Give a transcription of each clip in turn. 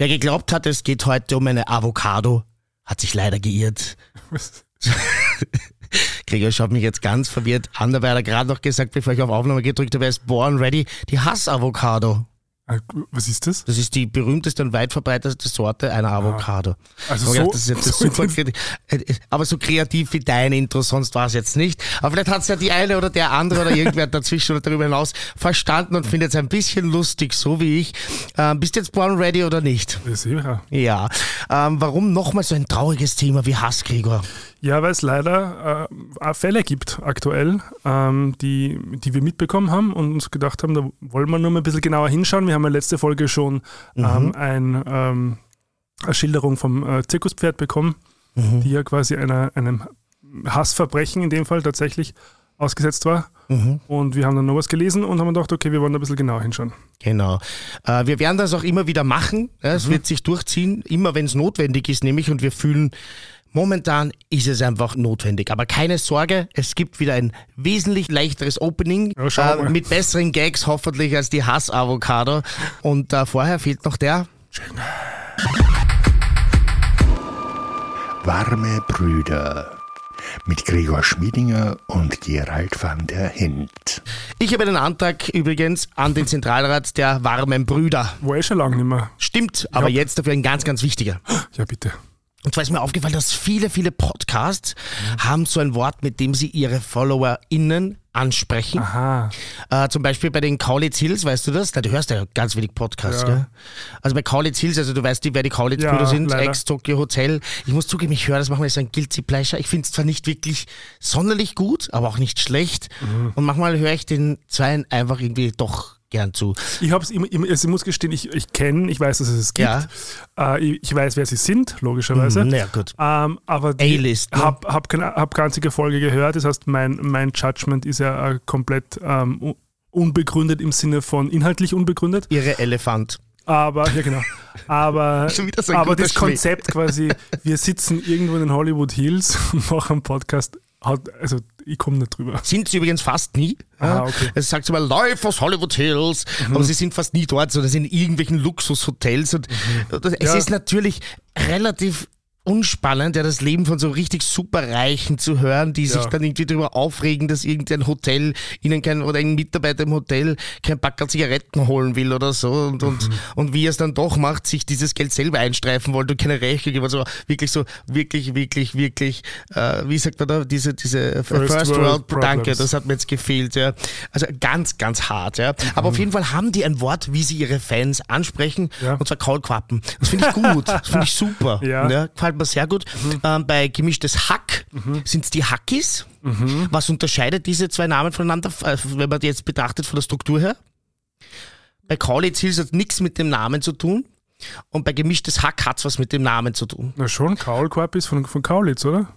Wer geglaubt hat, es geht heute um eine Avocado, hat sich leider geirrt. Gregor schaut mich jetzt ganz verwirrt an, dabei hat er gerade noch gesagt, bevor ich auf Aufnahme gedrückt habe, er ist born ready, die Hass-Avocado. Ah, Was ist das? Das ist die berühmteste und weit verbreitete Sorte einer Avocado. Also so- gedacht, das ist jetzt so super. Äh, Aber so kreativ wie dein Intro, sonst war es jetzt nicht. Aber vielleicht hat es ja die eine oder der andere oder irgendwer dazwischen oder darüber hinaus verstanden und findet es ein bisschen lustig, so wie ich. Ähm, bist du jetzt born ready oder nicht? Sicher. Ja. Ähm, warum nochmal so ein trauriges Thema wie Hass, Gregor? Ja, weil es leider äh, Fälle gibt aktuell, ähm, die, die wir mitbekommen haben und uns gedacht haben, da wollen wir nur mal ein bisschen genauer hinschauen. Wir haben ja letzte Folge schon ähm, ein, ähm, eine Schilderung vom äh, Zirkuspferd bekommen, die ja quasi einer, einem Hassverbrechen in dem Fall tatsächlich ausgesetzt war. Und wir haben dann noch was gelesen und haben gedacht, okay, wir wollen da ein bisschen genauer hinschauen. Genau. Äh, wir werden das auch immer wieder machen. Ja, es wird sich durchziehen, immer wenn es notwendig ist, nämlich. Und wir fühlen, momentan ist es einfach notwendig. Aber keine Sorge, es gibt wieder ein wesentlich leichteres Opening Ja, äh, mit besseren Gags hoffentlich als die Hass-Avocado. Und äh, vorher fehlt noch der. Warme Brüder mit Gregor Schmiedinger und Gerald van der Hint. Ich habe einen Antrag übrigens an den Zentralrat der warmen Brüder. War eh schon lange nicht mehr. Stimmt, aber jetzt dafür ein ganz, ganz wichtiger. Ja, bitte. Und zwar ist mir aufgefallen, dass viele, viele Podcasts haben so ein Wort, mit dem sie ihre FollowerInnen ansprechen. Aha. Äh, zum Beispiel bei den Kaulitz Hills, weißt du das? Na, du hörst ja ganz wenig Podcasts, Ja. gell? Also bei Kaulitz Hills, also du weißt, die, wer die Kaulitz-Brüder Ja, sind. Ex-Tokyo Hotel. Ich muss zugeben, ich höre das manchmal ist ein Guilty Pleasure. Ich finde es zwar nicht wirklich sonderlich gut, aber auch nicht schlecht. Mhm. Und manchmal höre ich den Zweien einfach irgendwie doch gern zu. Ich hab's immer, immer, also ich muss gestehen, ich, ich kenne, ich weiß, dass es es gibt. Ja. Äh, ich, ich weiß, wer sie sind, logischerweise. Na ja, gut. Ähm, aber A-List, ne? hab, hab, einzige Folge gehört. Das heißt, mein, mein Judgment ist ja äh, komplett ähm, un- unbegründet im Sinne von inhaltlich unbegründet. Ihre Elefant. Aber, ja genau. Aber, aber das. Konzept quasi, wir sitzen irgendwo in den Hollywood Hills und machen einen Podcast, hat, also ich komme nicht drüber. Sind sie übrigens fast nie. Ah, okay. Mhm. Es sagt sie mal live aus Hollywood Hills, aber sie sind fast nie dort, sondern sind in irgendwelchen Luxushotels. Und es Mhm. Ja. ist natürlich relativ unspannend, ja, das Leben von so richtig superreichen zu hören, die sich Ja. dann irgendwie darüber aufregen, dass irgendein Hotel ihnen kein oder ein Mitarbeiter im Hotel kein Packerl Zigaretten holen will oder so und, und, Mhm. und wie er es dann doch macht, sich dieses Geld selber einstreifen wollte und keine Rechnung gibt. Also wirklich so, wirklich, wirklich, wirklich, äh, wie sagt man da, diese, diese First, First World, World Danke, das hat mir jetzt gefehlt, ja. Also ganz, ganz hart, ja. Aber auf jeden Fall haben die ein Wort, wie sie ihre Fans ansprechen, Ja. und zwar Kaulquappen. Das finde ich gut, das finde ich super. Ja. gefällt mir sehr gut. Ähm, bei gemischtes Hack sind es die Hackis. Was unterscheidet diese zwei Namen voneinander, äh, wenn man die jetzt betrachtet von der Struktur her? Bei Kaulitz Hills hat nichts mit dem Namen zu tun. Und bei gemischtes Hack hat es was mit dem Namen zu tun. Na schon, Kaulkorb ist von, von Kaulitz, oder?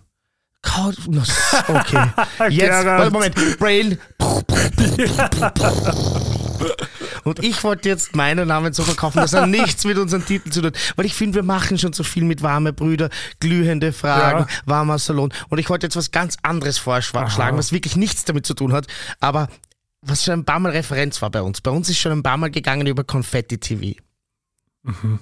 Okay. Jetzt, warte, Moment, Brain. Und ich wollte jetzt meinen Namen so verkaufen, dass er nichts mit unseren Titeln zu tun hat. Weil ich finde, wir machen schon so viel mit warme Brüder, glühende Fragen, Ja. warmer Salon. Und ich wollte jetzt was ganz anderes vorschlagen, was wirklich nichts damit zu tun hat. Aber was schon ein paar Mal Referenz war bei uns. Bei uns ist schon ein paar Mal gegangen über Confetti TV.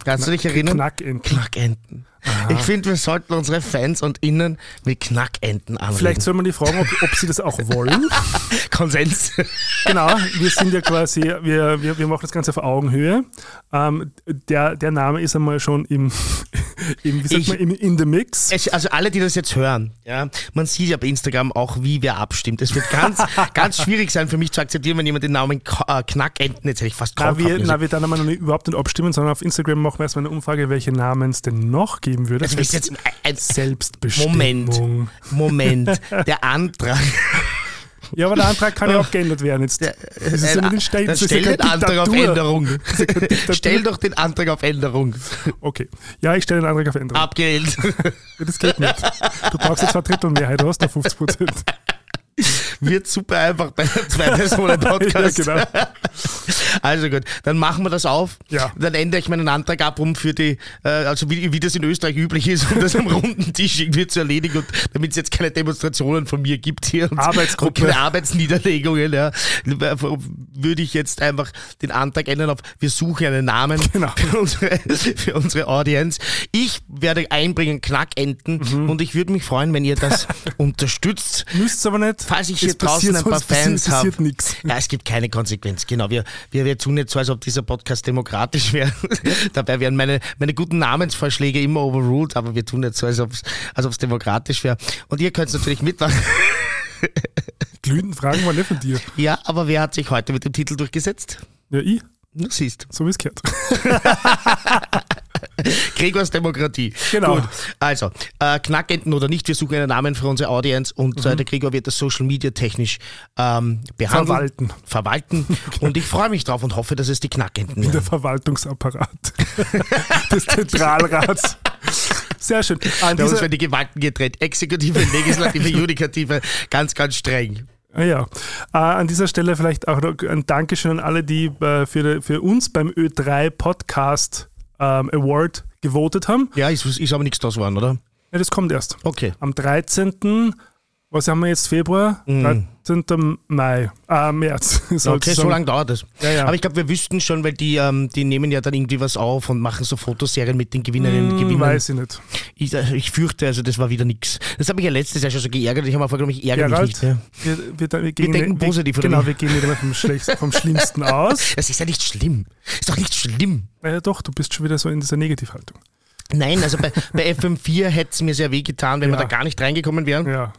Kannst du dich erinnern? Knackenten. Knackenten. Ich finde, wir sollten unsere Fans und Innen mit Knackenten anreden. Vielleicht soll man die fragen, ob, ob sie das auch wollen. Konsens. genau, wir sind ja quasi, wir, wir, wir machen das Ganze auf Augenhöhe. Ähm, der, der Name ist einmal schon im, im wie sagt Ich- man, im, in the mix. Es, also alle, die das jetzt hören, ja, man sieht ja bei Instagram auch, wie wer abstimmt. Es wird ganz, ganz schwierig sein für mich zu akzeptieren, wenn jemand den Namen äh, Knackenten, jetzt hätte ich fast Na, wir, na, wir dann einmal noch nicht, überhaupt nicht abstimmen, sondern auf Instagram machen wir erstmal eine Umfrage, welche Namen es denn noch geben würde. Also heißt jetzt ein, Selbstbestimmung. Moment, Moment, der Antrag. Ja, aber der Antrag kann ja auch geändert werden. Jetzt, das ist ja Ein- nicht ein Stell, dann das ist stell ja den Antrag auf. Änderung. Ist ja. Stell doch den Antrag auf Änderung. Okay. Ja, ich stelle den Antrag auf. Änderung. Abgelehnt. Das geht nicht. Du brauchst jetzt zwei Drittel Mehrheit, du hast da 50 Prozent. Wird super einfach bei einem Zwei-Personen-Podcast. Ja, genau. Also gut, dann machen wir das auf. Ja. Dann ändere ich meinen Antrag ab, um für die, äh, also wie, wie das in Österreich üblich ist, um das am runden Tisch irgendwie zu erledigen und damit es jetzt keine Demonstrationen von mir gibt hier. Und Arbeitsgruppe. Und keine Arbeitsniederlegungen, ja, würde ich jetzt einfach den Antrag ändern auf, wir suchen einen Namen Genau. für, unsere, für unsere Audience. Ich werde einbringen Knackenten Mhm. und ich würde mich freuen, wenn ihr das unterstützt. Müsst aber nicht. Falls ich hier draußen ein paar Fans habe. Ja, es gibt keine Konsequenz. Genau, wir, wir, wir tun jetzt so, als ob dieser Podcast demokratisch wäre. Dabei werden meine, meine guten Namensvorschläge immer overruled, aber wir tun jetzt so, als ob es als ob's demokratisch wäre. Und ihr könnt natürlich mitmachen. Glühenden Fragen waren nicht von dir. Ja, aber wer hat sich heute mit dem Titel durchgesetzt? Ja, ich. Du siehst. So wie es gehört. Gregors Demokratie. Genau. Gut. Also, äh, Knackenten oder nicht, wir suchen einen Namen für unsere Audience und Mhm. äh, der Gregor wird das Social Media technisch ähm, behandeln. Verwalten. Verwalten. Und ich freue mich drauf und hoffe, dass es die Knackenten Der werden. Verwaltungsapparat des Zentralrats. Sehr schön. An Bei uns werden die Gewalten getrennt. Exekutive, Legislative, Judikative. Ganz, ganz streng. Ah ja. Äh, an dieser Stelle vielleicht auch noch ein Dankeschön an alle, die äh, für, für uns beim Ö3 Podcast ähm, Award gewotet haben. Ja, ist, ist aber nichts draus geworden, oder? Ja, das kommt erst. Okay. Am 13. Was haben wir jetzt? Februar? 13. Mai. Ah, März. Okay, so lange dauert das. Ja, ja. Aber ich glaube, wir wüssten schon, weil die, ähm, die nehmen ja dann irgendwie was auf und machen so Fotoserien mit den Gewinnerinnen und Hm, Gewinnern. weiß ich nicht. Ich, äh, ich fürchte, also das war wieder nix. Das habe ich ja letztes Jahr schon so geärgert. Ich habe mir vorgenommen, ich ärgere mich nicht mehr. wir, wir, wir, gehen denken wir, positiv, oder Genau, wir gehen nicht immer vom, vom Schlimmsten aus. Das ist ja nicht schlimm. Ist doch nicht schlimm. Ja, doch, du bist schon wieder so in dieser Negativhaltung. Nein, also bei, bei FM4 hätte es mir sehr weh getan, wenn wir Ja. da gar nicht reingekommen wären. Ja.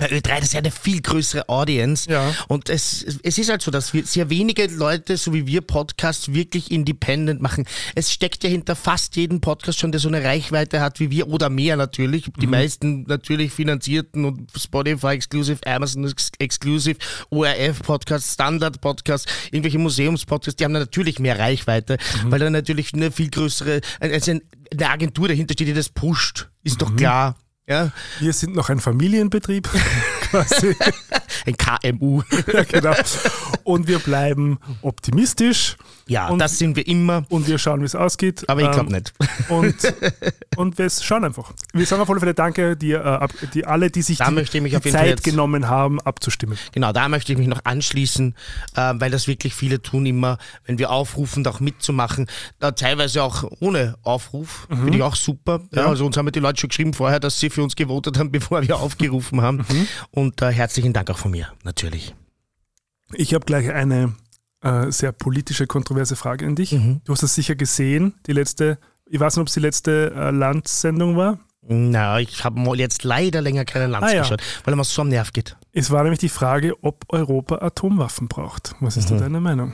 Bei Ö3, das ist ja eine viel größere Audience. Ja. Und es, es ist halt so, dass wir sehr wenige Leute, so wie wir Podcasts, wirklich independent machen. Es steckt ja hinter fast jedem Podcast schon, der so eine Reichweite hat wie wir oder mehr natürlich. Die meisten natürlich finanzierten und Spotify Exclusive, Amazon Ex- Exclusive, ORF Podcasts, Standard Podcasts, irgendwelche Museumspodcasts, die haben natürlich mehr Reichweite, weil da natürlich eine viel größere, also eine Agentur dahinter steht, die das pusht. Ist doch klar. Ja, Wir sind noch ein Familienbetrieb, quasi. ein KMU. ja, genau. Und wir bleiben optimistisch Ja, Und- das sind wir immer, und wir schauen, wie es ausgeht. aber ich glaube Ähm, nicht. Und, und wir schauen einfach. Wir sagen auf alle Fälle Danke, die, äh, die alle, die sich Da die, die Zeit genommen haben, abzustimmen. Genau, da möchte ich mich noch anschließen, äh, weil das wirklich viele tun immer, wenn wir aufrufen, auch mitzumachen. Da teilweise auch ohne Aufruf, finde ich auch super. Ja, Ja. also uns haben die Leute schon geschrieben vorher, dass sie für uns gewotet haben, bevor wir aufgerufen haben. Und äh, herzlichen Dank auch von mir, natürlich. Ich habe gleich eine äh, sehr politische, kontroverse Frage an dich. Mhm. Du hast das sicher gesehen, die letzte, ich weiß nicht, ob es die letzte äh, Landsendung war. Na, ich habe jetzt leider länger keinen Lanz Ah, ja. geschaut, weil er mir so am Nerv geht. Es war nämlich die Frage, ob Europa Atomwaffen braucht. Was ist Mhm. da deine Meinung?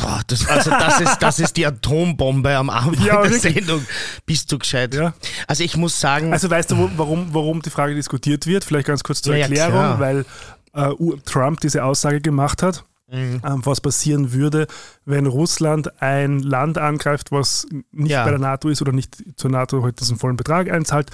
Boah, das, also das ist, das ist die Atombombe am Anfang Ja, der wirklich. Sendung. Bist du gescheit? Ja. Also ich muss sagen, Also weißt du, warum, warum die Frage diskutiert wird? Vielleicht ganz kurz zur Ja, Erklärung, klar. weil äh, Trump diese Aussage gemacht hat, Mhm. ähm, was passieren würde, wenn Russland ein Land angreift, was nicht Ja. bei der NATO ist oder nicht zur NATO heute diesen vollen Betrag einzahlt.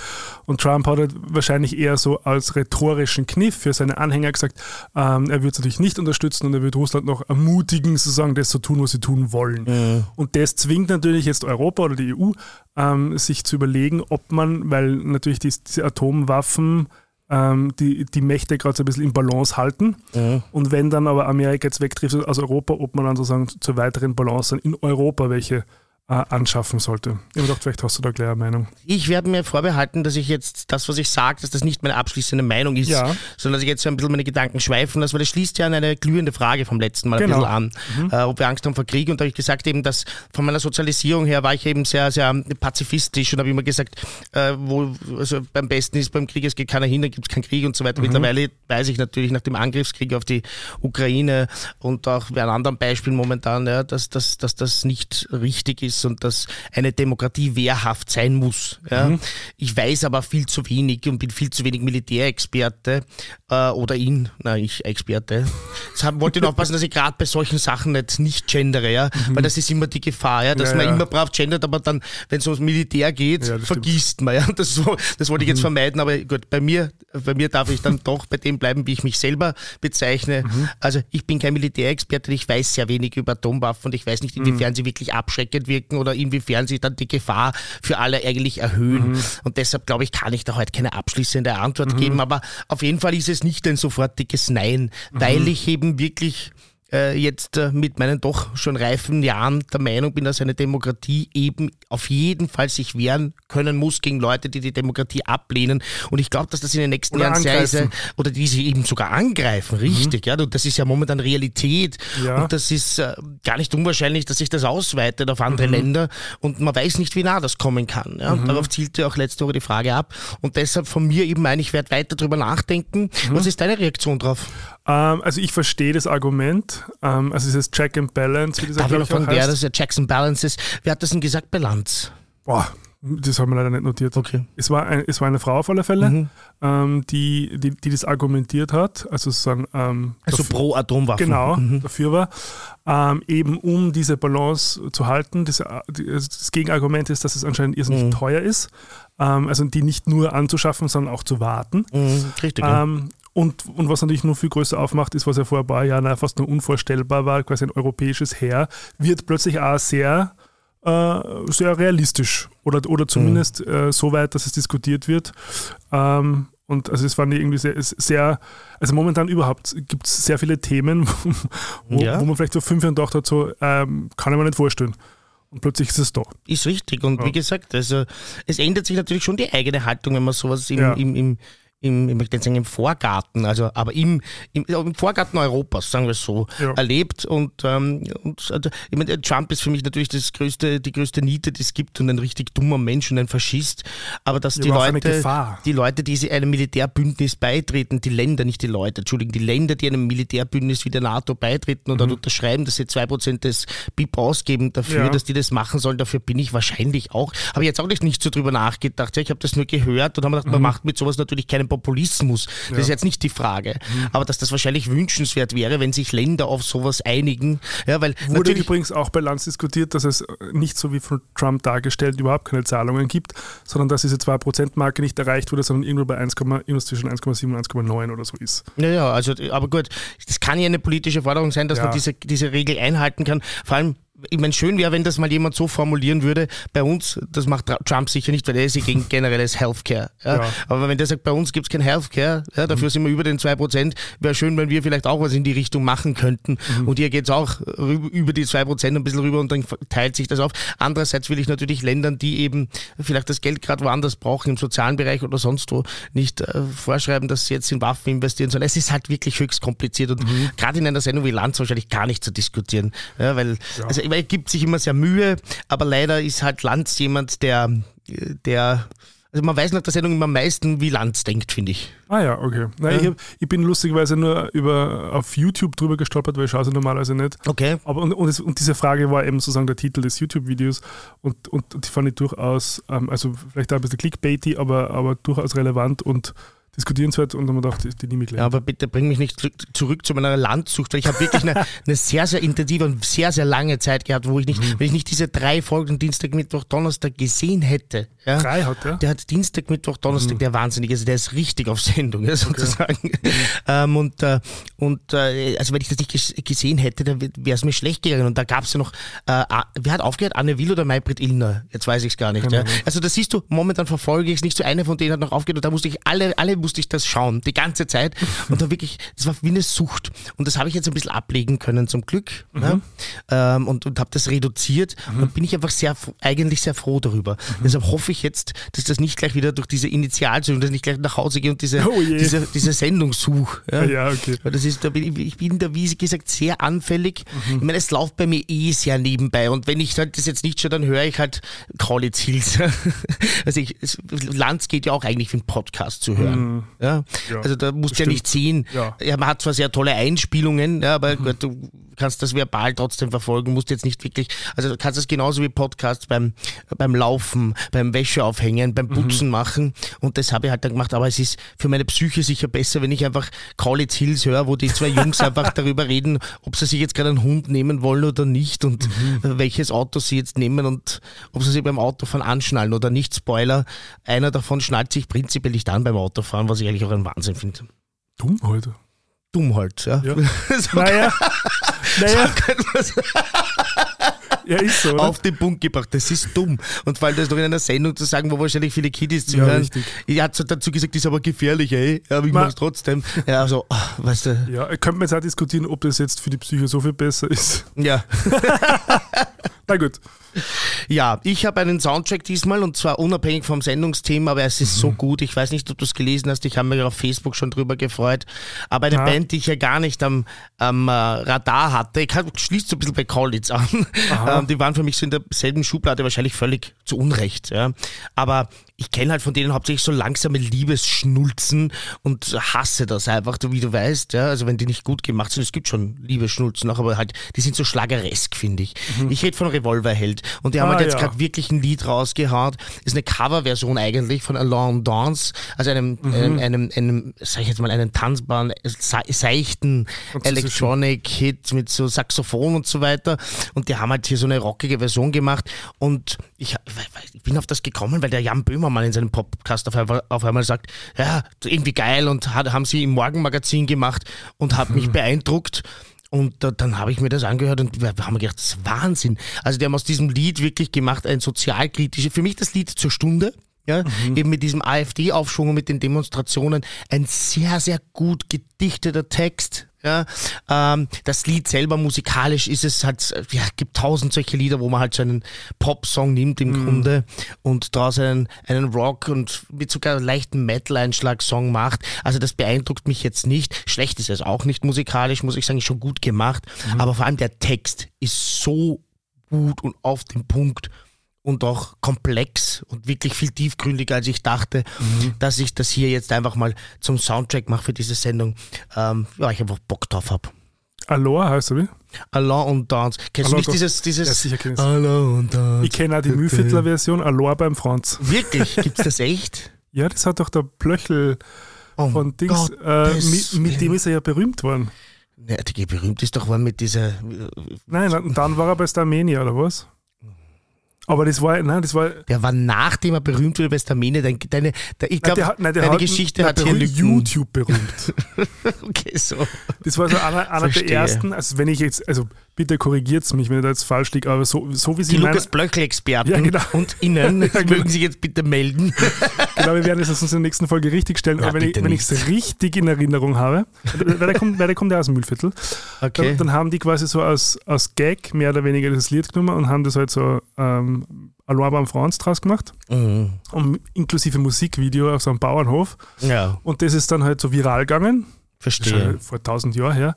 Und Trump hat halt wahrscheinlich eher so als rhetorischen Kniff für seine Anhänger gesagt, ähm, er würde es natürlich nicht unterstützen und er würde Russland noch ermutigen, sozusagen das zu tun, was sie tun wollen. Mhm. Und das zwingt natürlich jetzt Europa oder die EU, ähm, sich zu überlegen, ob man, weil natürlich dies, diese Atomwaffen ähm, die, die Mächte gerade so ein bisschen im Balance halten. Mhm. Und wenn dann aber Amerika jetzt wegtrifft aus Europa, ob man dann sozusagen zur weiteren Balance in Europa welche äh, anschaffen sollte. Ich habe gedacht, vielleicht hast du da gleich eine Meinung. Ich werde mir vorbehalten, dass ich jetzt das, was ich sage, dass das nicht meine abschließende Meinung ist, Ja. sondern dass ich jetzt so ein bisschen meine Gedanken schweifen lasse, weil das schließt ja an eine glühende Frage vom letzten Mal Genau. ein bisschen an, äh, ob wir Angst haben vor Krieg. Und da habe ich gesagt eben, dass von meiner Sozialisierung her war ich eben sehr, sehr pazifistisch und habe immer gesagt, äh, wo, also beim besten ist beim Krieg, es geht keiner hin, da gibt es keinen Krieg und so weiter. Mittlerweile weiß ich natürlich nach dem Angriffskrieg auf die Ukraine und auch bei einem anderen Beispiel momentan, ja, dass, dass, dass das nicht richtig ist ist und dass eine Demokratie wehrhaft sein muss. Ja. Mhm. Ich weiß aber viel zu wenig und bin viel zu wenig Militärexperte äh, oder ihn, nein, ich Experte. Deshalb wollte ich noch aufpassen, dass ich gerade bei solchen Sachen nicht, nicht gendere, ja, mhm. weil das ist immer die Gefahr, ja, dass ja, man ja. immer brav gendert, aber dann, wenn es ums Militär geht, vergisst stimmt. man, ja. Das, das wollte ich jetzt mhm. vermeiden, aber gut, bei mir, bei mir darf ich dann doch bei dem bleiben, wie ich mich selber bezeichne. Mhm. Also ich bin kein Militärexperte, ich weiß sehr wenig über Atomwaffen und ich weiß nicht, inwiefern mhm. sie wirklich abschreckend wirken oder inwiefern sie dann die Gefahr für alle eigentlich erhöhen. Mhm. Und deshalb glaube ich, kann ich da heute keine abschließende Antwort mhm. geben, aber auf jeden Fall ist es nicht ein sofortiges Nein, weil ich eben wirklich jetzt äh, mit meinen doch schon reifen Jahren der Meinung bin, dass eine Demokratie eben auf jeden Fall sich wehren können muss gegen Leute, die die Demokratie ablehnen. Und ich glaube, dass das in den nächsten oder Jahren sehr ist, oder die sie eben sogar angreifen, richtig. Mhm. Ja, das ist ja momentan Realität. Ja. Und das ist äh, gar nicht unwahrscheinlich, dass sich das ausweitet auf andere mhm. Länder. Und man weiß nicht, wie nah das kommen kann. Ja? Mhm. Darauf zielte auch letzte Woche die Frage ab. Und deshalb von mir eben ein, ich werde weiter darüber nachdenken. Mhm. Was ist deine Reaktion drauf? Ähm, also ich verstehe das Argument. Ähm, also dieses Check and Balance, wie das Darf ich noch fragen, wer das ja Checks and Balances? Wer hat das denn gesagt? Bilanz? Boah, das haben wir leider nicht notiert. Okay. Es war, ein, es war eine Frau auf alle Fälle, mhm. ähm, die, die, die, das argumentiert hat, also sozusagen. Ähm, also pro Atomwaffen. Genau, mhm. dafür war. Ähm, eben um diese Balance zu halten. Das, das Gegenargument ist, dass es anscheinend irrsinnig mhm. teuer ist. Ähm, also die nicht nur anzuschaffen, sondern auch zu warten. Mhm, richtig. Ja. Und, und was natürlich nur viel größer aufmacht, ist, was ja vor ein paar Jahren fast nur unvorstellbar war, quasi ein europäisches Heer, wird plötzlich auch sehr, äh, sehr realistisch oder, oder zumindest mhm. äh, so weit, dass es diskutiert wird. Ähm, und also es waren irgendwie sehr, sehr also momentan überhaupt gibt es sehr viele Themen, wo, ja. wo, man vielleicht so fünf Jahre gedacht hat, so ähm, kann ich mir nicht vorstellen. Und plötzlich ist es da. Ist richtig. Und ja. wie gesagt, also es ändert sich natürlich schon die eigene Haltung, wenn man sowas im, ja. im, im, im, ich möchte nicht sagen im Vorgarten, also aber im, im, im Vorgarten Europas, sagen wir es so, ja. erlebt. Und, ähm, und also, ich meine, Trump ist für mich natürlich das größte, die größte Niete, die es gibt und ein richtig dummer Mensch und ein Faschist. Aber dass ja, die Leute, die Leute, die einem Militärbündnis beitreten, die Länder, nicht die Leute, Entschuldigung, die Länder, die einem Militärbündnis wie der NATO beitreten oder mhm. unterschreiben, dass sie zwei Prozent des BIP ausgeben dafür, ja. dass die das machen sollen, dafür bin ich wahrscheinlich auch. Habe ich jetzt auch nicht, nicht so drüber nachgedacht. Ja, ich habe das nur gehört und habe gedacht, mhm. man macht mit sowas natürlich keinen Populismus. Das ja. ist jetzt nicht die Frage. Mhm. Aber dass das wahrscheinlich wünschenswert wäre, wenn sich Länder auf sowas einigen. Ja, weil Wurde übrigens auch bei Lanz diskutiert, dass es nicht so wie von Trump dargestellt überhaupt keine Zahlungen gibt, sondern dass diese 2%-Marke nicht erreicht wurde, sondern irgendwo bei 1, irgendwas zwischen 1,7 und 1,9 oder so ist. Ja, ja, also, aber gut, das kann ja eine politische Forderung sein, dass ja. man diese, diese Regel einhalten kann. Vor allem ich meine, schön wäre, wenn das mal jemand so formulieren würde, bei uns, das macht Trump sicher nicht, weil er ist ja gegen generelles Healthcare. Ja? Ja. Aber wenn der sagt, bei uns gibt es kein Healthcare, ja, dafür mhm. sind wir über den 2%, wäre schön, wenn wir vielleicht auch was in die Richtung machen könnten. Mhm. Und hier geht es auch über die 2% ein bisschen rüber und dann teilt sich das auf. Andererseits will ich natürlich Ländern, die eben vielleicht das Geld gerade woanders brauchen, im sozialen Bereich oder sonst wo, nicht äh, vorschreiben, dass sie jetzt in Waffen investieren sollen. Es ist halt wirklich höchst kompliziert und mhm. gerade in einer Sendung wie Lanz wahrscheinlich gar nicht zu diskutieren. Ja, weil, also er gibt sich immer sehr Mühe, aber leider ist halt Lanz jemand, der, der also man weiß nach der Sendung immer am meisten, wie Lanz denkt, finde ich. Ah ja, okay. Nein, ja. Ich, hab, ich, bin lustigerweise nur über, auf YouTube drüber gestolpert, weil ich schaue sie normalerweise nicht. Okay. Aber und, und, es, und, diese Frage war eben sozusagen der Titel des YouTube-Videos und, und, die fand ich durchaus, ähm, also vielleicht auch ein bisschen clickbaity, aber, aber durchaus relevant und diskutierenswert und dann haben wir gedacht, die nehme ich gleich. Ja, aber bitte bring mich nicht zurück zu meiner Landsucht, weil ich habe wirklich eine, eine, sehr, sehr intensive und sehr, sehr lange Zeit gehabt, wo ich nicht, mhm. wenn ich nicht diese drei Folgen Dienstag, Mittwoch, Donnerstag gesehen hätte. Ja, drei hat er? Der hat Dienstag, Mittwoch, Donnerstag, mhm. der wahnsinnig, also der ist richtig auf Sendung, ja, sozusagen. Okay. Mhm. ähm, und äh, und äh, also wenn ich das nicht gesehen hätte, dann wäre es mir schlecht gegangen. Und da gab es ja noch, äh, wer hat aufgehört? Anne Will oder Maybrit Illner? Jetzt weiß ich es gar nicht. Ja. Also da siehst du, momentan verfolge ich es nicht so. Eine von denen hat noch aufgehört und da musste ich alle, alle musste ich das schauen, die ganze Zeit. Und da wirklich, das war wie eine Sucht. Und das habe ich jetzt ein bisschen ablegen können, zum Glück. Mhm. Ja? Ähm, und und habe das reduziert. Mhm. Und bin ich einfach sehr, eigentlich sehr froh darüber. Mhm. Deshalb hoffe ich jetzt, dass das nicht gleich wieder durch diese Initialzündung, dass ich nicht gleich nach Hause gehe und diese, oh diese, diese Sendung suche. Ja? ja, okay. Weil das ist, da bin ich, ich bin da, wie gesagt, sehr anfällig. Mhm. Ich meine, es läuft bei mir eh sehr nebenbei. Und wenn ich halt das jetzt nicht schaue, dann höre ich halt Kaulitz Hills. also ich, Lanz geht ja auch eigentlich für einen Podcast zu hören. Ja? Ja, also da musst du ja nicht sehen. Ja. man hat zwar sehr tolle Einspielungen, ja, aber gut, du kannst das verbal trotzdem verfolgen, musst jetzt nicht wirklich, also du kannst das genauso wie Podcasts beim, beim Laufen, beim Wäscheaufhängen, beim Putzen machen und das habe ich halt dann gemacht, aber es ist für meine Psyche sicher besser, wenn ich einfach Kaulitz Hills höre, wo die zwei Jungs einfach darüber reden, ob sie sich jetzt gerade einen Hund nehmen wollen oder nicht und welches Auto sie jetzt nehmen und ob sie sich beim Autofahren anschnallen oder nicht. Spoiler, einer davon schnallt sich prinzipiell nicht an beim Autofahren, was ich eigentlich auch einen Wahnsinn finde. Dumm heute. Dumm halt, ja. Ja. so Naja, naja, sagen. ja, ist so. Oder? auf den Punkt gebracht. Das ist dumm. Und vor allem das noch in einer Sendung zu sagen, wo wahrscheinlich viele Kiddies Ja, zuhören. richtig. Ich hat so dazu gesagt, das ist aber gefährlich, ey. Ja, aber ich Ma- mach's trotzdem. Ja, also, ah, weißt du, Ja, könnte man jetzt auch diskutieren, ob das jetzt für die Psyche so viel besser ist. ja. Na gut. Ja, ich habe einen Soundtrack diesmal und zwar unabhängig vom Sendungsthema, aber es ist Mhm. so gut. Ich weiß nicht, ob du es gelesen hast. Ich habe mich auf Facebook schon drüber gefreut. Aber eine Ja. Band, die ich ja gar nicht am, am äh, Radar hatte, ich schließt so ein bisschen bei Kaulitz an. Ähm, die waren für mich so in derselben Schublade, wahrscheinlich völlig zu Unrecht. Ja. Aber ich kenne halt von denen hauptsächlich so langsame Liebesschnulzen und hasse das einfach, wie du weißt. Ja. Also wenn die nicht gut gemacht sind, es gibt schon Liebesschnulzen auch, aber halt, die sind so schlageresk, finde ich. Ich rede von Revolverheld und die haben Mhm. Ah, halt jetzt ja. gerade wirklich ein Lied rausgehauen. Ist eine Coverversion eigentlich von Alone Dance, also einem, Mhm. einem, einem, einem, sag ich jetzt mal, einen tanzbaren, se seichten. Electronic-Hit mit so Saxophon und so weiter. Und die haben halt hier so eine rockige Version gemacht. Und ich, ich bin auf das gekommen, weil der Jan Böhmermann in seinem Podcast auf einmal, auf einmal sagt, ja, irgendwie geil und hat, haben sie im Morgenmagazin gemacht und hat mich beeindruckt. Und da, dann habe ich mir das angehört und wir haben gedacht, das ist Wahnsinn. Also die haben aus diesem Lied wirklich gemacht ein sozialkritisches, für mich das Lied zur Stunde, ja, eben mit diesem AfD-Aufschwung und mit den Demonstrationen, ein sehr, sehr gut gedichteter Text. Ja, ähm, das Lied selber musikalisch ist es halt, ja, gibt tausend solche Lieder, wo man halt so einen Pop-Song nimmt im Grunde und daraus einen, einen Rock und mit sogar leichten Metal-Einschlag-Song macht. Also das beeindruckt mich jetzt nicht. Schlecht ist es auch nicht musikalisch, muss ich sagen, ist schon gut gemacht. Aber vor allem der Text ist so gut und auf den Punkt und auch komplex und wirklich viel tiefgründiger, als ich dachte, dass ich das hier jetzt einfach mal zum Soundtrack mache für diese Sendung. Ähm, ja, ich einfach Bock drauf habe. Aloha heißt er wie? Alain und Dance. Kennst Alain du nicht dieses, dieses Ja, sicher kenn ich's. Alain und Dance? Ich kenne auch die Mühlviertler-Version, Aloha beim Franz. Wirklich? Gibt's das echt? Ja, das hat doch der Plöchel Oh von Dings, äh, mit, mit dem ist er ja berühmt worden. Ja, die berühmt ist doch war mit dieser. Nein, und dann war er bei Starmania, oder was? Aber das war, nein, das war, Der war nachdem er berühmt wurde bei Stamine. Deine, deine, ich glaube, deine hat, Geschichte nein, hat der hier Lücken. YouTube berühmt. Okay, so. Das war so einer, einer der ersten, also wenn ich jetzt, also bitte korrigiert mich, wenn ich da jetzt falsch liege, aber so, so wie sie Die meinen- Lukas Blöchl-Experten Ja, genau. und Innen Ja, genau. mögen sich jetzt bitte melden. Genau, wir werden das uns in der nächsten Folge richtig stellen. Ja, aber wenn ich es richtig in Erinnerung habe, weil der kommt, weil der kommt ja aus dem Mühlviertel, Okay. dann, dann haben die quasi so aus, aus Gag mehr oder weniger das Lied genommen und haben das halt so ähm, Aloha beim Franz draus gemacht, Mhm. und inklusive Musikvideo auf so einem Bauernhof. Ja, Und das ist dann halt so viral gegangen, verstehe. vor tausend Jahren her.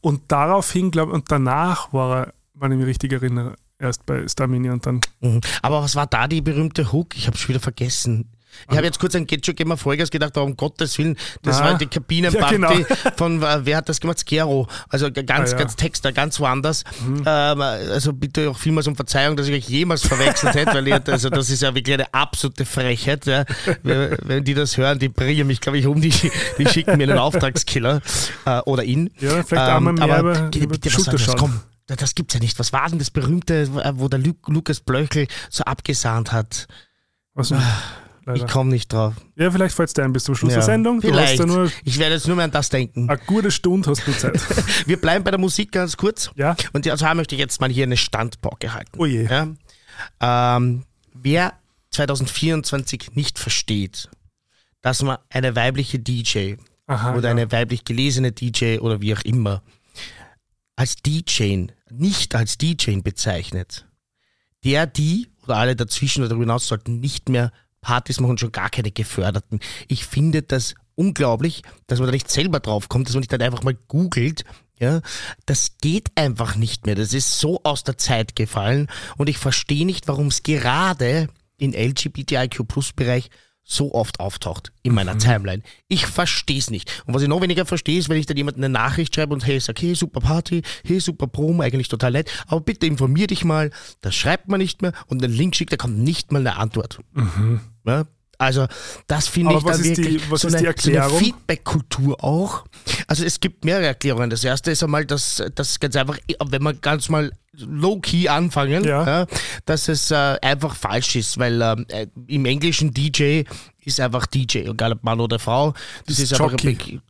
Und daraufhin, glaube und danach war er, wenn ich mich richtig erinnere, erst bei Stamini und dann. Mhm. Aber was war da die berühmte Hook? Ich habe schon wieder vergessen. Ich habe jetzt kurz an Get Your Gamer Vollgas gedacht, aber um Gottes Willen, das Ah. war die Kabinenparty Ja, genau. von, äh, wer hat das gemacht? Skero. Also ganz, Ah, ja. ganz Texter, ganz woanders. Ähm, also bitte auch vielmals um Verzeihung, dass ich euch jemals verwechselt hätte, weil ich, also das ist ja wirklich eine absolute Frechheit. Ja. Wenn wenn die das hören, die bringen mich, glaube ich, um, die, die schicken mir einen Auftragskiller äh, oder ihn. Ja, vielleicht einmal mehr aber über- bitte, die was schauen. Komm, das, gibt's ja nicht. Was war denn das berühmte, wo der Lu Lukas Blöchel so abgesahnt hat? Was nicht, Ich leider. komme nicht drauf. Ja, vielleicht fällt's dir ein bis zum Schluss Ja, der Sendung. Du Vielleicht. ja nur ich werde jetzt nur mehr an das denken. eine gute Stunde hast du Zeit. Wir bleiben bei der Musik ganz kurz. Ja. Und also möchte ich jetzt mal hier eine Standpauke halten. Oh je. Ja? Ähm, wer 2024 nicht versteht, dass man eine weibliche DJ Aha, oder ja. eine weiblich gelesene DJ oder wie auch immer als DJ, nicht als DJ bezeichnet, der, die oder alle dazwischen oder darüber hinaus sollten nicht mehr Partys machen schon gar keine geförderten. Ich finde das unglaublich, dass man da nicht selber drauf kommt, dass man nicht dann einfach mal googelt. Ja, das geht einfach nicht mehr. Das ist so aus der Zeit gefallen und ich verstehe nicht, warum es gerade im LGBTIQ-Plus-Bereich so oft auftaucht in meiner mhm. Timeline. Ich verstehe es nicht. Und was ich noch weniger verstehe, ist, wenn ich dann jemand eine Nachricht schreibe und hey, sag, hey, super Party, hey, super Promo, eigentlich total nett, aber bitte informier dich mal, das schreibt man nicht mehr und einen Link schickt, da kommt nicht mal eine Antwort. Mhm. Ja, also das finde ich dann wirklich die, so, eine, so eine Feedback-Kultur auch. Also es gibt mehrere Erklärungen. Das erste ist einmal, dass das ganz einfach, wenn man ganz mal low-key anfangen, ja. Ja, dass es äh, einfach falsch ist, weil äh, im Englischen DJ ist einfach DJ, egal ob Mann oder Frau. Das, das ist einfach ein,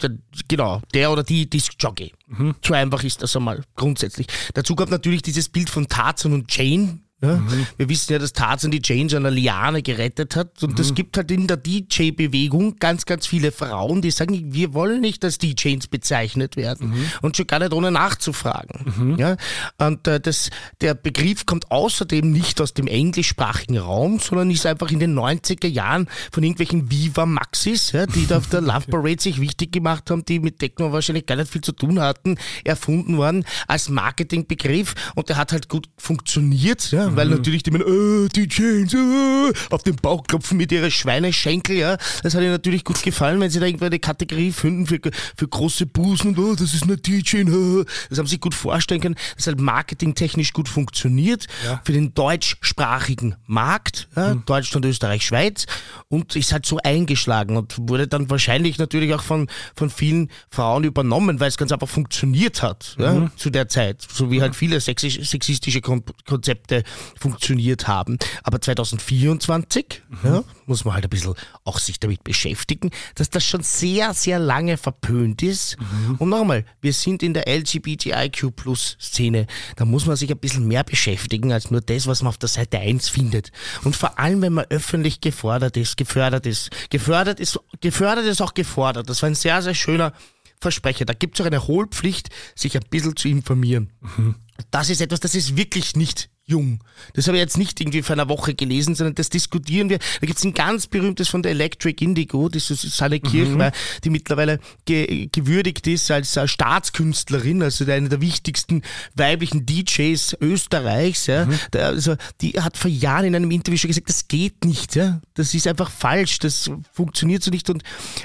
genau, der oder die, ist Jockey. Mhm. So einfach ist das einmal grundsätzlich. Dazu kommt natürlich dieses Bild von Tarzan und Jane, ja? Mhm. Wir wissen ja, dass Tarzan die Jane an einer Liane gerettet hat. Und es mhm. gibt halt in der DJ-Bewegung ganz, ganz viele Frauen, die sagen, wir wollen nicht als DJs bezeichnet werden. Mhm. Und schon gar nicht ohne nachzufragen. Mhm. Ja? Und äh, das, der Begriff kommt außerdem nicht aus dem englischsprachigen Raum, sondern ist einfach in den 90er Jahren von irgendwelchen Viva Maxis, ja, die da auf der Love Parade sich wichtig gemacht haben, die mit Techno wahrscheinlich gar nicht viel zu tun hatten, erfunden worden als Marketingbegriff. Und der hat halt gut funktioniert. Ja? Weil mhm. natürlich die meinen, äh, die Chains, äh, auf den Bauch klopfen mit ihrer Schweineschenkel, ja. Das hat ihnen natürlich gut gefallen, wenn sie da irgendwo eine Kategorie finden für, für große Busen und, oh, das ist eine DJ, äh. das haben sie gut vorstellen können. Das hat marketingtechnisch gut funktioniert ja. für den deutschsprachigen Markt, ja, mhm. Deutschland, Österreich, Schweiz und ist halt so eingeschlagen und wurde dann wahrscheinlich natürlich auch von, von vielen Frauen übernommen, weil es ganz einfach funktioniert hat, mhm. ja, zu der Zeit, so wie halt viele sexistische Konzepte funktioniert haben. Aber 2024 mhm. ja, muss man halt ein bisschen auch sich damit beschäftigen, dass das schon sehr, sehr lange verpönt ist. Mhm. Und nochmal, wir sind in der LGBTIQ-Plus-Szene. Da muss man sich ein bisschen mehr beschäftigen als nur das, was man auf der Seite 1 findet. Und vor allem, wenn man öffentlich gefordert ist, gefördert ist. Gefördert ist, gefördert ist auch gefordert. Das war ein sehr, sehr schöner Versprecher. Da gibt es auch eine Hohlpflicht, sich ein bisschen zu informieren. Mhm. Das ist etwas, das ist wirklich nicht jung. Das habe ich jetzt nicht irgendwie vor einer Woche gelesen, sondern das diskutieren wir. Da gibt es ein ganz berühmtes von der Electric Indigo, das ist Susanne Kirchmeier, mhm. die mittlerweile ge gewürdigt ist als äh, Staatskünstlerin, also eine der wichtigsten weiblichen DJs Österreichs. Ja. Mhm. Da, also, die hat vor Jahren in einem Interview schon gesagt, das geht nicht. Ja. Das ist einfach falsch, das funktioniert so nicht. Und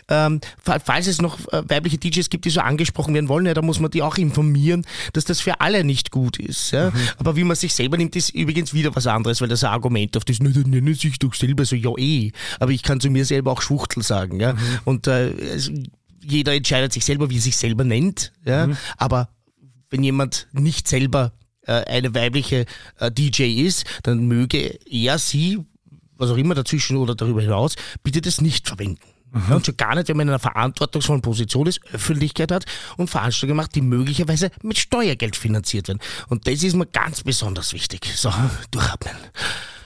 ähm, falls es noch äh, weibliche DJs gibt, die so angesprochen werden wollen, ja, da muss man die auch informieren, dass das für alle nicht gut ist. Ja. Mhm. Aber wie man sich selber nimmt, ist übrigens wieder was anderes, weil das ein Argument auf das, ne, dann nennen sich doch selber so, ja eh. Aber ich kann zu mir selber auch Schwuchtel sagen. Ja? Mhm. Und äh, also, jeder entscheidet sich selber, wie er sich selber nennt. Ja? Mhm. Aber wenn jemand nicht selber äh, eine weibliche äh, DJ ist, dann möge er sie, was auch immer dazwischen oder darüber hinaus, bitte das nicht verwenden. Mhm. Und schon gar nicht, wenn man in einer verantwortungsvollen Position ist, Öffentlichkeit hat und Veranstaltungen macht, die möglicherweise mit Steuergeld finanziert werden. Und das ist mir ganz besonders wichtig. So, durchatmen.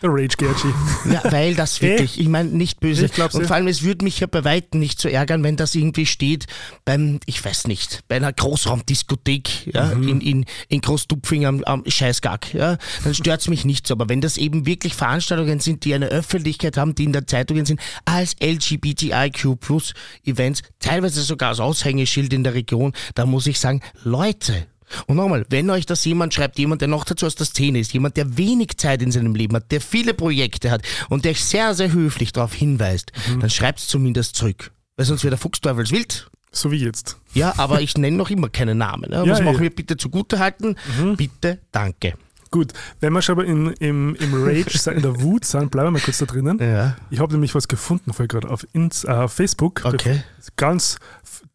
Der Rage Gerchi. Ja, weil das wirklich, ich meine, nicht böse. Ich und vor allem, es würde mich ja bei Weitem nicht so ärgern, wenn das irgendwie steht beim, ich weiß nicht, bei einer Großraumdiskothek ja, mhm. in, in, in Großdupfing am, am Scheißgack. Ja, dann stört es mich nicht so. Aber wenn das eben wirklich Veranstaltungen sind, die eine Öffentlichkeit haben, die in der Zeitungen sind, als LGBTIQ Plus Events, teilweise sogar als Aushängeschild in der Region, da muss ich sagen, Leute, und nochmal, wenn euch das jemand schreibt, jemand, der noch dazu aus der Szene ist, jemand, der wenig Zeit in seinem Leben hat, der viele Projekte hat und der euch sehr, sehr höflich darauf hinweist, mhm. dann schreibt es zumindest zurück. Weil sonst wird der Fuchsteufels wild. So wie jetzt. Ja, aber ich nenne noch immer keinen Namen. Ne? Was ja, machen ja. wir bitte zugute halten? Mhm. Bitte, danke. Gut, wenn wir schon aber in, im, im Rage, in der Wut sind, bleiben wir mal kurz da drinnen. Ja. Ich habe nämlich was gefunden vorher gerade auf, äh, Facebook. Okay. Ganz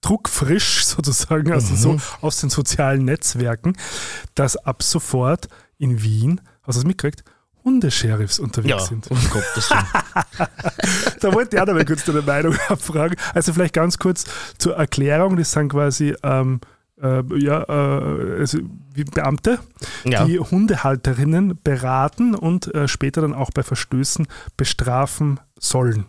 druckfrisch sozusagen, also mhm. so aus den sozialen Netzwerken, dass ab sofort in Wien, hast du das mitgekriegt, Hundesheriffs unterwegs ja, sind. Um Gottes da wollte ich auch noch mal kurz deine Meinung abfragen. Also vielleicht ganz kurz zur Erklärung, das sind quasi ähm, äh, ja, äh, also wie Beamte, ja. die Hundehalterinnen beraten und äh, später dann auch bei Verstößen bestrafen sollen.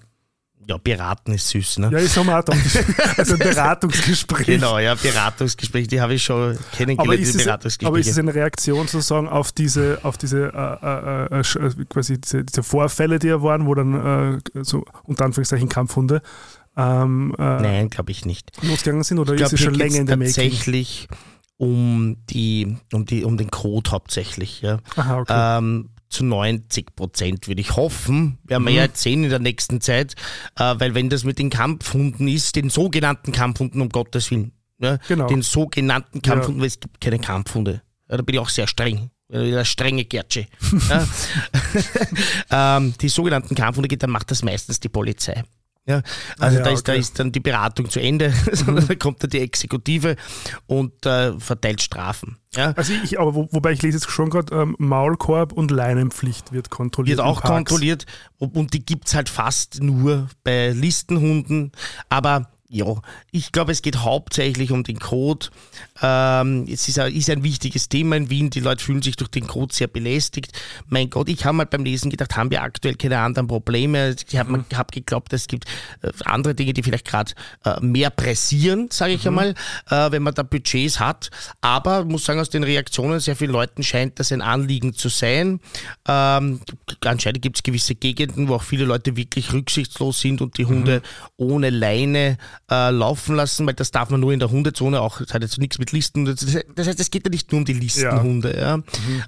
Ja, beraten ist süß, ne? Ja, ich sag mal Also ein Beratungsgespräch. Genau, ja, Beratungsgespräch, die habe ich schon kennengelernt, aber ist, es, aber ist es eine Reaktion sozusagen auf diese, auf diese äh, äh, äh, äh quasi diese, diese, Vorfälle, die ja waren, wo dann so unter Anführungszeichen Kampfhunde ähm, äh, Nein, glaube ich nicht. Losgegangen sind oder ich glaub, ist es schon länger in der tatsächlich um die, um die, um den Code hauptsächlich. Ja. Aha, okay. Ähm, zu 90 Prozent, würde ich hoffen. Werden wir ja jetzt sehen in der nächsten Zeit, äh, weil wenn das mit den Kampfhunden ist, den sogenannten Kampfhunden, um Gottes Willen, ja, Genau. den sogenannten Kampfhunden, weil es gibt keine Kampfhunde. Ja, da bin ich auch sehr streng. Der strenge Gertsche. ja. ähm, die sogenannten Kampfhunde geht, dann macht das meistens die Polizei. Ja, also ja, da, ist, da okay. ist dann die Beratung zu Ende, sondern da kommt dann die Exekutive und äh, verteilt Strafen. Ja. Also ich, aber wo, wobei ich lese jetzt schon gerade, ähm, Maulkorb und Leinenpflicht wird kontrolliert. Wird auch kontrolliert und und die gibt's halt fast nur bei Listenhunden. Aber ja, ich glaube, es geht hauptsächlich um den Code. Ähm, es ist ein, ist ein wichtiges Thema in Wien. Die Leute fühlen sich durch den Code sehr belästigt. Mein Gott, ich habe mal beim Lesen gedacht, haben wir aktuell keine anderen Probleme. Ich habe Mhm. hab geglaubt, es gibt äh, andere Dinge, die vielleicht gerade äh, mehr pressieren, sage Mhm. ich einmal, äh, wenn man da Budgets hat. Aber muss sagen, aus den Reaktionen sehr vielen Leuten scheint das ein Anliegen zu sein. Ähm, anscheinend gibt es gewisse Gegenden, wo auch viele Leute wirklich rücksichtslos sind und die Hunde ohne Leine äh, laufen lassen, weil das darf man nur in der Hundezone auch, das hat jetzt nichts mit Listen. Das heißt, es geht ja nicht nur um die Listenhunde, ja.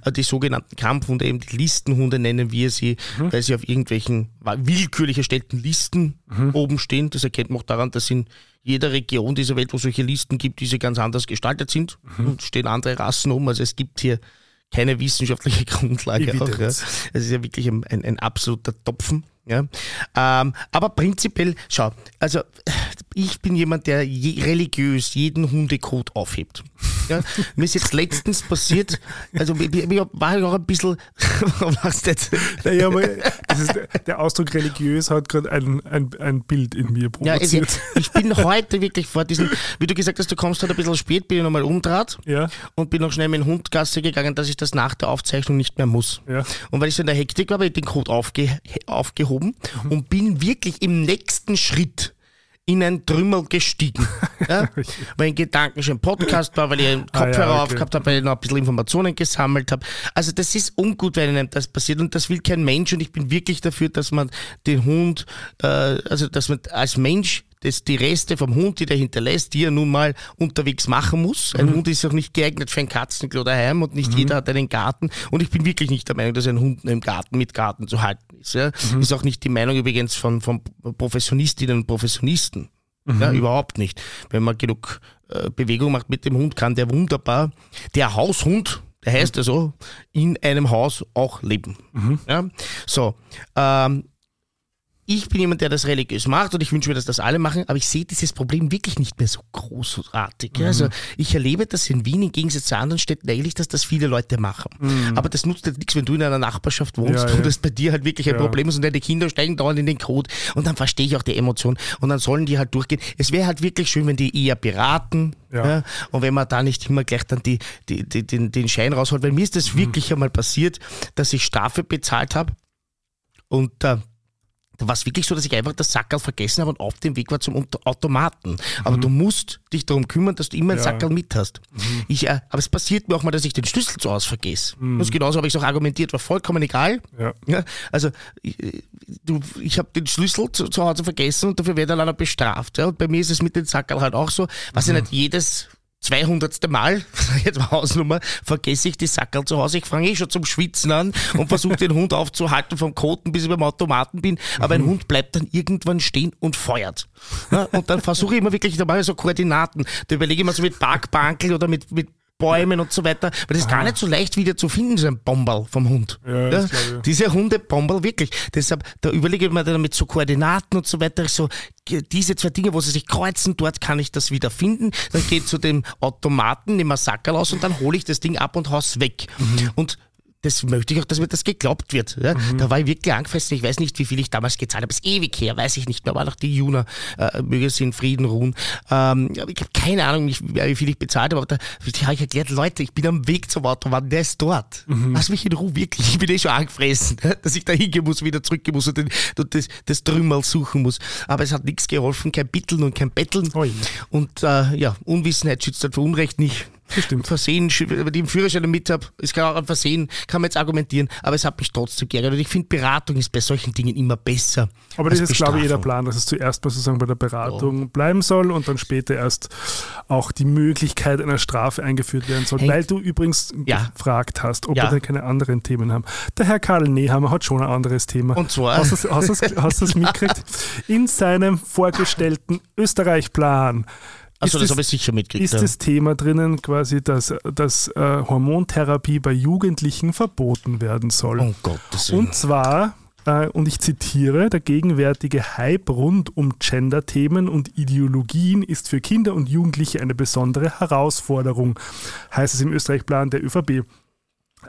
Äh, Die sogenannten Kampfhunde, eben die Listenhunde nennen wir sie, weil sie auf irgendwelchen willkürlich erstellten Listen oben stehen. Das erkennt man auch daran, dass in jeder Region dieser Welt, wo solche Listen gibt, diese ganz anders gestaltet sind und stehen andere Rassen um. Also es gibt hier keine wissenschaftliche Grundlage. Auch, ja. Es ist ja wirklich ein, ein, ein absoluter Topfen. Ja. Ähm, aber prinzipiell, schau, also ich bin jemand, der je, religiös jeden Hundecode aufhebt. Ja. Mir ist jetzt letztens passiert, also ich, ich war ja auch ein bisschen, warum lachst du jetzt? Naja, aber das ist, der Ausdruck religiös hat gerade ein, ein, ein Bild in mir Ja, es, provoziert. ich bin heute wirklich vor diesem, wie du gesagt hast, du kommst heute ein bisschen spät, bin ich nochmal umdraht Ja, und bin noch schnell mit dem Hund Gasse gegangen, dass ich das nach der Aufzeichnung nicht mehr muss. ja. Und weil ich so in der Hektik war, habe ich den Code aufge aufgehoben Mhm. und bin wirklich im nächsten Schritt in ein Trümmel gestiegen. ja? Weil in Gedanken schon Podcast war, weil ich einen Ah, ja, Kopfhörer okay. aufgehabt habe, weil ich noch ein bisschen Informationen gesammelt habe. Also das ist ungut, wenn einem das passiert und das will kein Mensch und ich bin wirklich dafür, dass man den Hund, äh, also dass man als Mensch das, die Reste vom Hund, die der hinterlässt, die er nun mal unterwegs machen muss. Ein Hund ist auch nicht geeignet für ein Katzenklo daheim und nicht jeder hat einen Garten. Und ich bin wirklich nicht der Meinung, dass ein Hund im Garten mit Garten zu halten ist. Ja. Ist auch nicht die Meinung übrigens von, von Professionistinnen und Professionisten. Ja, überhaupt nicht. Wenn man genug äh, Bewegung macht mit dem Hund, kann der wunderbar, der Haushund, der heißt ja so, in einem Haus auch leben. Ja? So, ähm, ich bin jemand, der das religiös macht und ich wünsche mir, dass das alle machen, aber ich sehe dieses Problem wirklich nicht mehr so großartig. ja. Also ich erlebe das in Wien im Gegensatz zu anderen Städten eigentlich, dass das viele Leute machen. Aber das nutzt halt nichts, wenn du in einer Nachbarschaft wohnst Ja, und ja. das bei dir halt wirklich ein Ja. Problem ist und deine Kinder steigen dauernd in den Code und dann verstehe ich auch die Emotion und dann sollen die halt durchgehen. Es wäre halt wirklich schön, wenn die eher beraten Ja. und wenn man da nicht immer gleich dann die, die, die, den, den Schein rausholt, weil mir ist das wirklich einmal passiert, dass ich Strafe bezahlt habe und äh, da war es wirklich so, dass ich einfach das Sackerl vergessen habe und auf dem Weg war zum Auto- Automaten. Aber du musst dich darum kümmern, dass du immer ein Ja. Sackerl mit hast. Ich, äh, aber es passiert mir auch mal, dass ich den Schlüssel zu Hause vergesse. Und genauso habe ich es auch argumentiert, war vollkommen egal. Ja. Ja, also ich, du, ich habe den Schlüssel zu, zu Hause vergessen und dafür wird dann einer bestraft. Ja? Und bei mir ist es mit den Sackerl halt auch so, was ich nicht jedes 200. Mal, jetzt mal Hausnummer, vergesse ich die Sackerl zu Hause. Ich fange eh schon zum Schwitzen an und versuche den Hund aufzuhalten vom Koten, bis ich beim Automaten bin. Aber ein Hund bleibt dann irgendwann stehen und feuert. Ja, und dann versuche ich immer wirklich, da mache ich so Koordinaten. Da überlege ich mir so mit Parkbankel oder mit, mit Bäumen und so weiter. Weil das ist gar nicht so leicht wieder zu finden, so ein Bomberl vom Hund. Ja, ich. Diese Hundebomberl, wirklich. Deshalb, da überlege ich mir dann mit so Koordinaten und so weiter, so diese zwei Dinge, wo sie sich kreuzen, dort kann ich das wieder finden. Dann gehe ich zu dem Automaten, nehme ein Sackerl aus und dann hole ich das Ding ab und haus weg. Mhm. Und das möchte ich auch, dass mir das geglaubt wird. Ja? Mhm. Da war ich wirklich angefressen. Ich weiß nicht, wie viel ich damals gezahlt habe. Ist ewig her, weiß ich nicht mehr. War noch die Juna, äh, möge sie in Frieden ruhen. Ähm, ich habe keine Ahnung, wie viel ich bezahlt habe. Aber da, habe ich erklärt, Leute, ich bin am Weg zum Automaten, der ist dort. Mhm. Lass mich in Ruhe, wirklich. Ich bin eh schon angefressen, dass ich da hingehen muss, wieder zurückgehen muss und, den, und das, das Trümmerl suchen muss. Aber es hat nichts geholfen, kein Bitteln und kein Betteln. Ui. Und äh, ja, Unwissenheit schützt halt vor Unrecht nicht. Bestimmt. Versehen, sch- die im Führerschein mit habe, ist gar auch ein Versehen, kann man jetzt argumentieren, aber es hat mich trotzdem geärgert. Und ich finde, Beratung ist bei solchen Dingen immer besser. Aber das ist, glaube ich, eh der Bestrafung. Plan, dass es zuerst mal sozusagen bei der Beratung bleiben soll und dann später erst auch die Möglichkeit einer Strafe eingeführt werden soll. Hängt- Weil du übrigens Ja. gefragt hast, ob Ja. wir denn keine anderen Themen haben. Der Herr Karl Nehammer hat schon ein anderes Thema. Und zwar- hast du es mitgekriegt? In seinem vorgestellten Österreich-Plan Also das ist habe ich sicher mitgekriegt. ist ja. das Thema drinnen quasi, dass, dass äh, Hormontherapie bei Jugendlichen verboten werden soll. Oh Gottes Willen. Und zwar, äh, und ich zitiere, der gegenwärtige Hype rund um Gender-Themen und Ideologien ist für Kinder und Jugendliche eine besondere Herausforderung, heißt es im Österreich-Plan der ÖVP.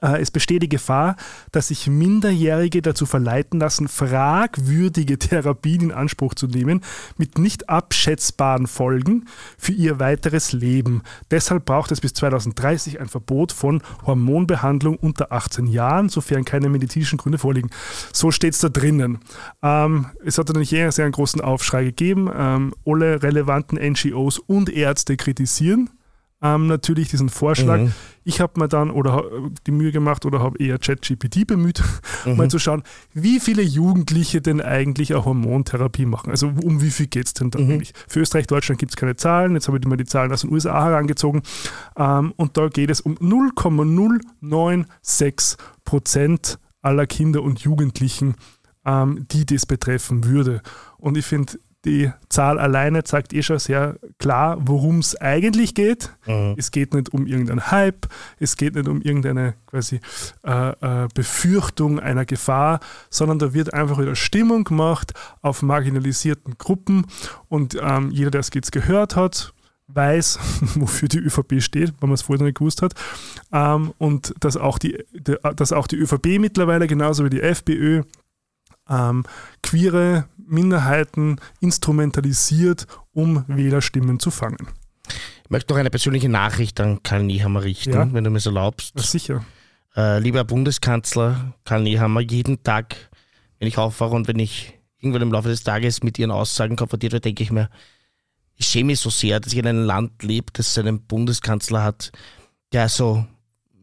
Äh, Es besteht die Gefahr, dass sich Minderjährige dazu verleiten lassen, fragwürdige Therapien in Anspruch zu nehmen, mit nicht abschätzbaren Folgen für ihr weiteres Leben. Deshalb braucht es bis 2030 ein Verbot von Hormonbehandlung unter 18 Jahren, sofern keine medizinischen Gründe vorliegen. So steht es da drinnen. Ähm, es hat natürlich sehr einen großen Aufschrei gegeben. Ähm, alle relevanten NGOs und Ärzte kritisieren ähm, natürlich diesen Vorschlag. Mhm. Ich habe mir dann oder die Mühe gemacht oder habe eher ChatGPT bemüht, Mhm. mal zu schauen, wie viele Jugendliche denn eigentlich eine Hormontherapie machen. Also um wie viel geht es denn da Mhm. eigentlich? Für Österreich, Deutschland gibt es keine Zahlen. Jetzt habe ich mir die Zahlen aus den USA herangezogen. Ähm, und da geht es um 0,096 Prozent aller Kinder und Jugendlichen, ähm, die das betreffen würde. Und ich finde, die Zahl alleine zeigt eh schon sehr klar, worum es eigentlich geht. Mhm. Es geht nicht um irgendeinen Hype, es geht nicht um irgendeine quasi äh, äh, Befürchtung einer Gefahr, sondern da wird einfach wieder Stimmung gemacht auf marginalisierten Gruppen und ähm, jeder, der es jetzt gehört hat, weiß, wofür die ÖVP steht, wenn man es vorher nicht gewusst hat. Ähm, und dass auch, die, die, dass auch die ÖVP mittlerweile, genauso wie die FPÖ, ähm, queere Minderheiten instrumentalisiert, um Wählerstimmen zu fangen. Ich möchte noch eine persönliche Nachricht an Karl Nehammer richten, Ja. wenn du mir so erlaubst. Na sicher. Äh, lieber Bundeskanzler Karl Nehammer, jeden Tag, wenn ich aufwache und wenn ich irgendwann im Laufe des Tages mit Ihren Aussagen konfrontiert werde, denke ich mir, ich schäme mich so sehr, dass ich in einem Land lebe, das einen Bundeskanzler hat, der so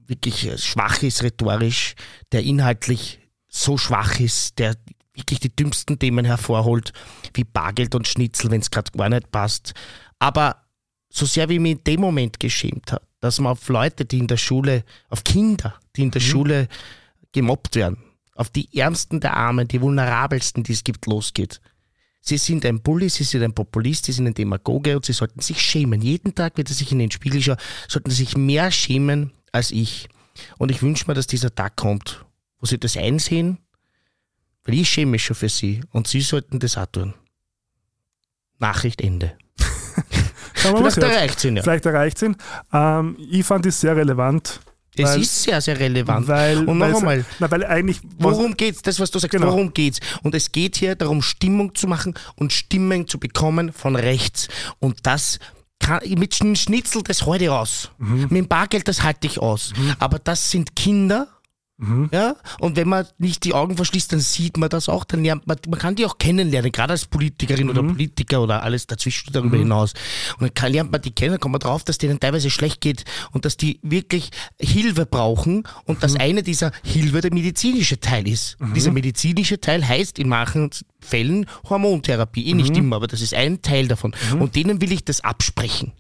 wirklich schwach ist rhetorisch, der inhaltlich so schwach ist, der wirklich die dümmsten Themen hervorholt, wie Bargeld und Schnitzel, wenn es gerade gar nicht passt. Aber so sehr wie mich in dem Moment geschämt hat, dass man auf Leute, die in der Schule, auf Kinder, die in der Schule gemobbt werden, auf die Ärmsten der Armen, die Vulnerabelsten, die es gibt, losgeht. Sie sind ein Bully, sie sind ein Populist, sie sind ein Demagoge und sie sollten sich schämen. Jeden Tag, wenn sie sich in den Spiegel schauen, sollten sie sich mehr schämen als ich. Und ich wünsche mir, dass dieser Tag kommt, wo sie das einsehen, weil ich schäme mich schon für sie und sie sollten das auch tun. Nachricht Ende. Vielleicht erreicht ihn ja. Vielleicht erreicht ihn. Ähm, ich fand es sehr relevant. Es weil- ist sehr, sehr relevant. Weil, und noch einmal, na, weil eigentlich. Worum geht's? Das, was du sagst, Genau. worum geht's? Und es geht hier darum, Stimmung zu machen und Stimmen zu bekommen von rechts. Und das kann, mit Schn- Schnitzel, das ich aus. Mhm. Mit dem Bargeld, das halte ich aus. Aber das sind Kinder. Mhm. Ja, und wenn man nicht die Augen verschließt, dann sieht man das auch, dann lernt man, man kann die auch kennenlernen, gerade als Politikerin Mhm. oder Politiker oder alles dazwischen darüber hinaus. Und dann kann, lernt man die kennen, kommt man drauf, dass denen teilweise schlecht geht und dass die wirklich Hilfe brauchen und Mhm. dass eine dieser Hilfe der medizinische Teil ist. Dieser medizinische Teil heißt in manchen Fällen Hormontherapie, eh Mhm. nicht immer, aber das ist ein Teil davon. Und denen will ich das absprechen.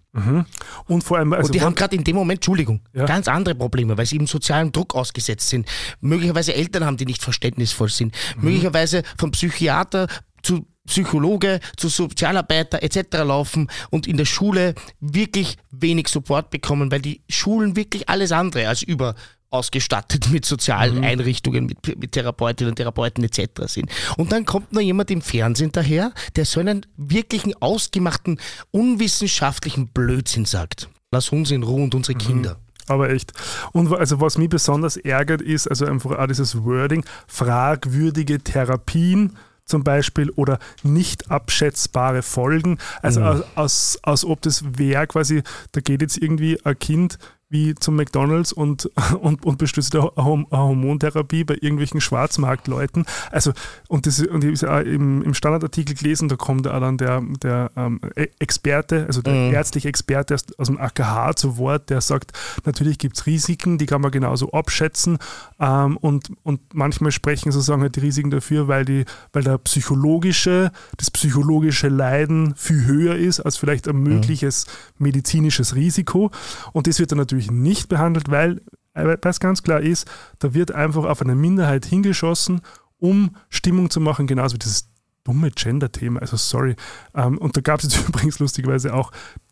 Und vor allem, also Und die haben gerade in dem Moment, Entschuldigung, Ja. ganz andere Probleme, weil sie eben sozialem Druck ausgesetzt sind. Möglicherweise Eltern haben, die nicht verständnisvoll sind. Mhm. Möglicherweise vom Psychiater zu Psychologe, zu Sozialarbeiter etc. laufen und in der Schule wirklich wenig Support bekommen, weil die Schulen wirklich alles andere als über ausgestattet mit sozialen Mhm. Einrichtungen, mit, mit Therapeutinnen und Therapeuten etc. sind. Und dann kommt noch jemand im Fernsehen daher, der so einen wirklichen ausgemachten, unwissenschaftlichen Blödsinn sagt. Lass uns in Ruhe und unsere Kinder. Aber echt. Und also was mich besonders ärgert, ist also einfach auch dieses Wording, fragwürdige Therapien zum Beispiel oder nicht abschätzbare Folgen. Also Mhm. aus, aus, als ob das wäre quasi, da geht jetzt irgendwie ein Kind wie zum McDonalds und, und, und bestützt eine Hormontherapie bei irgendwelchen Schwarzmarktleuten. Also, und, das, und ich habe im, im Standardartikel gelesen, da kommt auch dann der, der ähm, e-, Experte, also der mhm. ärztliche Experte aus, aus dem AKH zu Wort, der sagt, natürlich gibt es Risiken, die kann man genauso abschätzen ähm, und, und manchmal sprechen sozusagen halt die Risiken dafür, weil, die, weil der psychologische, das psychologische Leiden viel höher ist als vielleicht ein mhm. mögliches medizinisches Risiko und das wird dann natürlich natürlich nicht behandelt, weil was ganz klar ist, da wird einfach auf eine Minderheit hingeschossen, um Stimmung zu machen, genauso wie dieses dumme Gender-Thema. Also sorry. Ähm, und da gab es jetzt übrigens lustigerweise auch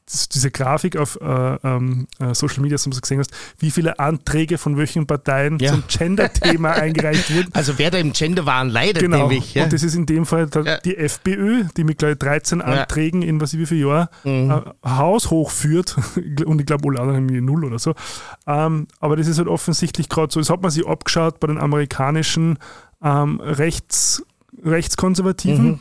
diese Grafik auf äh, ähm, äh, Social Media, du gesehen hast, wie viele Anträge von welchen Parteien ja. zum Gender-Thema eingereicht wurden. Also wer da im Gender-Wahn leidet, genau. nämlich. Ja. Und das ist in dem Fall ja. die FPÖ, die mit gleich 13 Anträgen in was wie viel Jahr mhm. äh, Haus hochführt. Und ich glaube, alle anderen haben null oder so. Ähm, aber das ist halt offensichtlich gerade so. Das hat man sich abgeschaut bei den amerikanischen ähm, Rechts, Rechtskonservativen. Mhm.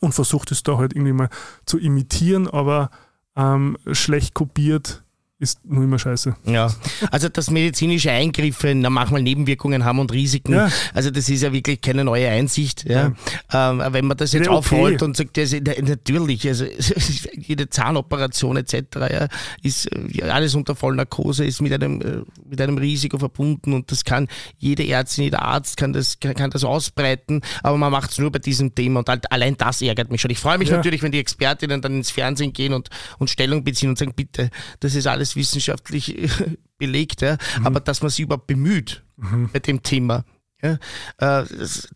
Und versucht es da halt irgendwie mal zu imitieren, aber ähm, schlecht kopiert ist nur immer scheiße. Ja, also dass medizinische Eingriffe manchmal Nebenwirkungen haben und Risiken, ja. also das ist ja wirklich keine neue Einsicht. Ja. ja. Ähm, wenn man das jetzt okay. aufrollt und sagt, das, natürlich, also jede Zahnoperation etc. Ja, ist ja, alles unter Vollnarkose, ist mit einem, äh, mit einem Risiko verbunden und das kann jede Ärztin, jeder Arzt kann das, kann das ausbreiten, aber man macht es nur bei diesem Thema und halt allein das ärgert mich schon. Ich freue mich natürlich, wenn die Expertinnen dann ins Fernsehen gehen und, und Stellung beziehen und sagen, bitte, das ist alles wissenschaftlich belegt, ja, mhm. aber dass man sich überhaupt bemüht mhm. bei dem Thema. Ja, äh,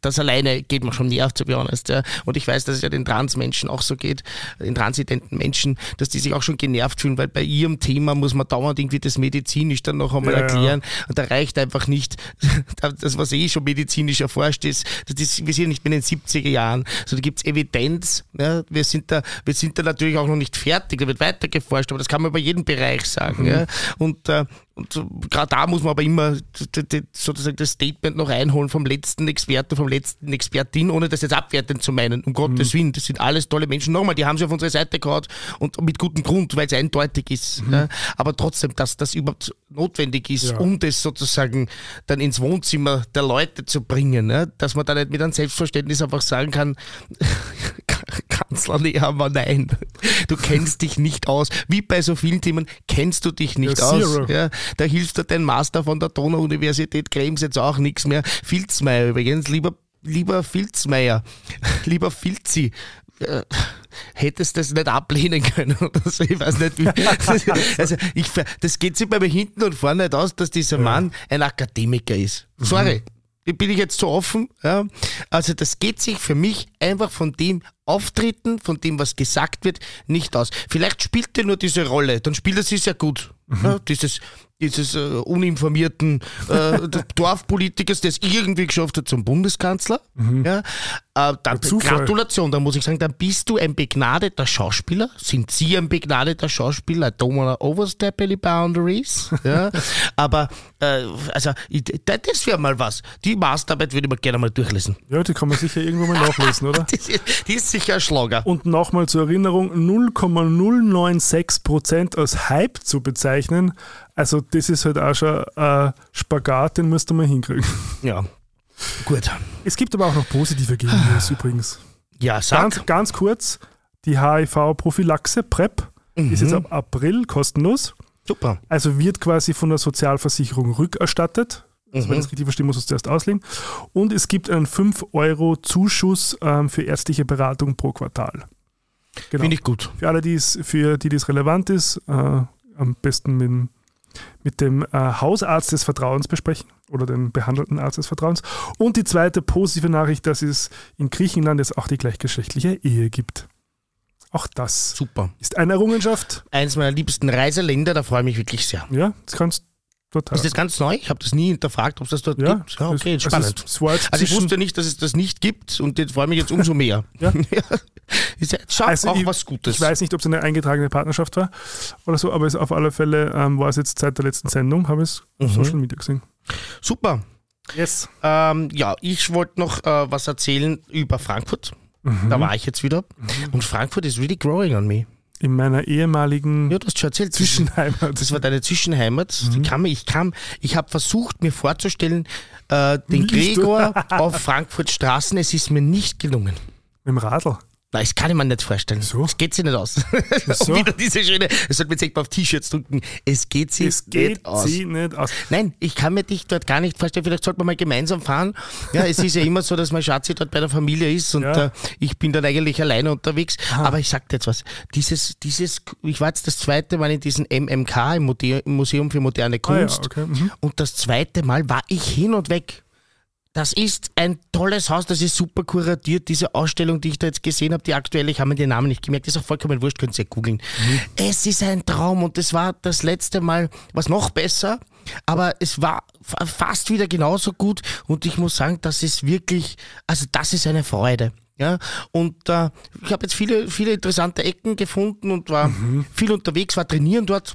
das, alleine geht mir schon nerv, to be honest. Ja. Und ich weiß, dass es ja den Transmenschen auch so geht, den transidenten Menschen, dass die sich auch schon genervt fühlen, weil bei ihrem Thema muss man dauernd irgendwie das medizinisch dann noch einmal ja, erklären. Und da reicht einfach nicht, das, was eh schon medizinisch erforscht ist, das ist, wir sind nicht mehr in den 70er Jahren. So, da gibt es Evidenz. Ja. Wir, sind da, wir sind da natürlich auch noch nicht fertig, da wird weiter geforscht, aber das kann man bei jedem Bereich sagen. Mhm. Und äh, und gerade da muss man aber immer sozusagen das Statement noch einholen vom letzten Experten, vom letzten Expertin, ohne das jetzt abwertend zu meinen. Um Gottes mhm. Willen, das sind alles tolle Menschen. Nochmal, die haben sie auf unsere Seite gehauen und mit gutem Grund, weil es eindeutig ist. Mhm. Ja. Aber trotzdem, dass das überhaupt notwendig ist, ja. um das sozusagen dann ins Wohnzimmer der Leute zu bringen. Ja. Dass man da nicht mit einem Selbstverständnis einfach sagen kann, Kanzler Nehammer, nein, du kennst dich nicht aus. Wie bei so vielen Themen kennst du dich nicht ja, aus. Ja, da hilft dir dein Master von der Donau-Universität Krems jetzt auch nichts mehr. Filzmeier übrigens, lieber, lieber Filzmeier, lieber Filzi, äh, hättest das nicht ablehnen können oder so. Ich weiß nicht, wie. also ich, das geht sich bei mir hinten und vorne nicht aus, dass dieser Mann ein Akademiker ist. Sorry. Bin ich jetzt zu offen. Ja. Also das geht sich für mich einfach von dem Auftreten, von dem, was gesagt wird, nicht aus. Vielleicht spielt er nur diese Rolle, dann spielt er sie sehr gut. Mhm. Ja, dieses dieses äh, uninformierten äh, Dorfpolitikers, der es irgendwie geschafft hat zum Bundeskanzler. Mhm. Ja, äh, dann, Gratulation, da muss ich sagen, dann bist du ein begnadeter Schauspieler. Sind Sie ein begnadeter Schauspieler? I don't wanna overstep any boundaries. ja, aber äh, also das wäre mal was. Die Masterarbeit würde ich mir gerne mal durchlesen. Ja, die kann man sicher irgendwo mal nachlesen, oder? die, ist, die ist sicher ein Schlager. Und nochmal zur Erinnerung, 0,096% als Hype zu bezeichnen, also das ist halt auch schon ein Spagat, den musst du mal hinkriegen. Ja, gut. Es gibt aber auch noch positive Gegennews übrigens. Ja, sag. Ganz, ganz kurz, die HIV-Prophylaxe, PrEP, mhm. ist jetzt ab April kostenlos. Super. Also wird quasi von der Sozialversicherung rückerstattet. Also mhm. Wenn ich das richtig verstehe, muss ich es zuerst auslegen. Und es gibt einen 5-Euro-Zuschuss ähm, für ärztliche Beratung pro Quartal. Genau. Finde ich gut. Für alle, die's, für die das relevant ist, äh, am besten mit dem mit dem äh, Hausarzt des Vertrauens besprechen oder dem behandelten Arzt des Vertrauens. Und die zweite positive Nachricht, dass es in Griechenland jetzt auch die gleichgeschlechtliche Ehe gibt. Auch das Super. ist eine Errungenschaft. Eines meiner liebsten Reiseländer, da freue ich mich wirklich sehr. Ja, das kannst Total. Ist das ganz neu? Ich habe das nie hinterfragt, ob es das dort ja, gibt. Ja, okay, das, spannend. Ist, also ich wusste nicht, dass es das nicht gibt und jetzt freue ich mich jetzt umso mehr. ja. ist ja schon also auch ich, was Gutes. Ich weiß nicht, ob es eine eingetragene Partnerschaft war oder so, aber es auf alle Fälle ähm, war es jetzt seit der letzten Sendung, habe ich es mhm. auf Social Media gesehen. Super. Yes. Ähm, ja, ich wollte noch äh, was erzählen über Frankfurt. Mhm. Da war ich jetzt wieder. Mhm. Und Frankfurt is really growing on me. in meiner ehemaligen Ja, du hast schon erzählt. Zwischenheimat. Das war deine Zwischenheimat. Mhm. Ich kam, ich kam, ich habe versucht, mir vorzustellen, äh, den. Gregor auf Frankfurt Straßen. Es ist mir nicht gelungen. Mit dem Radl. Nein, das kann ich mir nicht vorstellen. So? Es geht sich nicht aus. so? Wieder diese schöne, das sollte man jetzt mal auf T-Shirts drücken. Es geht sich Es geht nicht aus. sie nicht aus. Nein, ich kann mir dich dort gar nicht vorstellen. Vielleicht sollten wir mal gemeinsam fahren. Ja, es ist ja immer so, dass mein Schatzi dort bei der Familie ist und Ja. äh, ich bin dann eigentlich alleine unterwegs. Aber ich sag dir jetzt was. Dieses, dieses, ich war jetzt das zweite Mal in diesem MMK, im Museum für moderne Ah, ja, Kunst. okay. Mhm. Und das zweite Mal war ich hin und weg. Das ist ein tolles Haus, das ist super kuratiert. Diese Ausstellung, die ich da jetzt gesehen habe, die aktuelle, ich habe mir den Namen nicht gemerkt, ist auch vollkommen wurscht, könnt ihr ja googeln. Es ist ein Traum und das war das letzte Mal, was noch besser, aber es war fa- fast wieder genauso gut und ich muss sagen, das ist wirklich, also das ist eine Freude. Ja, und äh, ich habe jetzt viele, viele interessante Ecken gefunden und war viel unterwegs, war trainieren dort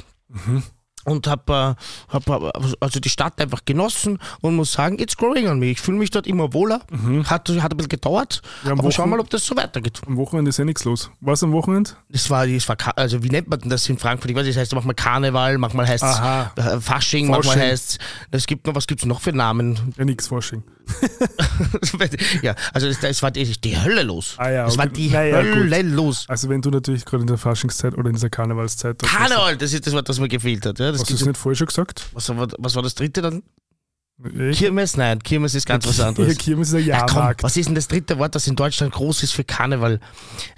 und habe äh, hab, hab, also die Stadt einfach genossen und muss sagen, it's growing on me. Ich fühle mich dort immer wohler. Hat, hat ein bisschen gedauert, Ja, aber schauen wir Wochen- mal, ob das so weitergeht. Am Wochenende ist ja nichts los. Was am Wochenende? Das war, das war, also wie nennt man das in Frankfurt? Ich weiß nicht, das heißt manchmal Karneval, manchmal heißt es äh, Fasching, manchmal Fasching. heißt es, gibt noch, was gibt es noch für Namen? Ja, nichts Forschung. ja, also es, es war die, die Hölle los. Ah ja, es war okay. die Naja, Hölle los. Also wenn du natürlich gerade in der Faschingszeit oder in dieser Karnevalszeit... das- Karneval, das ist das Wort, das mir gefehlt hat. Ja, das Hast du es nicht vorher schon gesagt? was, war, was war das dritte dann? Ich, Kirmes? Nein, Kirmes ist ganz was anderes. Ja, Kirmes ist ein Ja, Jahrmarkt. was ist denn das dritte Wort, das in Deutschland groß ist für Karneval?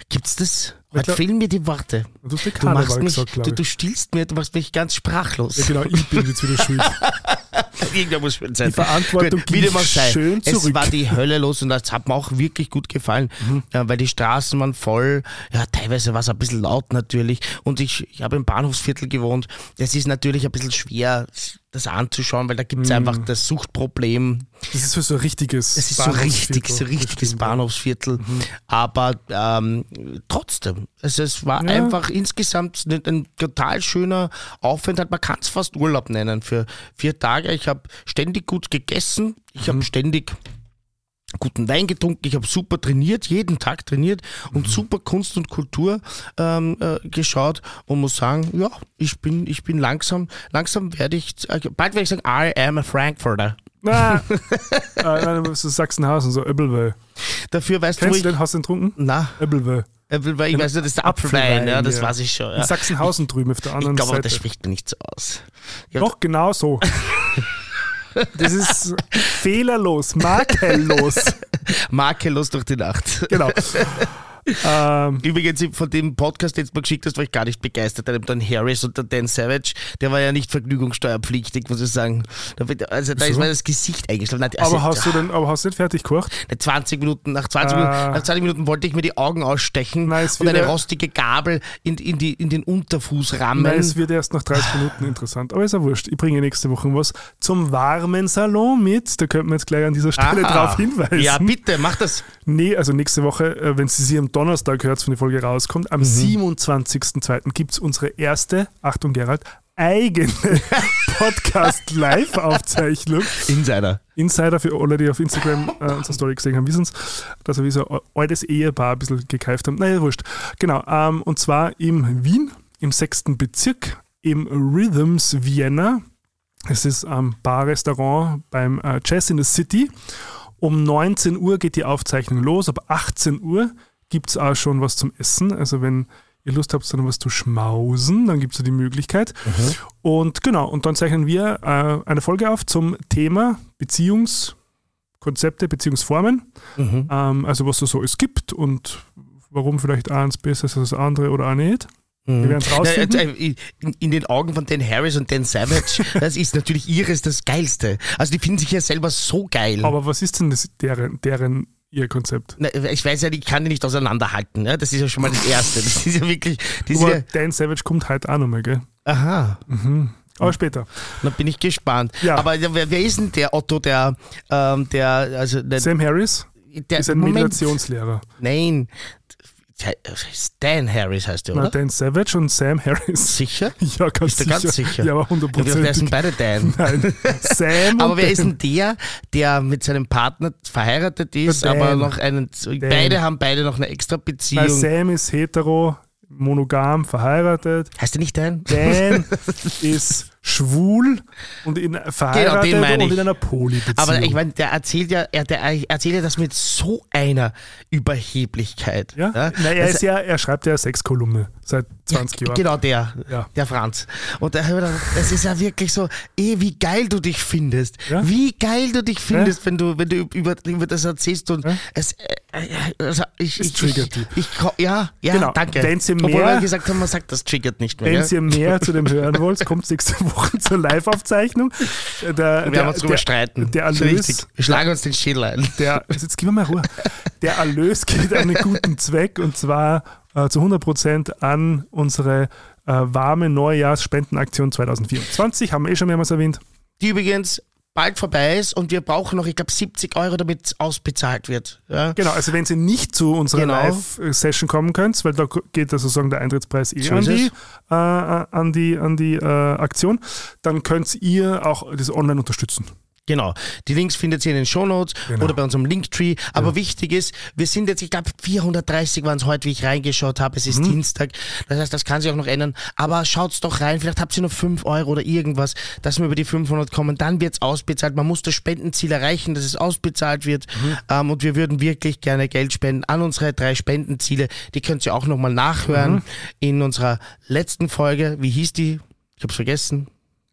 Gibt's das? Heute fehlen mir die Worte. du ja Du machst mich, gesagt, du, du stillst mir, du machst mich ganz sprachlos. Ja, genau, ich bin jetzt wieder schuld. Irgendwer muss schön sein. Die Verantwortung Gut, wie dem auch sei. schön Es zurück. war die Hölle los und das hat mir auch wirklich gut gefallen, Mhm. ja, weil die Straßen waren voll. Ja, teilweise war es ein bisschen laut natürlich. Und ich, ich habe im Bahnhofsviertel gewohnt. Das ist natürlich ein bisschen schwer, das anzuschauen, weil da gibt es Mhm. einfach das Suchtproblem. Das ist so so ein richtiges Es ist so richtig, so richtiges Stimmt, ja. Bahnhofsviertel. Aber ähm, trotzdem, also es war Ja. einfach insgesamt ein, ein total schöner Aufenthalt. Man kann es fast Urlaub nennen für vier Tage. Ich habe ständig gut gegessen. Ich Mhm. habe ständig guten Wein getrunken, ich habe super trainiert, jeden Tag trainiert Mhm. und super Kunst und Kultur ähm, äh, geschaut und muss sagen, ja, ich bin, ich bin langsam, langsam werde ich, äh, bald werde ich sagen, I am a Frankfurter. Ah, äh, nein, das ist Sachsenhausen, so Öbelwö. Dafür weißt du, wo Kennst ich, den? Hast du den getrunken? na, Öbelwö. Apfelwein, ich weiß nicht, das ist der Apfelwein, ja, das ja. weiß ich schon. In Ja. Sachsenhausen drüben auf der Ich anderen glaube, aber Seite. das spricht mir nicht so aus. Ja, Doch, genau so. Das ist fehlerlos, makellos. Makellos durch die Nacht. Genau. Ähm, Übrigens, von dem Podcast, den du mir geschickt hast, war ich gar nicht begeistert. Der Dan Harris und der Dan Savage, der war ja nicht vergnügungssteuerpflichtig, muss ich sagen. Also da ist Wieso? mir das Gesicht eingeschlafen. Also, aber, hast du denn, aber hast du nicht fertig gekocht? 20 Minuten, nach 20, Ah. Minuten, nach 20 Minuten wollte ich mir die Augen ausstechen Nein, und eine rostige Gabel in, in, die, in den Unterfuß rammen. Nein, es wird erst nach 30 Minuten interessant. Aber ist ja wurscht. Ich bringe nächste Woche was zum warmen Salon mit. Da könnten wir jetzt gleich an dieser Stelle Aha. drauf hinweisen. Ja, bitte, mach das. Nee, also nächste Woche, äh, wenn Sie sie am Donnerstag hört, wenn die Folge rauskommt, Mhm. am 27.02. gibt es unsere erste, Achtung Gerald, eigene Podcast-Live-Aufzeichnung. Insider. Insider für alle, die auf Instagram äh, unsere Story gesehen haben, wissen es, dass wir wie so ein altes Ehepaar ein bisschen gekeift haben. Naja, wurscht. Genau, ähm, und zwar im Wien, im sechsten Bezirk, im Rhythms Vienna. Es ist ein Bar-Restaurant beim äh, Jazz in the City. Um 19 Uhr geht die Aufzeichnung los. Ab 18 Uhr gibt es auch schon was zum Essen. Also wenn ihr Lust habt, dann was zu schmausen, dann gibt es die Möglichkeit. Und genau, und dann zeichnen wir äh, eine Folge auf zum Thema Beziehungskonzepte, Beziehungsformen. Mhm. Ähm, also was es so es gibt und warum vielleicht eins besser ist als das andere oder auch nicht. Mhm. Wir werden es rausfinden. Äh, in, in den Augen von Dan Harris und Dan Savage, das ist natürlich ihres das Geilste. Also die finden sich ja selber so geil. Aber was ist denn das, deren, deren ihr Konzept? Na, ich weiß ja, ich kann die nicht auseinanderhalten. Ne? Das ist ja schon mal das Erste. Das ist ja wirklich. Das Aber ja, Dan Savage kommt heute auch nochmal, gell? aha, Aber später. da bin ich gespannt. Ja. Aber wer, wer ist denn der Otto, der, ähm, der, also der, Sam Harris der ist ein Moment, Meditationslehrer. Nein, Dan Harris heißt der, Na, oder? Dan Savage und Sam Harris. Sicher? Ja, ganz Bist du sicher. ganz sicher? Ja, aber Ja, wer sind 100%. beide Dan? Nein, Sam Aber wer ist Dan. denn der, der mit seinem Partner verheiratet ist, Dan. aber noch einen. Beide haben beide noch eine extra Beziehung. Sam ist hetero, monogam verheiratet. Heißt der nicht Dan? Dan ist schwul und in, verheiratet Genau, den meine und in einer Polybeziehung. Aber ich meine, der erzählt ja, er, der erzählt ja das mit so einer Überheblichkeit. ja? Na, er, Das- ja, er schreibt ja Sexkolumne seit 20 Jahren. Genau der, Ja. der Franz. Und da hab ich gedacht, es ist ja wirklich so, eh, wie geil du dich findest. Ja. Wie geil du dich findest, wenn du, wenn du über, über das erzählst und Ja. es, äh, also ich, ich, triggert ich, ich, ko- ja, ja, Genau. danke. Wenn sie Obwohl mehr- wir gesagt haben, man sagt, das triggert nicht mehr. Wenn ihr mehr zu dem hören wollt, kommt nächste Woche zur Live-Aufzeichnung. Der, wir werden uns drüber streiten. Der Erlös. Wir schlagen uns den Schädel ein. der, jetzt gib mir mal Ruhe. Der Erlös geht an einen guten Zweck und zwar äh, zu 100% an unsere äh, warme Neujahrsspendenaktion 2024. Haben wir eh schon mehrmals erwähnt. Die übrigens bald vorbei ist und wir brauchen noch, ich glaube, 70 Euro, damit es ausbezahlt wird. Ja? Genau, also wenn Sie nicht zu unserer Genau. Live-Session kommen könnt, weil da geht ja sozusagen der Eintrittspreis eh So an die, es. äh, an die, an die äh, Aktion, dann könnt ihr auch das online unterstützen. Genau. Die Links findet ihr in den Shownotes Genau. oder bei unserem Linktree. Aber wichtig ist, wir sind jetzt, ich glaube, 430 waren es heute, wie ich reingeschaut habe. Mhm. Es ist Dienstag. Das heißt, das kann sich auch noch ändern. Aber schaut's doch rein. Vielleicht habt ihr nur 5 Euro oder irgendwas, dass wir über die 500 kommen. Dann wird's ausbezahlt. Man muss das Spendenziel erreichen, dass es ausbezahlt wird. Mhm. Ähm, und wir würden wirklich gerne Geld spenden an unsere drei Spendenziele. Die könnt ihr auch nochmal nachhören Mhm. in unserer letzten Folge. Wie hieß die? Ich hab's vergessen.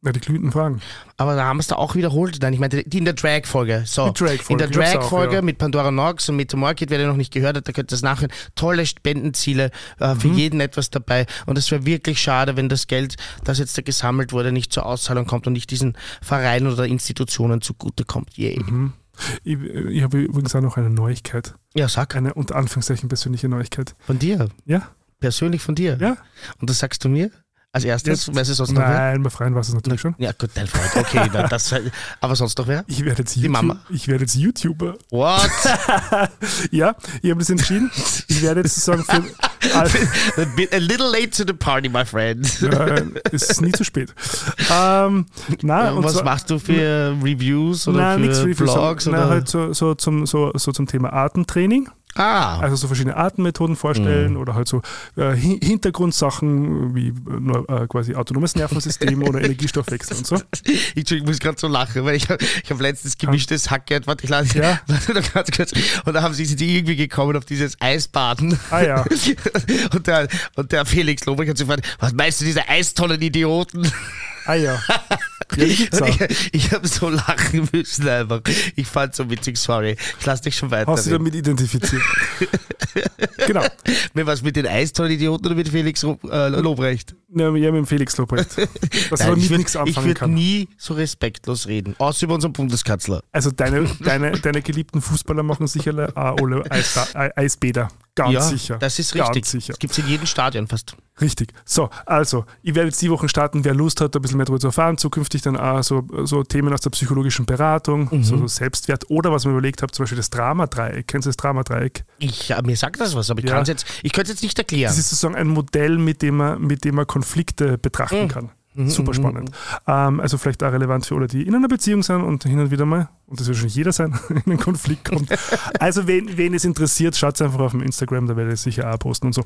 Ja, die glühenden Fragen. Aber da haben wir es da auch wiederholt. Nein, ich meinte die in der Drag-Folge. So, Drag-Folge, in der Drag-Folge ja. mit Pandora Nox und Meta Market, wer den noch nicht gehört hat, da könnt ihr das nachhören. Tolle Spendenziele, äh, Mhm. für jeden etwas dabei. Und es wäre wirklich schade, wenn das Geld, das jetzt da gesammelt wurde, nicht zur Auszahlung kommt und nicht diesen Vereinen oder Institutionen zugutekommt. Yay. Mhm. Ich, ich habe übrigens auch noch eine Neuigkeit. Ja, sag. Eine unter Anführungszeichen persönliche Neuigkeit. Von dir. Ja? Persönlich von dir. Ja? Und das sagst du mir? Als erstes? Jetzt- Weißt du sonst noch wer? Nein, bei Freien war es natürlich schon. Ja, gut, dein Freund. Okay, na, das, aber sonst noch wer? Ich werde jetzt, Die Mama. YouTube, ich werde jetzt YouTuber. What? Ja, ich habe das entschieden. Ich werde jetzt sozusagen für. a, little late to the party, my friend. äh, es ist nie zu spät. Ähm, na, und was zwar, machst du für Reviews oder na, für nichts Reviews, Vlogs? na, oder? halt so, so, zum, so, so zum Thema Artentraining. Ah, Also so verschiedene Artenmethoden vorstellen oder halt so äh, Hi- Hintergrundsachen wie äh, quasi autonomes Nervensystem oder Energiestoffwechsel und so. ich, ich muss gerade so lachen, weil ich, hab- ich habe letztens gemischtes Hack gehört. Warte, ich lade Ja. warte noch ganz kurz. Und da haben sie sind die irgendwie gekommen auf dieses Eisbaden. Ah ja. Und der, und der Felix Lobrecht hat sich gefragt, was meinst du, diese Eistonnen-Idioten? Ah ja. Ja, ich ich habe so lachen müssen einfach. Ich fand so witzig, sorry. Ich lass dich schon weiter. Hast du damit identifiziert? genau. Mit was mit den Eistonnen-Idioten oder mit Felix äh, Lobrecht? Ja, mit dem Felix Lobrecht. Das Nein, ich nichts Ich anfangen würde kann. nie so respektlos reden, außer über unseren Bundeskanzler. Also deine, deine, deine geliebten Fußballer machen sicher auch alle Eis, Ei- Eisbäder. Ganz ja, sicher. das ist richtig. Ganz sicher. Das gibt es in jedem Stadion fast. Richtig. So, also, ich werde jetzt die Wochen starten, wer Lust hat, ein bisschen mehr darüber zu erfahren. Zukünftig dann auch so, so Themen aus der psychologischen Beratung, Mhm. so, so Selbstwert oder was mir überlegt habe, zum Beispiel das Dramadreieck. Kennst du das Dramadreieck? Ich, ja, mir sagt das was, aber ich Ja. jetzt, ich könnte es jetzt nicht erklären. Das ist sozusagen ein Modell, mit dem man, mit dem man Konflikte Mhm. betrachten kann. Super spannend. Ähm, also vielleicht auch relevant für alle, die in einer Beziehung sind und hin und wieder mal, und das wird wahrscheinlich jeder sein, in einen Konflikt kommt. Also wen, wen es interessiert, schaut einfach auf dem Instagram, da werde ich es sicher auch posten und so.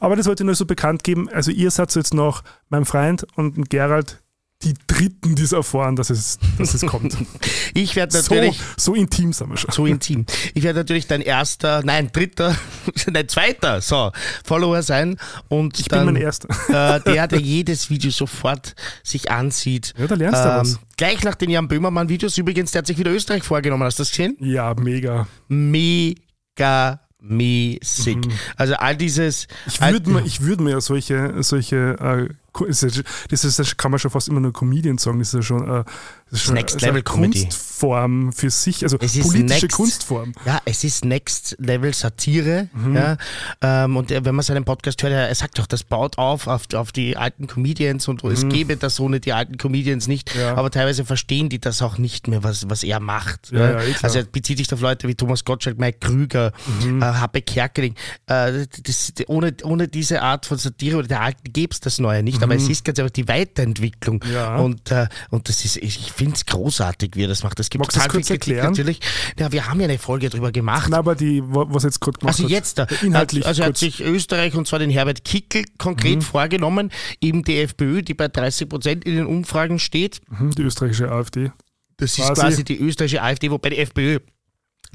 Aber das wollte ich nur so bekannt geben. Also ihr seid jetzt noch mein Freund und Gerald, die Dritten, die es erfahren, dass es, dass es kommt. ich werde so, natürlich, so intim sind wir schon. so intim, ich werde natürlich dein erster, nein, dritter, nein, zweiter, so, Follower sein und Ich bin dann mein Erster. äh, der, der jedes Video sofort sich ansieht. Ja, da lernst du was. Gleich nach den Jan Böhmermann-Videos, übrigens, der hat sich wieder Österreich vorgenommen, hast du das gesehen? Ja, mega. Mega mäßig. Also all dieses. Mhm. Ich würde mir, ich würd mir ja solche, solche äh, Ist das, ist, das kann man schon fast immer nur Comedian sagen, das ist ja schon, äh, das ist schon Next eine Level Comedy. Kunstform für sich, also politische next- Kunstform. Ja, es ist Next Level Satire. Mhm. Ja, ähm, und er- wenn man seinen Podcast hört, er, sagt doch, das baut auf auf, auf die alten Comedians und es gäbe das ohne die alten Comedians nicht. Mhm. Ja. Aber teilweise verstehen die das auch nicht mehr, was, was er macht. Ja, eh also er bezieht sich auf Leute wie Thomas Gottschalk, Mike Krüger, Mhm. äh, Happe Kerkeling. Äh, das, ohne, ohne diese Art von Satire oder der alten gäbe es das Neue nicht. Mhm. aber es ist ganz einfach die Weiterentwicklung. Ja. Und, äh, und das ist, ich finde es großartig, wie er das macht. Das gibt Magst du das kurz erklären? Natürlich. Ja, wir haben ja eine Folge darüber gemacht. Na, aber die, was jetzt gerade gemacht Also jetzt da. Inhaltlich. Also hat sich Österreich und zwar den Herbert Kickel konkret mhm. vorgenommen, eben die FPÖ, die bei 30 Prozent in den Umfragen steht. Mhm, die österreichische AfD. Das ist quasi die österreichische AfD, wobei die FPÖ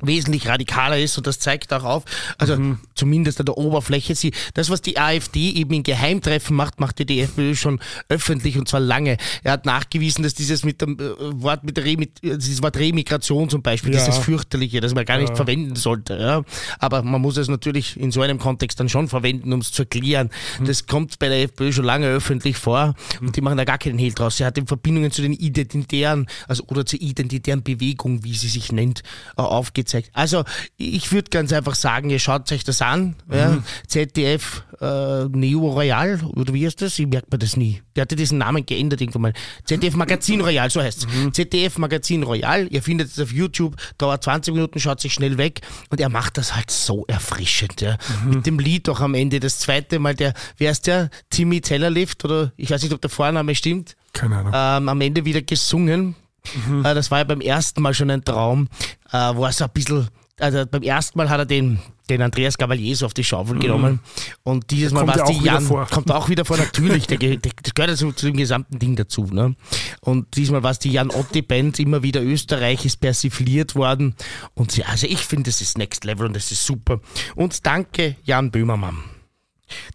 wesentlich radikaler ist und das zeigt auch auf, also mhm. zumindest an der Oberfläche, sie, das, was die AfD eben in Geheimtreffen macht, macht die FPÖ schon öffentlich und zwar lange. Er hat nachgewiesen, dass dieses mit dem äh, Wort mit, Re, mit äh, dieses Wort Remigration zum Beispiel, ja. dieses fürchterliche, das man gar nicht ja. verwenden sollte. Ja. Aber man muss es natürlich in so einem Kontext dann schon verwenden, um es zu erklären. Mhm. Das kommt bei der FPÖ schon lange öffentlich vor und die machen da gar keinen Hehl draus. Sie hat in Verbindungen zu den identitären, also oder zur identitären Bewegung, wie sie sich nennt, äh, aufgezeigt gezeigt. Also ich würde ganz einfach sagen, ihr schaut euch das an. Mhm. Ja. ZDF äh, Neo Royal, oder wie heißt das? Ich merke mir das nie. Der hatte diesen Namen geändert irgendwann mal. ZDF Magazin Royal, so heißt es. Mhm. ZDF Magazin Royal, ihr findet es auf YouTube, dauert 20 Minuten, schaut sich schnell weg und er macht das halt so erfrischend. Ja. Mhm. Mit dem Lied auch am Ende. Das zweite Mal, der, wer ist der? Timmy Tellerlift oder ich weiß nicht, ob der Vorname stimmt. Keine Ahnung. Ähm, am Ende wieder gesungen. Mhm. Äh, das war ja beim ersten Mal schon ein Traum, äh, wo er so ein bisschen, also beim ersten Mal hat er den, den Andreas Gavalier so auf die Schaufel mhm. genommen und dieses Mal war es die Jan, vor. kommt auch wieder vor, natürlich, der, der, das gehört also zu dem gesamten Ding dazu. Ne? Und diesmal war es die Jan Otti Band, immer wieder Österreich ist persifliert worden und sie, also ich finde, das ist Next Level und das ist super. Und danke Jan Böhmermann.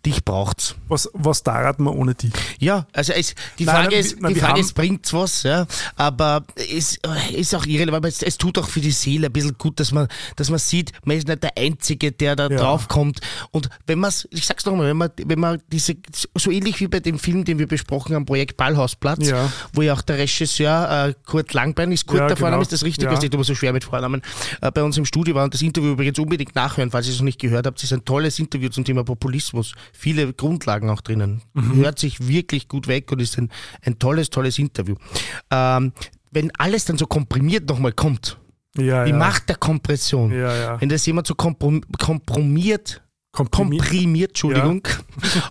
Dich braucht's. Was, was dauert man ohne dich? Ja, also es, die Frage nein, ist, nein, die Frage ist, bringt's was, ja, aber es ist auch irrelevant, es, es tut auch für die Seele ein bisschen gut, dass man, dass man sieht, man ist nicht der Einzige, der da ja. draufkommt. Und wenn man ich sag's nochmal, wenn man, wenn man diese, so ähnlich wie bei dem Film, den wir besprochen haben, Projekt Ballhausplatz, ja. wo ja auch der Regisseur äh, Kurt Langbein ist, Kurt ja, der Vorname, genau. ist das richtig, ja. was nicht immer so schwer mit Vornamen, äh, bei uns im Studio war und das Interview übrigens unbedingt nachhören, falls ihr es noch nicht gehört habt, es ist ein tolles Interview zum Thema Populismus Journalismus viele Grundlagen auch drinnen. Mhm. Hört sich wirklich gut weg und ist ein, ein tolles, tolles Interview. Ähm, wenn alles dann so komprimiert nochmal kommt, ja, die ja. Macht der Kompression, ja, wenn das jemand so komprom kompromiert Komprimiert, komprimiert Entschuldigung,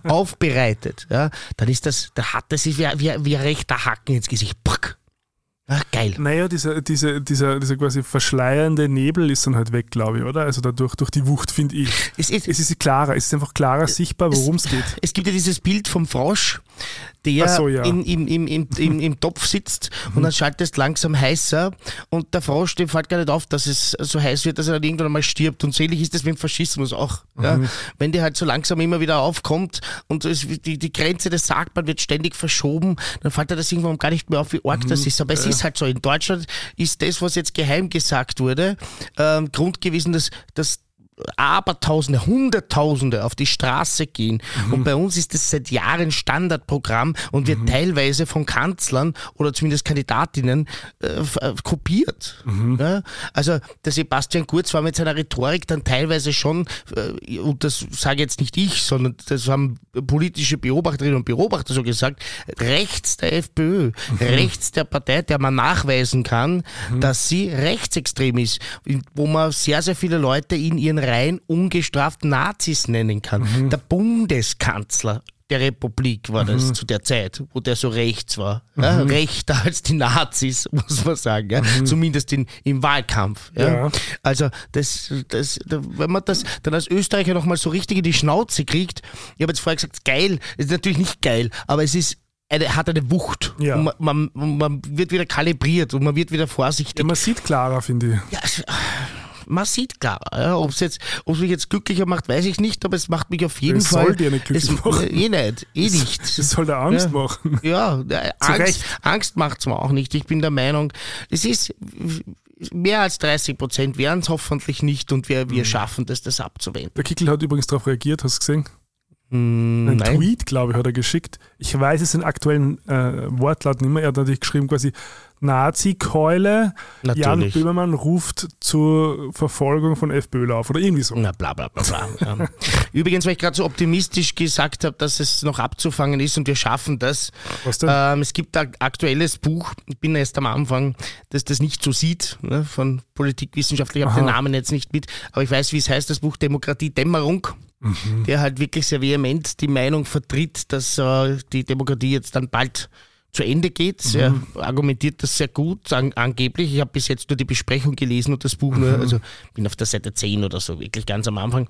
ja. aufbereitet, ja, dann ist das, da hat das ist wie, wie, wie ein rechter Hacken ins Gesicht. Pack. Ach, geil. Naja, dieser, dieser, dieser, dieser quasi verschleiernde Nebel ist dann halt weg, glaube ich, oder? Also dadurch, durch die Wucht, finde ich. Es ist, es ist klarer, es ist einfach klarer sichtbar, worum es geht. Es gibt ja dieses Bild vom Frosch, der so, ja. in, im, im, im, im, im Topf sitzt mhm. und dann schaltet es langsam heißer und der Frosch, dem fällt gar nicht auf, dass es so heiß wird, dass er dann irgendwann einmal stirbt. Und ähnlich ist das mit dem Faschismus auch. Mhm. Ja? Wenn der halt so langsam immer wieder aufkommt und es, die, die Grenze des Sagbaren wird ständig verschoben, dann fällt er das irgendwann gar nicht mehr auf, wie arg mhm. das ist. Aber es ist halt so. In Deutschland ist das, was jetzt geheim gesagt wurde, ähm, Grund gewesen, dass, dass Abertausende, Hunderttausende auf die Straße gehen. Mhm. Und bei uns ist das seit Jahren Standardprogramm und wird mhm. teilweise von Kanzlern oder zumindest Kandidatinnen äh, äh, kopiert. Mhm. Ja? Also der Sebastian Kurz war mit seiner Rhetorik dann teilweise schon, äh, und das sage jetzt nicht ich, sondern das haben politische Beobachterinnen und Beobachter so gesagt, rechts der FPÖ, mhm. rechts der Partei, der man nachweisen kann, mhm. dass sie rechtsextrem ist, wo man sehr, sehr viele Leute in ihren rein ungestraft Nazis nennen kann. Mhm. Der Bundeskanzler der Republik war das mhm. zu der Zeit, wo der so rechts war. Mhm. Ja, rechter als die Nazis, muss man sagen. Ja? Mhm. Zumindest in, im Wahlkampf. Ja? Also, das, das, wenn man das dann als Österreicher nochmal so richtig in die Schnauze kriegt, ich habe jetzt vorher gesagt, geil, ist natürlich nicht geil, aber es ist eine, hat eine Wucht. Ja. Man, man, man, wird wieder kalibriert und man wird wieder vorsichtig. Ja, man sieht klarer, finde ich. Ja, man sieht klar. Ja, ob es jetzt, ob es mich jetzt glücklicher macht, weiß ich nicht, aber es macht mich auf jeden es Fall. soll dir nicht glücklich es, machen. Eh nicht, eh nicht. Es soll dir Angst ja, machen. Ja, Angst, Angst macht es mir auch nicht. Ich bin der Meinung, es ist mehr als 30 Prozent wären es hoffentlich nicht und wir, wir mhm. schaffen das, das abzuwenden. Der Kickel hat übrigens darauf reagiert, hast du gesehen? Mm, Ein. Tweet, glaube ich, hat er geschickt. Ich weiß es in aktuellen äh, Wortlaut nicht mehr. Er hat natürlich geschrieben quasi Nazi-Keule. Jan Böhmermann ruft zur Verfolgung von FPÖ auf oder irgendwie so. Na, bla bla bla bla. Übrigens, weil ich gerade so optimistisch gesagt habe, dass es noch abzufangen ist und wir schaffen das. Was denn? Ähm, es gibt ein aktuelles Buch, ich bin erst am Anfang, das das nicht so sieht, ne, von Politikwissenschaftler. Ich habe den Namen jetzt nicht mit, aber ich weiß, wie es heißt, das Buch Demokratie Dämmerung. der halt wirklich sehr vehement die Meinung vertritt, dass äh, die Demokratie jetzt dann bald zu Ende geht. Er argumentiert das sehr gut, an, angeblich. Ich habe bis jetzt nur die Besprechung gelesen und das Buch nur, also bin auf der Seite 10 oder so, wirklich ganz am Anfang.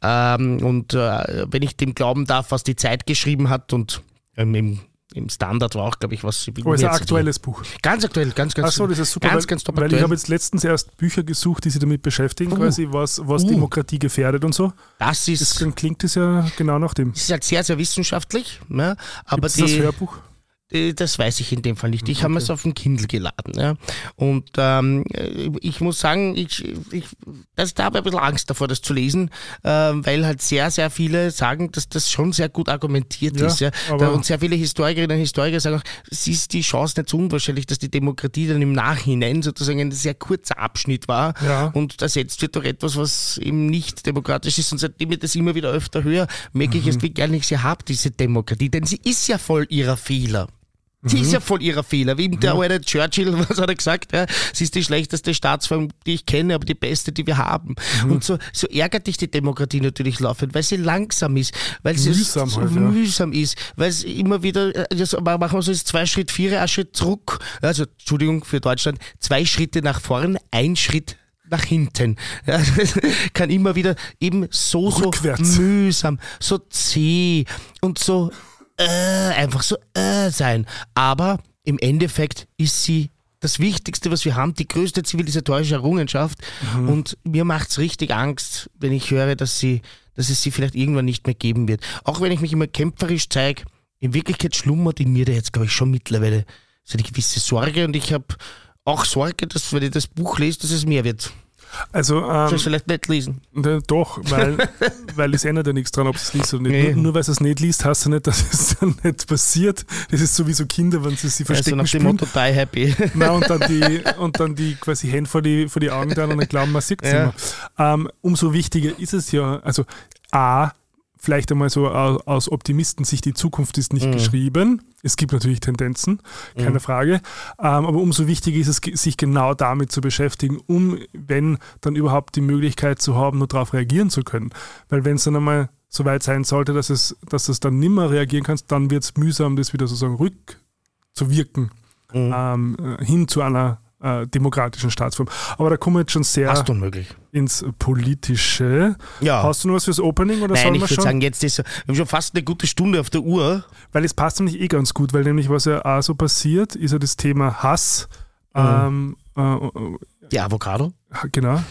Ähm, und äh, wenn ich dem glauben darf, was die Zeit geschrieben hat und ähm, im, im Standard war auch, glaube ich, was. Oh, ist ein aktuelles Buch. Ganz aktuell, ganz, ganz. Achso, das ist super. Ganz, weil, ganz top weil ich habe jetzt letztens erst Bücher gesucht, die sich damit beschäftigen, Uh. quasi, was, was Uh. Demokratie gefährdet und so. Das ist, Das, dann klingt es ja genau nach dem. das ist halt sehr, sehr wissenschaftlich. Ne? Aber Ist das die, Hörbuch? Äh, Das weiß ich in dem Fall nicht. Ich habe es auf den Kindle geladen. Ja. Und ähm, äh, ich muss sagen, ich, ich, das, da habe ich ein bisschen Angst davor, das zu lesen, ähm, weil halt sehr, sehr viele sagen, dass das schon sehr gut argumentiert Ja, ist. Ja. und sehr viele Historikerinnen und Historiker sagen auch, es ist die Chance nicht so unwahrscheinlich, dass die Demokratie dann im Nachhinein sozusagen ein sehr kurzer Abschnitt war Ja. und ersetzt wird durch etwas, was eben nicht demokratisch ist. Und seitdem ich das immer wieder öfter höre, merke Mhm. ich erst, wie gerne ich sie habe, diese Demokratie. Denn sie ist ja voll ihrer Fehler. Sie Mhm. ist ja voll ihrer Fehler. Wie der alte Churchill, was hat er gesagt? Ja, sie ist die schlechteste Staatsform, die ich kenne, aber die beste, die wir haben. Mhm. Und so, so ärgert dich die Demokratie natürlich laufend, weil sie langsam ist, weil sie Mühsam so halt, ja. mühsam ist, weil es immer wieder, äh, das machen wir so jetzt zwei Schritt vier, ein Schritt zurück. Also, Entschuldigung für Deutschland, zwei Schritte nach vorn, ein Schritt nach hinten. Ja, kann immer wieder eben so, so Rückwärts. mühsam, so zäh und so äh, einfach so äh, sein. Aber im Endeffekt ist sie das Wichtigste, was wir haben, die größte zivilisatorische Errungenschaft. Und mir macht's richtig Angst, wenn ich höre, dass, sie, dass es sie vielleicht irgendwann nicht mehr geben wird. Auch wenn ich mich immer kämpferisch zeige, in Wirklichkeit schlummert in mir da jetzt, glaube ich, schon mittlerweile so eine gewisse Sorge. Und ich habe auch Sorge, dass, wenn ich das Buch lese, dass es mehr wird. Also, Soll ähm, ich vielleicht nicht lesen? Ne, Doch, weil, weil es ändert ja nichts dran, ob es liest oder nicht. Nee. Nur, nur weil es es nicht liest, heißt ja nicht, dass es dann nicht passiert. Das ist sowieso Kinder, wenn sie sie Also verstecken nach dem spielen. Motto Die Happy. Nein, und dann die, und dann die quasi Hände vor die, vor die Augen dann und dann glauben, man sieht es Ja. immer. Ähm, umso wichtiger ist es ja, also A, vielleicht einmal so aus, Optimistensicht, die Zukunft ist nicht geschrieben. Es gibt natürlich Tendenzen, keine Frage. Ähm, aber umso wichtiger ist es, sich genau damit zu beschäftigen, um, wenn dann überhaupt die Möglichkeit zu haben, nur darauf reagieren zu können. Weil wenn es dann einmal so weit sein sollte, dass es, dass es dann nimmer reagieren kannst, dann wird es mühsam, das wieder sozusagen rückzuwirken ähm, äh, hin zu einer äh, demokratischen Staatsform. Aber da kommen wir jetzt schon sehr ins Politische. Ja. Hast du noch was fürs Opening oder Nein, ich wir würde schon? sagen, jetzt ist wir haben schon fast eine gute Stunde auf der Uhr. Weil es passt nämlich eh ganz gut, weil nämlich was ja auch so passiert, ist ja das Thema Hass. Mhm. Ähm, äh, Die Avocado. genau.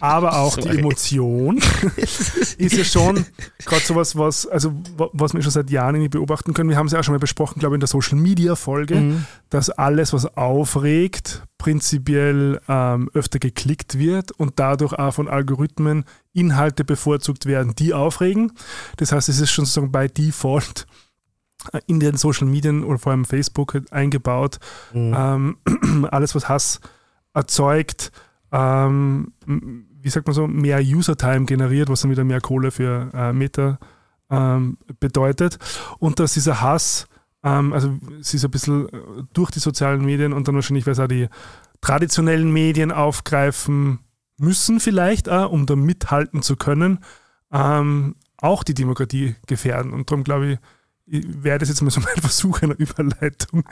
Aber auch die Sorry. Emotion ist ja schon gerade sowas, was, also, wa- was wir schon seit Jahren irgendwie beobachten können. Wir haben es ja auch schon mal besprochen, glaube ich, in der Social Media Folge, Mhm. dass alles, was aufregt, prinzipiell ähm, öfter geklickt wird und dadurch auch von Algorithmen Inhalte bevorzugt werden, die aufregen. Das heißt, es ist schon sozusagen bei Default äh, in den Social Medien oder vor allem Facebook eingebaut. Ähm, alles, was Hass erzeugt, ähm, wie sagt man so, mehr User-Time generiert, was dann wieder mehr Kohle für äh, Meta ähm, bedeutet. Und dass dieser Hass, ähm, also es ist ein bisschen äh, durch die sozialen Medien und dann wahrscheinlich, weil es auch die traditionellen Medien aufgreifen müssen vielleicht, auch, um da mithalten zu können, ähm, auch die Demokratie gefährden. Und darum glaube ich, wäre das jetzt mal so mein Versuch einer Überleitung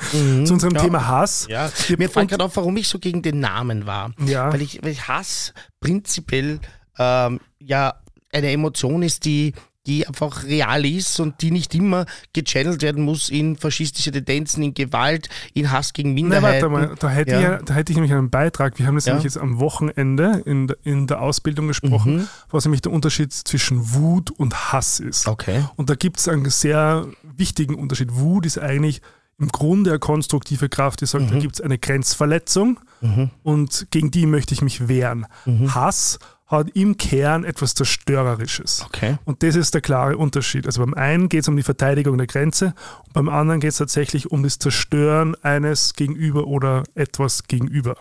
zu unserem Mhm. Ja. Thema Hass. Ja, mir fällt gerade auf, warum ich so gegen den Namen war. Ja. Weil, ich, weil Hass prinzipiell ähm, ja eine Emotion ist, die, die einfach real ist und die nicht immer gechannelt werden muss in faschistische Tendenzen, in Gewalt, in Hass gegen Na, Minderheiten. warte mal, da hätte, Ja. ich, da hätte ich nämlich einen Beitrag. Wir haben das Ja. nämlich jetzt am Wochenende in, der- in der Ausbildung gesprochen, Mhm. was nämlich der Unterschied zwischen Wut und Hass ist. Okay. Und da gibt es einen sehr wichtigen Unterschied. Wut ist eigentlich im Grunde eine konstruktive Kraft, die Mhm. sagt, da gibt es eine Grenzverletzung und gegen die möchte ich mich wehren. Mhm. Hass hat im Kern etwas Zerstörerisches. Okay. Und das ist der klare Unterschied. Also beim einen geht es um die Verteidigung der Grenze und beim anderen geht es tatsächlich um das Zerstören eines Gegenüber oder etwas gegenüber.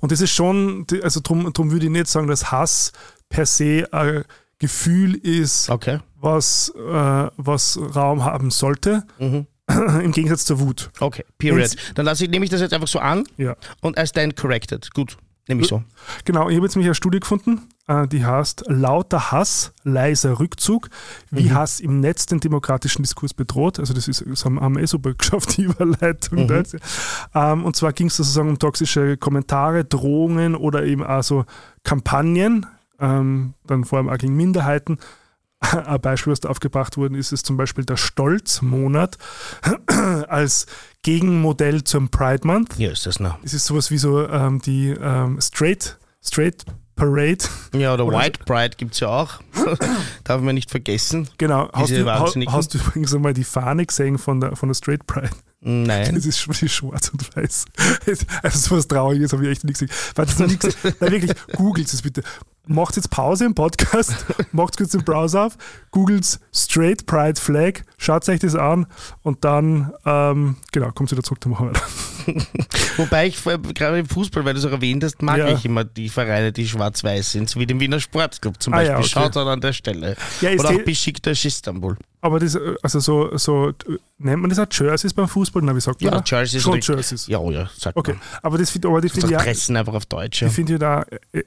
Und das ist schon, also darum drum würde ich nicht sagen, dass Hass per se ein Gefühl ist, Okay. was, äh, was Raum haben sollte, im Gegensatz zur Wut. Okay. Period. Dann lasse ich, nehme ich das jetzt einfach so an Ja. und I stand corrected. Gut. Nämlich so. Genau, ich habe jetzt mich eine Studie gefunden, äh, die heißt Lauter Hass, leiser Rückzug, wie Mhm. Hass im Netz den demokratischen Diskurs bedroht. Also das, ist, das haben, haben wir eh super geschafft, die Überleitung. Mhm. Ähm, und zwar ging es sozusagen um toxische Kommentare, Drohungen oder eben also Kampagnen, ähm, dann vor allem auch gegen Minderheiten. Ein Beispiel, was da aufgebracht worden ist, ist zum Beispiel der Stolzmonat als Gegenmodell zum Pride Month. Ja, ist das noch. Es ist sowas wie so ähm, die ähm, Straight, Straight Parade. Ja, oder Oder White Pride gibt es ja auch. Darf man nicht vergessen. Genau. Hast du, hast du übrigens einmal die Fahne gesehen von der, von der Straight Pride? Nein. Das ist schon die schwarz und weiß. Also so was Trauriges habe ich echt nicht gesehen. Weil das noch nie gesehen. Nein, wirklich, googelt es bitte. Macht jetzt Pause im Podcast, macht kurz den Browser auf, googelt Straight Pride Flag, schaut euch das an und dann, ähm, genau, kommt wieder zurück zum Mohammed. Wobei ich gerade im Fußball, weil du es auch erwähnt hast, mag Ja. ich immer die Vereine, die schwarz-weiß sind, so wie den Wiener Sportclub zum Ah, Beispiel. ja, okay. Schaut dann an der Stelle. Ja, Oder auch Besiktas Istanbul. Aber das, äh, also so, so, äh, nennt man das auch Jerseys beim Fußball? Na, wie sagt man Ja, das? Jerseys. Schon Jerseys. Ja, ja, sagt Okay, man. aber das, find- aber das finde Das ich, auch- Dressen einfach auf Deutsch. ich Ja. finde ja da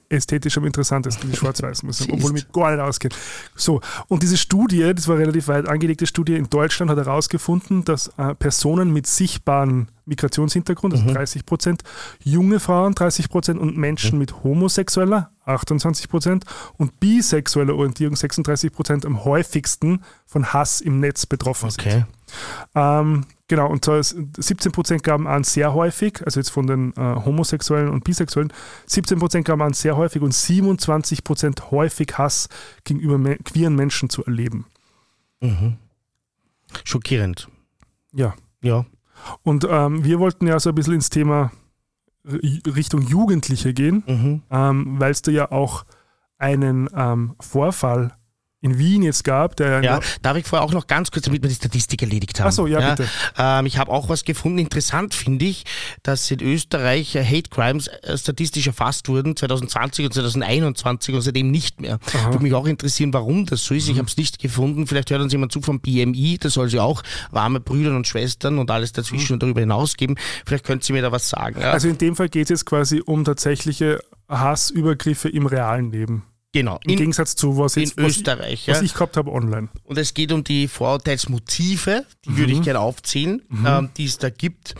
ästhetisch am interessantesten, die schwarz-weißen Museum, obwohl ich mich gar nicht auskenne. So, und diese Studie, das war eine relativ weit angelegte Studie in Deutschland, hat herausgefunden, dass äh, Personen mit sichtbaren Migrationshintergrund, Mhm. also 30 Prozent, junge Frauen 30 Prozent und Menschen Mhm. mit homosexueller 28 Prozent und bisexueller Orientierung 36 Prozent am häufigsten von Hass im Netz betroffen sind. Okay. Ähm, genau, und zwar ist 17 Prozent gaben an sehr häufig, also jetzt von den äh, Homosexuellen und Bisexuellen, 17 Prozent gaben an sehr häufig und 27 Prozent häufig Hass gegenüber me queeren Menschen zu erleben. Mhm. Schockierend. Ja. Ja. Und ähm, wir wollten ja so ein bisschen ins Thema Richtung Jugendliche gehen, Mhm. ähm, weil es da ja auch einen ähm, Vorfall in Wien jetzt gab, der Ja, darf ich vorher auch noch ganz kurz, damit wir die Statistik erledigt haben. Achso, ja, bitte. Ähm, ich habe auch was gefunden. Interessant finde ich, dass in Österreich Hate Crimes äh, statistisch erfasst wurden 2020 und 2021 und seitdem nicht mehr. Aha. Würde mich auch interessieren, warum das so ist. Ich habe es nicht gefunden. Vielleicht hört uns jemand zu vom BMI. Das soll sie auch warme Brüder und Schwestern und alles dazwischen und darüber hinaus geben. Vielleicht könnt ihr mir da was sagen. Ja? Also in dem Fall geht es jetzt quasi um tatsächliche Hassübergriffe im realen Leben. Genau. Im In, Gegensatz zu was, in jetzt, was, Österreich. ich, was ja. ich gehabt habe online. Und es geht um die Vorurteilsmotive, die würde Mhm. ich gerne aufzählen, ähm, die es da gibt.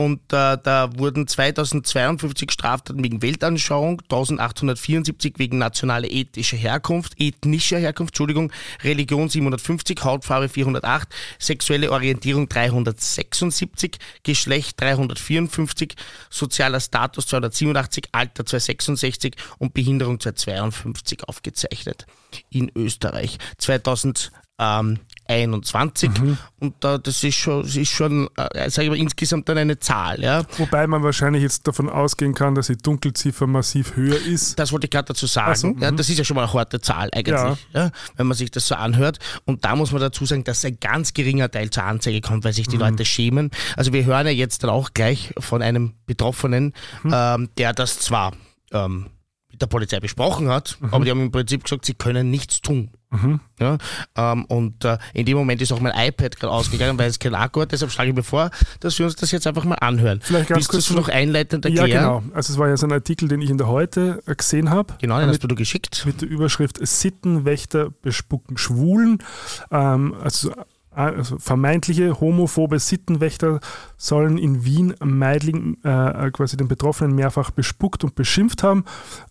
Und äh, da wurden 2052 Straftaten wegen Weltanschauung, 1874 wegen nationale ethische Herkunft, ethnischer Herkunft, Entschuldigung, Religion 750, Hautfarbe 408, sexuelle Orientierung 376, Geschlecht 354, sozialer Status 287, Alter 266 und Behinderung 252 aufgezeichnet in Österreich. 2021 und da, das ist schon, das ist schon äh, sage ich mal, insgesamt dann eine Zahl. Ja. Wobei man wahrscheinlich jetzt davon ausgehen kann, dass die Dunkelziffer massiv höher ist. Das wollte ich gerade dazu sagen. So, ja, mhm. das ist ja schon mal eine harte Zahl eigentlich, ja. wenn man sich das so anhört. Und da muss man dazu sagen, dass ein ganz geringer Teil zur Anzeige kommt, weil sich die Leute schämen. Also wir hören ja jetzt dann auch gleich von einem Betroffenen, ähm, der das zwar ähm, mit der Polizei besprochen hat, aber die haben im Prinzip gesagt, sie können nichts tun. Ja, ähm, und äh, in dem Moment ist auch mein iPad gerade ausgegangen, weil es kein Akku hat. Deshalb schlage ich mir vor, dass wir uns das jetzt einfach mal anhören. Vielleicht ganz Willst kurz du noch einleitend Ja, erklären? genau. Also es war ja so ein Artikel, den ich in der Heute äh, gesehen habe. Genau, den mit, hast du geschickt. mit der Überschrift Sittenwächter bespucken Schwulen. Ähm, also, also vermeintliche homophobe Sittenwächter sollen in Wien Meidling äh, quasi den Betroffenen mehrfach bespuckt und beschimpft haben.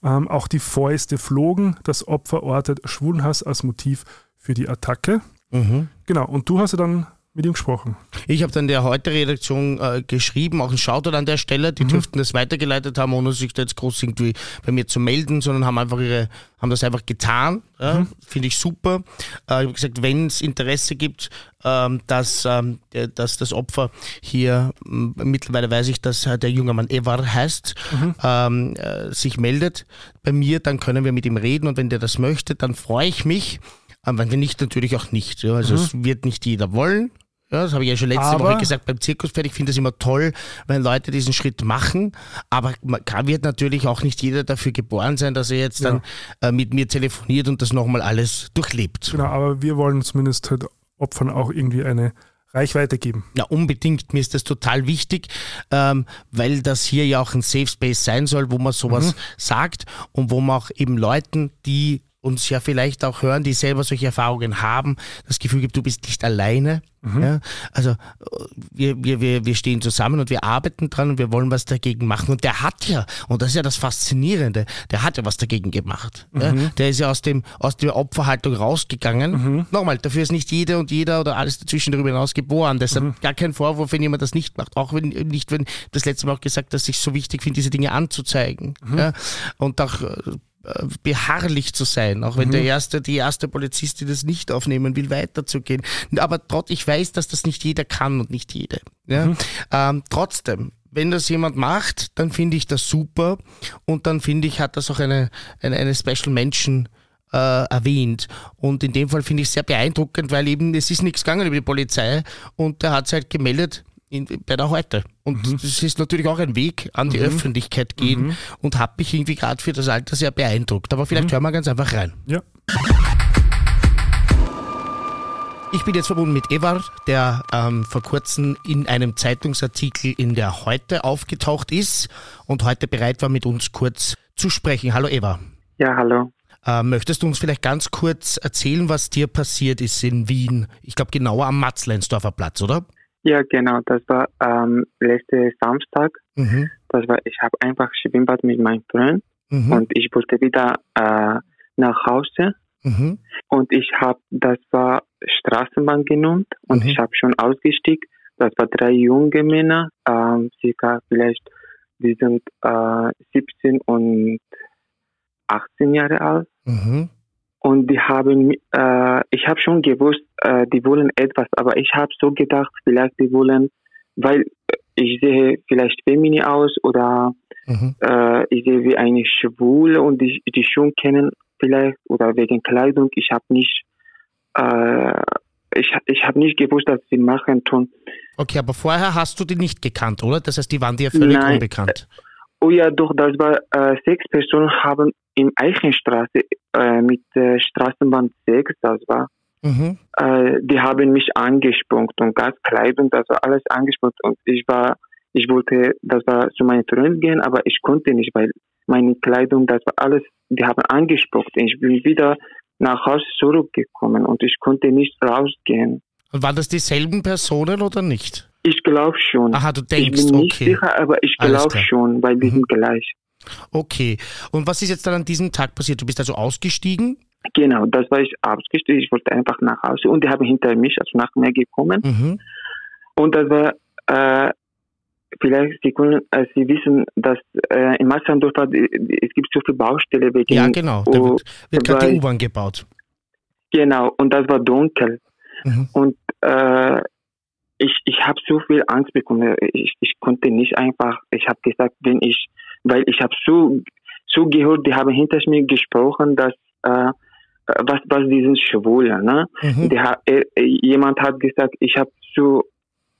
Ähm, auch die Fäuste flogen. Das Opfer ortet Schwulenhass als Motiv für die Attacke. Mhm. Genau, und du hast ja dann mit ihm gesprochen. Ich habe dann der Heute-Redaktion äh, geschrieben, auch ein Shoutout an der Stelle. Mhm. Die dürften das weitergeleitet haben, ohne sich da jetzt groß irgendwie bei mir zu melden, sondern haben einfach ihre, haben das einfach getan. Ja, Mhm. Finde ich super. Äh, ich habe gesagt, wenn es Interesse gibt, ähm, dass, ähm, der- dass das Opfer hier, mittlerweile weiß ich, dass äh, der junge Mann Evar heißt, Mhm. ähm, äh, sich meldet bei mir, dann können wir mit ihm reden und wenn der das möchte, dann freue ich mich. Wenn nicht, natürlich auch nicht. Ja. Also es wird nicht jeder wollen. Ja, das habe ich ja schon letzte Mhm. Aber- Woche gesagt beim Zirkuspferd. Ich finde es immer toll, wenn Leute diesen Schritt machen. Aber man kann, wird natürlich auch nicht jeder dafür geboren sein, dass er jetzt dann äh, mit mir telefoniert und das nochmal alles durchlebt. Genau, aber wir wollen zumindest halt Opfern auch irgendwie eine Reichweite geben. Ja, unbedingt. Mir ist das total wichtig, ähm, weil das hier ja auch ein Safe Space sein soll, wo man sowas mhm. sagt und wo man auch eben Leuten, die uns ja vielleicht auch hören, die selber solche Erfahrungen haben, das Gefühl gibt, du bist nicht alleine. Mhm. Ja? Also wir, wir, wir, wir stehen zusammen und wir arbeiten dran und wir wollen was dagegen machen. Und der hat ja, und das ist ja das Faszinierende, der hat ja was dagegen gemacht. Mhm. Ja? Der ist ja aus, dem, aus der Opferhaltung rausgegangen. Mhm. Nochmal, dafür ist nicht jede und jeder oder alles dazwischen darüber hinaus geboren. Deshalb mhm. gar kein Vorwurf, wenn jemand das nicht macht. Auch wenn nicht, wenn das letzte Mal auch gesagt, dass ich so wichtig finde, diese Dinge anzuzeigen. Mhm. Ja? Und auch äh, beharrlich zu sein, auch wenn mhm. der erste, die erste Polizist, die das nicht aufnehmen will, weiterzugehen. Aber trotz, ich weiß, dass das nicht jeder kann und nicht jede. Ja? Mhm. Ähm, trotzdem, wenn das jemand macht, dann finde ich das super und dann finde ich, hat das auch eine, eine, eine Special Mention äh, erwähnt. Und in dem Fall finde ich es sehr beeindruckend, weil eben es ist nichts gegangen über die Polizei und der hat es halt gemeldet, in, bei der Heute. Und mhm. das ist natürlich auch ein Weg an die mhm. Öffentlichkeit gehen mhm. und hat mich irgendwie gerade für das Alter sehr beeindruckt. Aber vielleicht mhm. hören wir ganz einfach rein. Ja. Ich bin jetzt verbunden mit Evar, der ähm, vor kurzem in einem Zeitungsartikel in der Heute aufgetaucht ist und heute bereit war, mit uns kurz zu sprechen. Hallo Eva. Ja, hallo. Ähm, möchtest du uns vielleicht ganz kurz erzählen, was dir passiert ist in Wien? Ich glaube genauer am Matzleinsdorfer Platz, oder? Ja, genau. Das war ähm, letzte Samstag. Mhm. Das war, ich habe einfach Schwimmbad mit meinem Freund mhm. und ich wollte wieder äh, nach Hause. Mhm. Und ich habe, das war Straßenbahn genommen und ich habe schon ausgestiegen. Das war drei junge Männer, ähm, circa vielleicht, die sind äh, 17 und 18 Jahre alt. Und die haben, äh, ich habe schon gewusst, äh, die wollen etwas, aber ich habe so gedacht, vielleicht die wollen, weil ich sehe vielleicht feminin aus oder mhm. äh, ich sehe wie eine Schwule und die, die schon kennen vielleicht oder wegen Kleidung. Ich habe nicht, äh, ich, ich habe nicht gewusst, dass sie machen tun. Okay, aber vorher hast du die nicht gekannt, oder? Das heißt, die waren dir völlig Nein. unbekannt. Oh ja, doch, das war äh, sechs Personen haben in Eichenstraße äh, mit äh, Straßenbahn 6, das war. Mhm. Äh, die haben mich angesprungen und Gaskleidung, das war alles angesprungen und ich war, ich wollte, das war zu meinen Freunden gehen, aber ich konnte nicht, weil meine Kleidung, das war alles, die haben angesprungen. Ich bin wieder nach Hause zurückgekommen und ich konnte nicht rausgehen. Und waren das dieselben Personen oder nicht? Ich glaube schon. Aha, du denkst, ich bin nicht okay. sicher, aber ich glaube schon, weil wir mhm. sind gleich. Okay. Und was ist jetzt dann an diesem Tag passiert? Du bist also ausgestiegen? Genau, das war ich ausgestiegen. Ich wollte einfach nach Hause und die haben hinter mich, also nach mir gekommen. Mhm. Und das war, äh, vielleicht Sie können, äh, Sie wissen, dass äh, in Massandorf es gibt so viele Baustelle wegen. Ja, genau. Da wird, wird gerade die U-Bahn gebaut. Genau. Und das war dunkel. Mhm. Und äh, ich, ich habe so viel Angst bekommen. Ich, ich konnte nicht einfach, ich habe gesagt, wenn ich, weil ich habe so, so gehört, die haben hinter mir gesprochen, dass, äh, was, was diesen Schwulen, ne? Mhm. Der, äh, jemand hat gesagt, ich habe so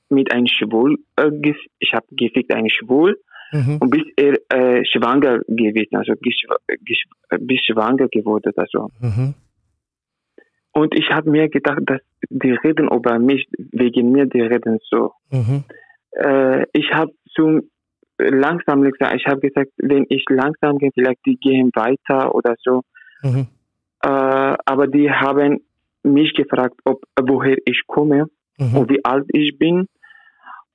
mit einem Schwul, äh, ich habe gefickt einen Schwul, mhm. und bis er äh, schwanger gewesen, also bis schwanger geworden, also. Mhm. Und ich habe mir gedacht, dass die reden über mich, wegen mir, die reden so. Mhm. Äh, ich habe so langsam gesagt, ich habe gesagt, wenn ich langsam gehe, vielleicht die gehen weiter oder so. Mhm. Äh, aber die haben mich gefragt, ob woher ich komme mhm. und wie alt ich bin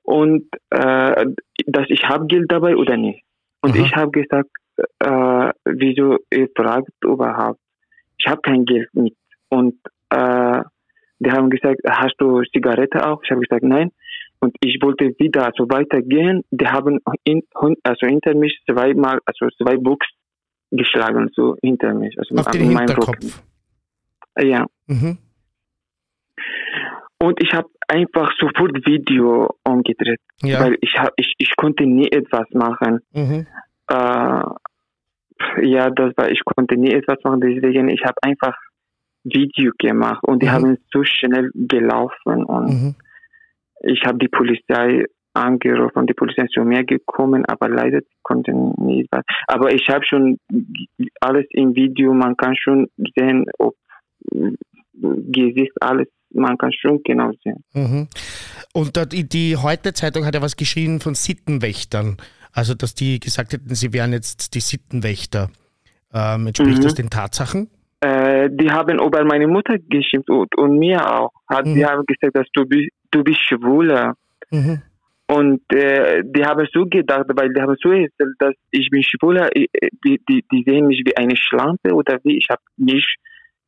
und äh, dass ich habe Geld dabei oder nicht. Und ich habe gesagt, äh, wieso ihr fragt überhaupt? Ich habe kein Geld mit. Und äh, die haben gesagt, hast du Zigarette auch? Ich habe gesagt, nein. Und ich wollte wieder so weitergehen. Die haben in, also hinter mich zweimal, also zwei Buchs geschlagen, so hinter mich. Also Auf den Hinterkopf? Ja. Mhm. Und ich habe einfach sofort Video umgedreht, ja. weil ich, hab, ich, ich konnte nie etwas machen. Mhm. Äh, ja, das war, ich konnte nie etwas machen, deswegen ich habe einfach Video gemacht und die mhm. haben so schnell gelaufen und mhm. ich habe die Polizei angerufen und die Polizei ist zu mir gekommen, aber leider konnten nicht was. Aber ich habe schon alles im Video, man kann schon sehen, ob Gesicht alles man kann schon genau sehen. Mhm. Und die, die Heute-Zeitung hat ja was geschrieben von Sittenwächtern. Also, dass die gesagt hätten, sie wären jetzt die Sittenwächter. Ähm, entspricht Mhm. das den Tatsachen? Äh, die haben über meine Mutter geschimpft und, und mir auch. Hat, Mhm. Die haben gesagt, dass du bist, du bist schwuler. Mhm. Und äh, die haben so gedacht, weil die haben so erzählt, dass ich bin schwuler. Ich- Die, die, die sehen mich wie eine Schlampe oder wie. Ich habe nicht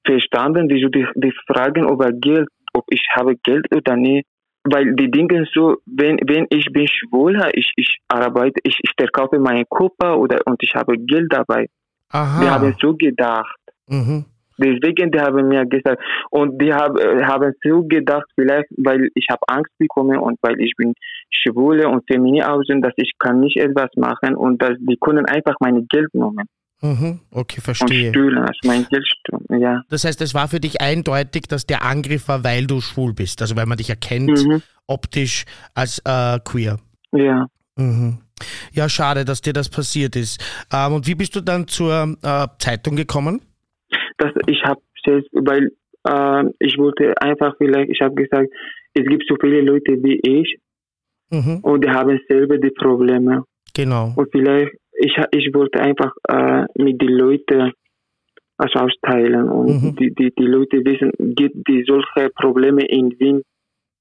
verstanden, wieso die, die fragen über Geld, ob ich habe Geld oder nicht. Weil die denken so, wenn, wenn ich bin schwuler, ich, ich arbeite, ich, ich verkaufe meinen Körper oder und ich habe Geld dabei. Aha. Die haben so gedacht. Mhm. Deswegen, die haben mir gesagt, und die haben, äh, haben so gedacht, vielleicht, weil ich habe Angst bekommen und weil ich bin schwule und feminin aussehen, dass ich kann nicht etwas machen und dass die können einfach mein Geld nehmen Mhm. Okay, und verstehe. stehlen, also mein Geld stehlen, ja. Das heißt, es war für dich eindeutig, dass der Angriff war, weil du schwul bist. Also weil man dich erkennt Mhm. optisch als äh, queer. Ja. Mhm. Ja, schade, dass dir das passiert ist. Ähm, und wie bist du dann zur äh, Zeitung gekommen? Das, ich habe selbst, weil äh, ich wollte einfach vielleicht, ich habe gesagt, es gibt so viele Leute wie ich Mhm. und die haben selber die Probleme. Genau. Und vielleicht, ich, ich wollte einfach äh, mit den Leuten also austeilen und Mhm. die, die, die Leute wissen, gibt die solche Probleme in Wien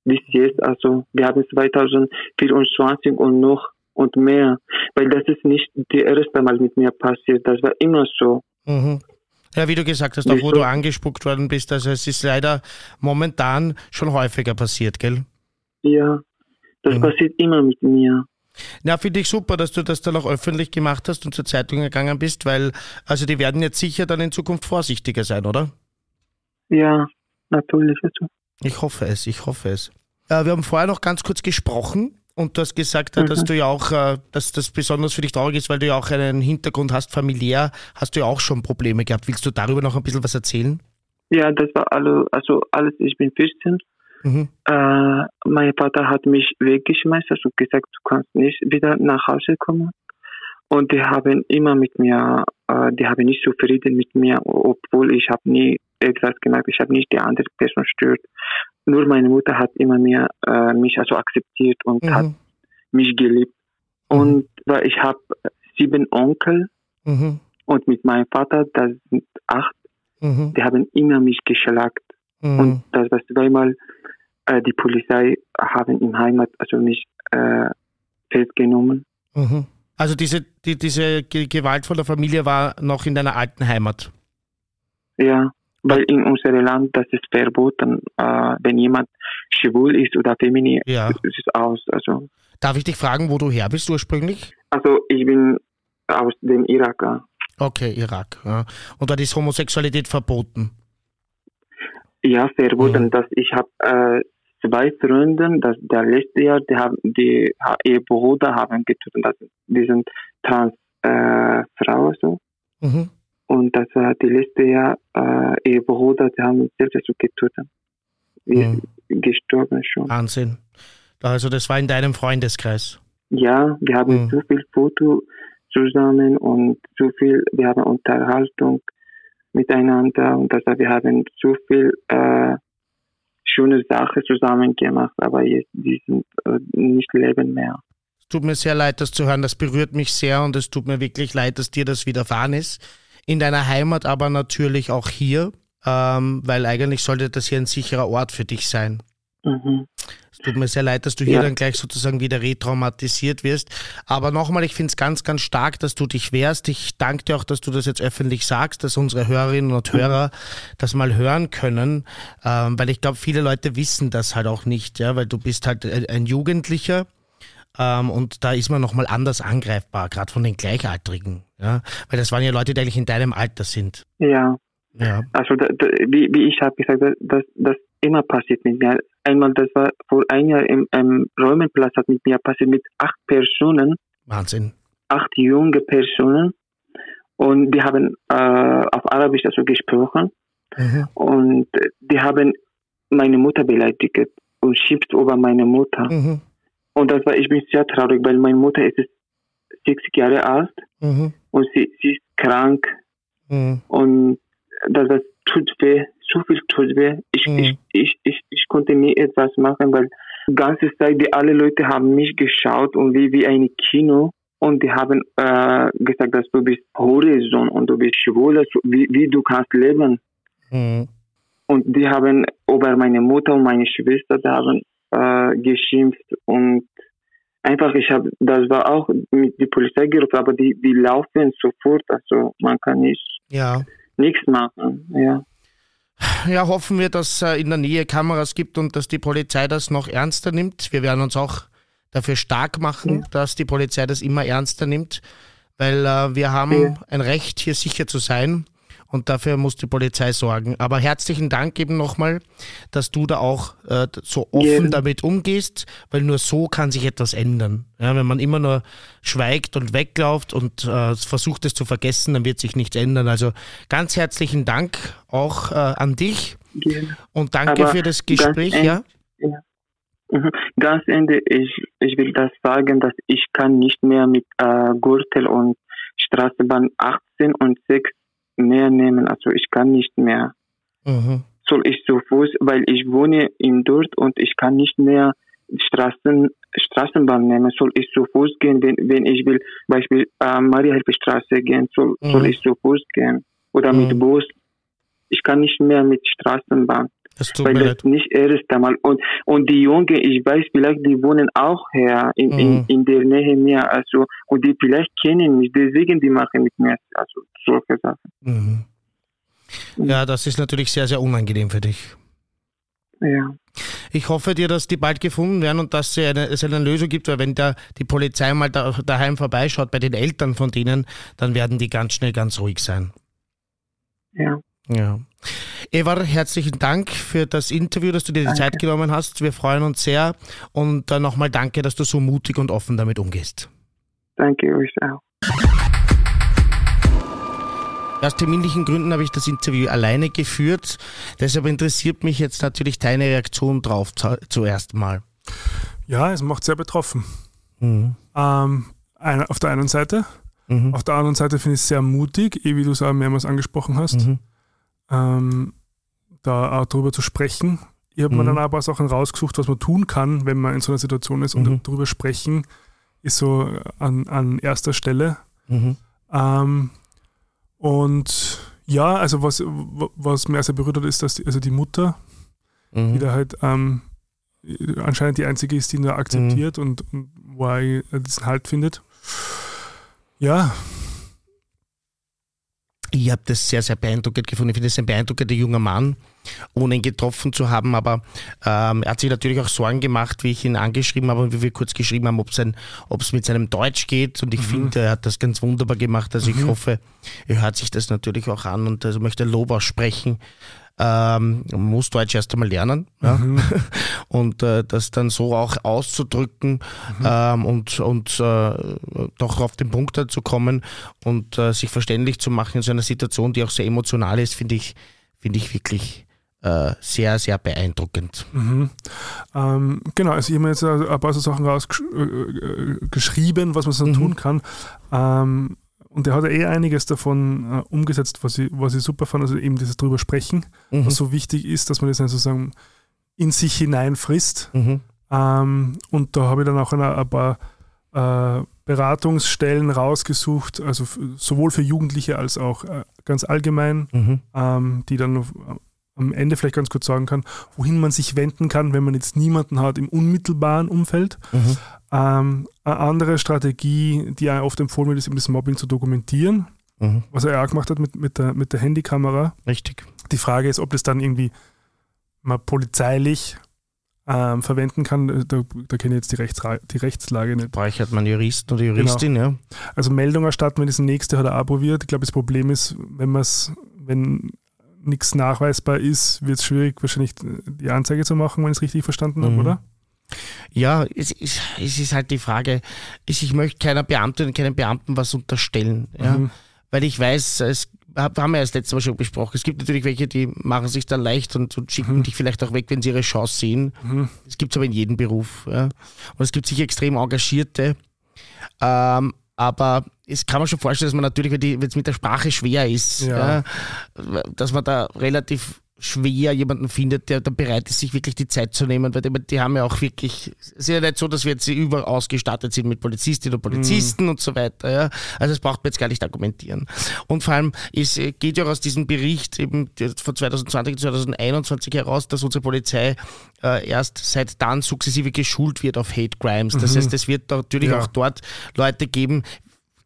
bis jetzt. Also wir haben 2024 und noch und mehr, weil das ist nicht die erste Mal mit mir passiert. Das war immer so. Mhm. Ja, wie du gesagt hast, auch wo du angespuckt worden bist, also es ist leider momentan schon häufiger passiert, gell? Ja, das Mhm. passiert immer mit mir. Na, finde ich super, dass du das dann auch öffentlich gemacht hast und zur Zeitung gegangen bist, weil, also die werden jetzt sicher dann in Zukunft vorsichtiger sein, oder? Ja, natürlich. Also. Ich hoffe es, ich hoffe es. Äh, wir haben vorher noch ganz kurz gesprochen und du hast gesagt, äh, dass Mhm. du ja auch, äh, dass das besonders für dich traurig ist, weil du ja auch einen Hintergrund hast, familiär, hast du ja auch schon Probleme gehabt. Willst du darüber noch ein bisschen was erzählen? Ja, das war alle, also alles, ich bin 14 Mhm. Äh, mein Vater hat mich weggeschmissen und gesagt, du kannst nicht wieder nach Hause kommen. Und die haben immer mit mir, äh, die haben nicht zufrieden mit mir, obwohl ich habe nie etwas gemacht, ich habe nicht die andere Person stört. Nur meine Mutter hat immer mehr äh, mich also akzeptiert und hat Mhm. mich geliebt. Und weil ich habe sieben Onkel Mhm. und mit meinem Vater, das sind acht, Mhm. die haben immer mich geschlagen. Mhm. Und das war zweimal äh, die Polizei haben im Heimat also mich äh, festgenommen. Mhm. Also diese, die, diese Ge- Gewalt von der Familie war noch in deiner alten Heimat. Ja, weil in unserem Land das ist verboten, äh, wenn jemand schwul ist oder feminin, Ja. ist es aus. Also, Darf ich dich fragen, wo du her bist ursprünglich? also ich bin aus dem Irak. Okay, Irak. Ja. Und dort ist Homosexualität verboten. Ja, verboten, Mhm. dass ich habe äh, zwei Freunde, das der letzte Jahr, die haben die ihr Bruder haben getötet, die sind trans äh, Frau so. Mhm. Und das war die letzte Jahr, äh, ihr Bruder, die haben selbst so getötet. Mhm. gestorben schon. Wahnsinn. Also das war in deinem Freundeskreis. Ja, wir haben Mhm. so viel Foto zusammen und so viel, wir haben Unterhaltung miteinander und das, wir haben so viel äh, schöne Sachen zusammen gemacht, aber jetzt die sind äh, nicht leben mehr. Es tut mir sehr leid, das zu hören. Das berührt mich sehr und es tut mir wirklich leid, dass dir das widerfahren ist. In deiner Heimat, aber natürlich auch hier, ähm, weil eigentlich sollte das hier ein sicherer Ort für dich sein. Mhm. Es tut mir sehr leid, dass du hier Ja. dann gleich sozusagen wieder retraumatisiert wirst. Aber nochmal, ich finde es ganz, ganz stark, dass du dich wehrst. Ich danke dir auch, dass du das jetzt öffentlich sagst, dass unsere Hörerinnen und Hörer das mal hören können. Ähm, weil ich glaube, viele Leute wissen das halt auch nicht, ja, weil du bist halt ein ein Jugendlicher. Ähm, und da ist man nochmal anders angreifbar, gerade von den Gleichaltrigen. Ja? Weil das waren ja Leute, die eigentlich in deinem Alter sind. Ja, Ja. also da, da, wie, wie ich habe gesagt, das, das, immer passiert mit mir. Einmal, das war vor ein Jahr im, im Räumenplatz hat mit mir passiert mit acht Personen. Wahnsinn. acht junge Personen und die haben äh, auf Arabisch also gesprochen Mhm. und die haben meine Mutter beleidigt und schimpft über meine Mutter. Mhm. Und das war, ich bin sehr traurig, weil meine Mutter ist 60 Jahre alt Mhm. und sie, sie ist krank Mhm. und das, das tut weh, so viel tut weh. Ich, Mhm. ich, ich, ich, ich konnte nie etwas machen, weil die ganze Zeit die alle Leute haben mich geschaut und wie wie ein Kino und die haben äh, gesagt, dass du bist Horizon und du bist schwul, wie, wie du kannst leben. Mhm. Und die haben über meine Mutter und meine Schwester die haben äh, geschimpft und einfach, ich habe, das war auch mit der Polizei gerufen, aber die, die laufen sofort, also man kann nicht ja. nichts machen, ja. Ja, hoffen wir, dass es äh, in der Nähe Kameras gibt und dass die Polizei das noch ernster nimmt. Wir werden uns auch dafür stark machen, ja. dass die Polizei das immer ernster nimmt, weil äh, wir haben ja. ein Recht, hier sicher zu sein und dafür muss die Polizei sorgen. Aber herzlichen Dank eben nochmal, dass du da auch äh, so offen ja. damit umgehst, weil nur so kann sich etwas ändern. Ja, wenn man immer nur schweigt und weglauft und äh, versucht es zu vergessen, dann wird sich nichts ändern. Also ganz herzlichen Dank auch äh, an dich und danke Aber für das Gespräch. Ja? ja. Mhm. Ganz Ende, ich, ich will das sagen, dass ich kann nicht mehr mit äh, Gürtel und Straßenbahn 18 und 6 mehr nehmen. Also ich kann nicht mehr. Mhm. Soll ich zu Fuß, weil ich wohne in dort und ich kann nicht mehr Straßen, Straßenbahn nehmen. Soll ich zu Fuß gehen, wenn, wenn ich will, Beispiel äh, Maria-Hilfe-Straße gehen, soll, mhm. soll ich zu Fuß gehen oder mhm. mit Bus. Ich kann nicht mehr mit Straßenbahn. Das tut weil mir das leid. nicht erste Mal. Und, und die Jungen, ich weiß, vielleicht die wohnen auch her in, Mhm. in, in der Nähe mir, also, und die vielleicht kennen mich, deswegen die machen mit mir, also, solche Sachen. Mhm. Ja, das ist natürlich sehr, sehr unangenehm für dich. Ja. Ich hoffe dir, dass die bald gefunden werden und dass es eine, es eine Lösung gibt, weil wenn da die Polizei mal da, daheim vorbeischaut bei den Eltern von denen, dann werden die ganz schnell ganz ruhig sein. Ja. Ja. Evar, herzlichen Dank für das Interview, dass du dir die Danke. Zeit genommen hast. Wir freuen uns sehr und äh, nochmal danke, dass du so mutig und offen damit umgehst. Danke euch auch. Aus terminlichen Gründen habe ich das Interview alleine geführt. Deshalb interessiert mich jetzt natürlich deine Reaktion drauf zu, zuerst mal. Ja, es macht sehr betroffen. Mhm. Ähm, eine, auf der einen Seite. Mhm. Auf der anderen Seite finde ich es sehr mutig, eh wie du es auch mehrmals angesprochen hast, Mhm. Ähm, da auch darüber zu sprechen. Ich habe mir Mhm. dann auch ein paar Sachen rausgesucht, was man tun kann, wenn man in so einer Situation ist. Und Mhm. darüber sprechen ist so an, an erster Stelle. Mhm. Ähm, und ja, also was, was mir sehr berührt hat, ist, dass die, also die Mutter, die Mhm. da halt ähm, anscheinend die einzige ist, die ihn da akzeptiert und, und wo er diesen Halt findet. Ja, Ich habe das sehr, sehr beeindruckend gefunden. Ich finde es ein beeindruckender junger Mann, ohne ihn getroffen zu haben. Aber ähm, er hat sich natürlich auch Sorgen gemacht, wie ich ihn angeschrieben habe und wie wir kurz geschrieben haben, ob es mit seinem Deutsch geht. Und ich finde, er hat das ganz wunderbar gemacht. Also ich hoffe, er hört sich das natürlich auch an und also möchte Lob aussprechen. Ähm, muss Deutsch erst einmal lernen ja? und äh, das dann so auch auszudrücken ähm, und, und äh, doch auf den Punkt zu kommen und äh, sich verständlich zu machen in so einer Situation, die auch sehr emotional ist, finde ich, finde ich wirklich äh, sehr, sehr beeindruckend. Mhm. Ähm, genau, also ich habe mir jetzt ein paar so Sachen rausgeschrieben, was man so Mhm. tun kann. Ähm, und er hat ja eh einiges davon äh, umgesetzt, was ich, was ich super fand, also eben dieses drüber sprechen, Mhm. was so wichtig ist, dass man das dann sozusagen in sich hineinfrisst. Mhm. Ähm, und da habe ich dann auch ein, ein paar äh, Beratungsstellen rausgesucht, also sowohl für Jugendliche als auch äh, ganz allgemein, Mhm. ähm, die dann noch, am Ende vielleicht ganz kurz sagen kann, wohin man sich wenden kann, wenn man jetzt niemanden hat im unmittelbaren Umfeld. Mhm. Ähm, eine andere Strategie, die auch oft empfohlen wird, ist eben das Mobbing zu dokumentieren, Mhm. was er auch gemacht hat mit, mit, der, mit der Handykamera. Richtig. Die Frage ist, ob das dann irgendwie mal polizeilich ähm, verwenden kann. Da, da kenne ich jetzt die, Rechtsra die Rechtslage nicht. Bräuchert man Juristen oder Juristin, ja. Also Meldung erstatten, wenn das nächste hat er auch probiert. Ich glaube, das Problem ist, wenn man es, wenn nichts nachweisbar ist, wird es schwierig, wahrscheinlich die Anzeige zu machen, wenn ich es richtig verstanden habe, Mhm. oder? Ja, es ist, es ist halt die Frage, ich, möchte keiner Beamtin und keinem Beamten was unterstellen, ja. Mhm. Weil ich weiß, es hab- haben wir ja das letzte Mal schon besprochen. Es gibt natürlich welche, die machen sich dann leicht und, und schicken dich vielleicht auch weg, wenn sie ihre Chance sehen. Mhm. Das gibt es aber in jedem Beruf. Ja. Und es gibt sicher extrem Engagierte. Ähm, aber es kann man schon vorstellen, dass man natürlich, wenn es mit der Sprache schwer ist, Ja. ja. dass man da relativ schwer jemanden findet, der dann bereit ist, sich wirklich die Zeit zu nehmen, weil die, die haben ja auch wirklich, es ist ja nicht so, dass wir jetzt überall ausgestattet sind mit Polizistinnen und Polizisten mhm. und so weiter. Ja. Also das braucht man jetzt gar nicht argumentieren. Und vor allem, es geht ja aus diesem Bericht eben von 2020 2021 heraus, dass unsere Polizei äh, erst seit dann sukzessive geschult wird auf Hate Crimes. Das mhm. heißt, es wird natürlich ja. auch dort Leute geben,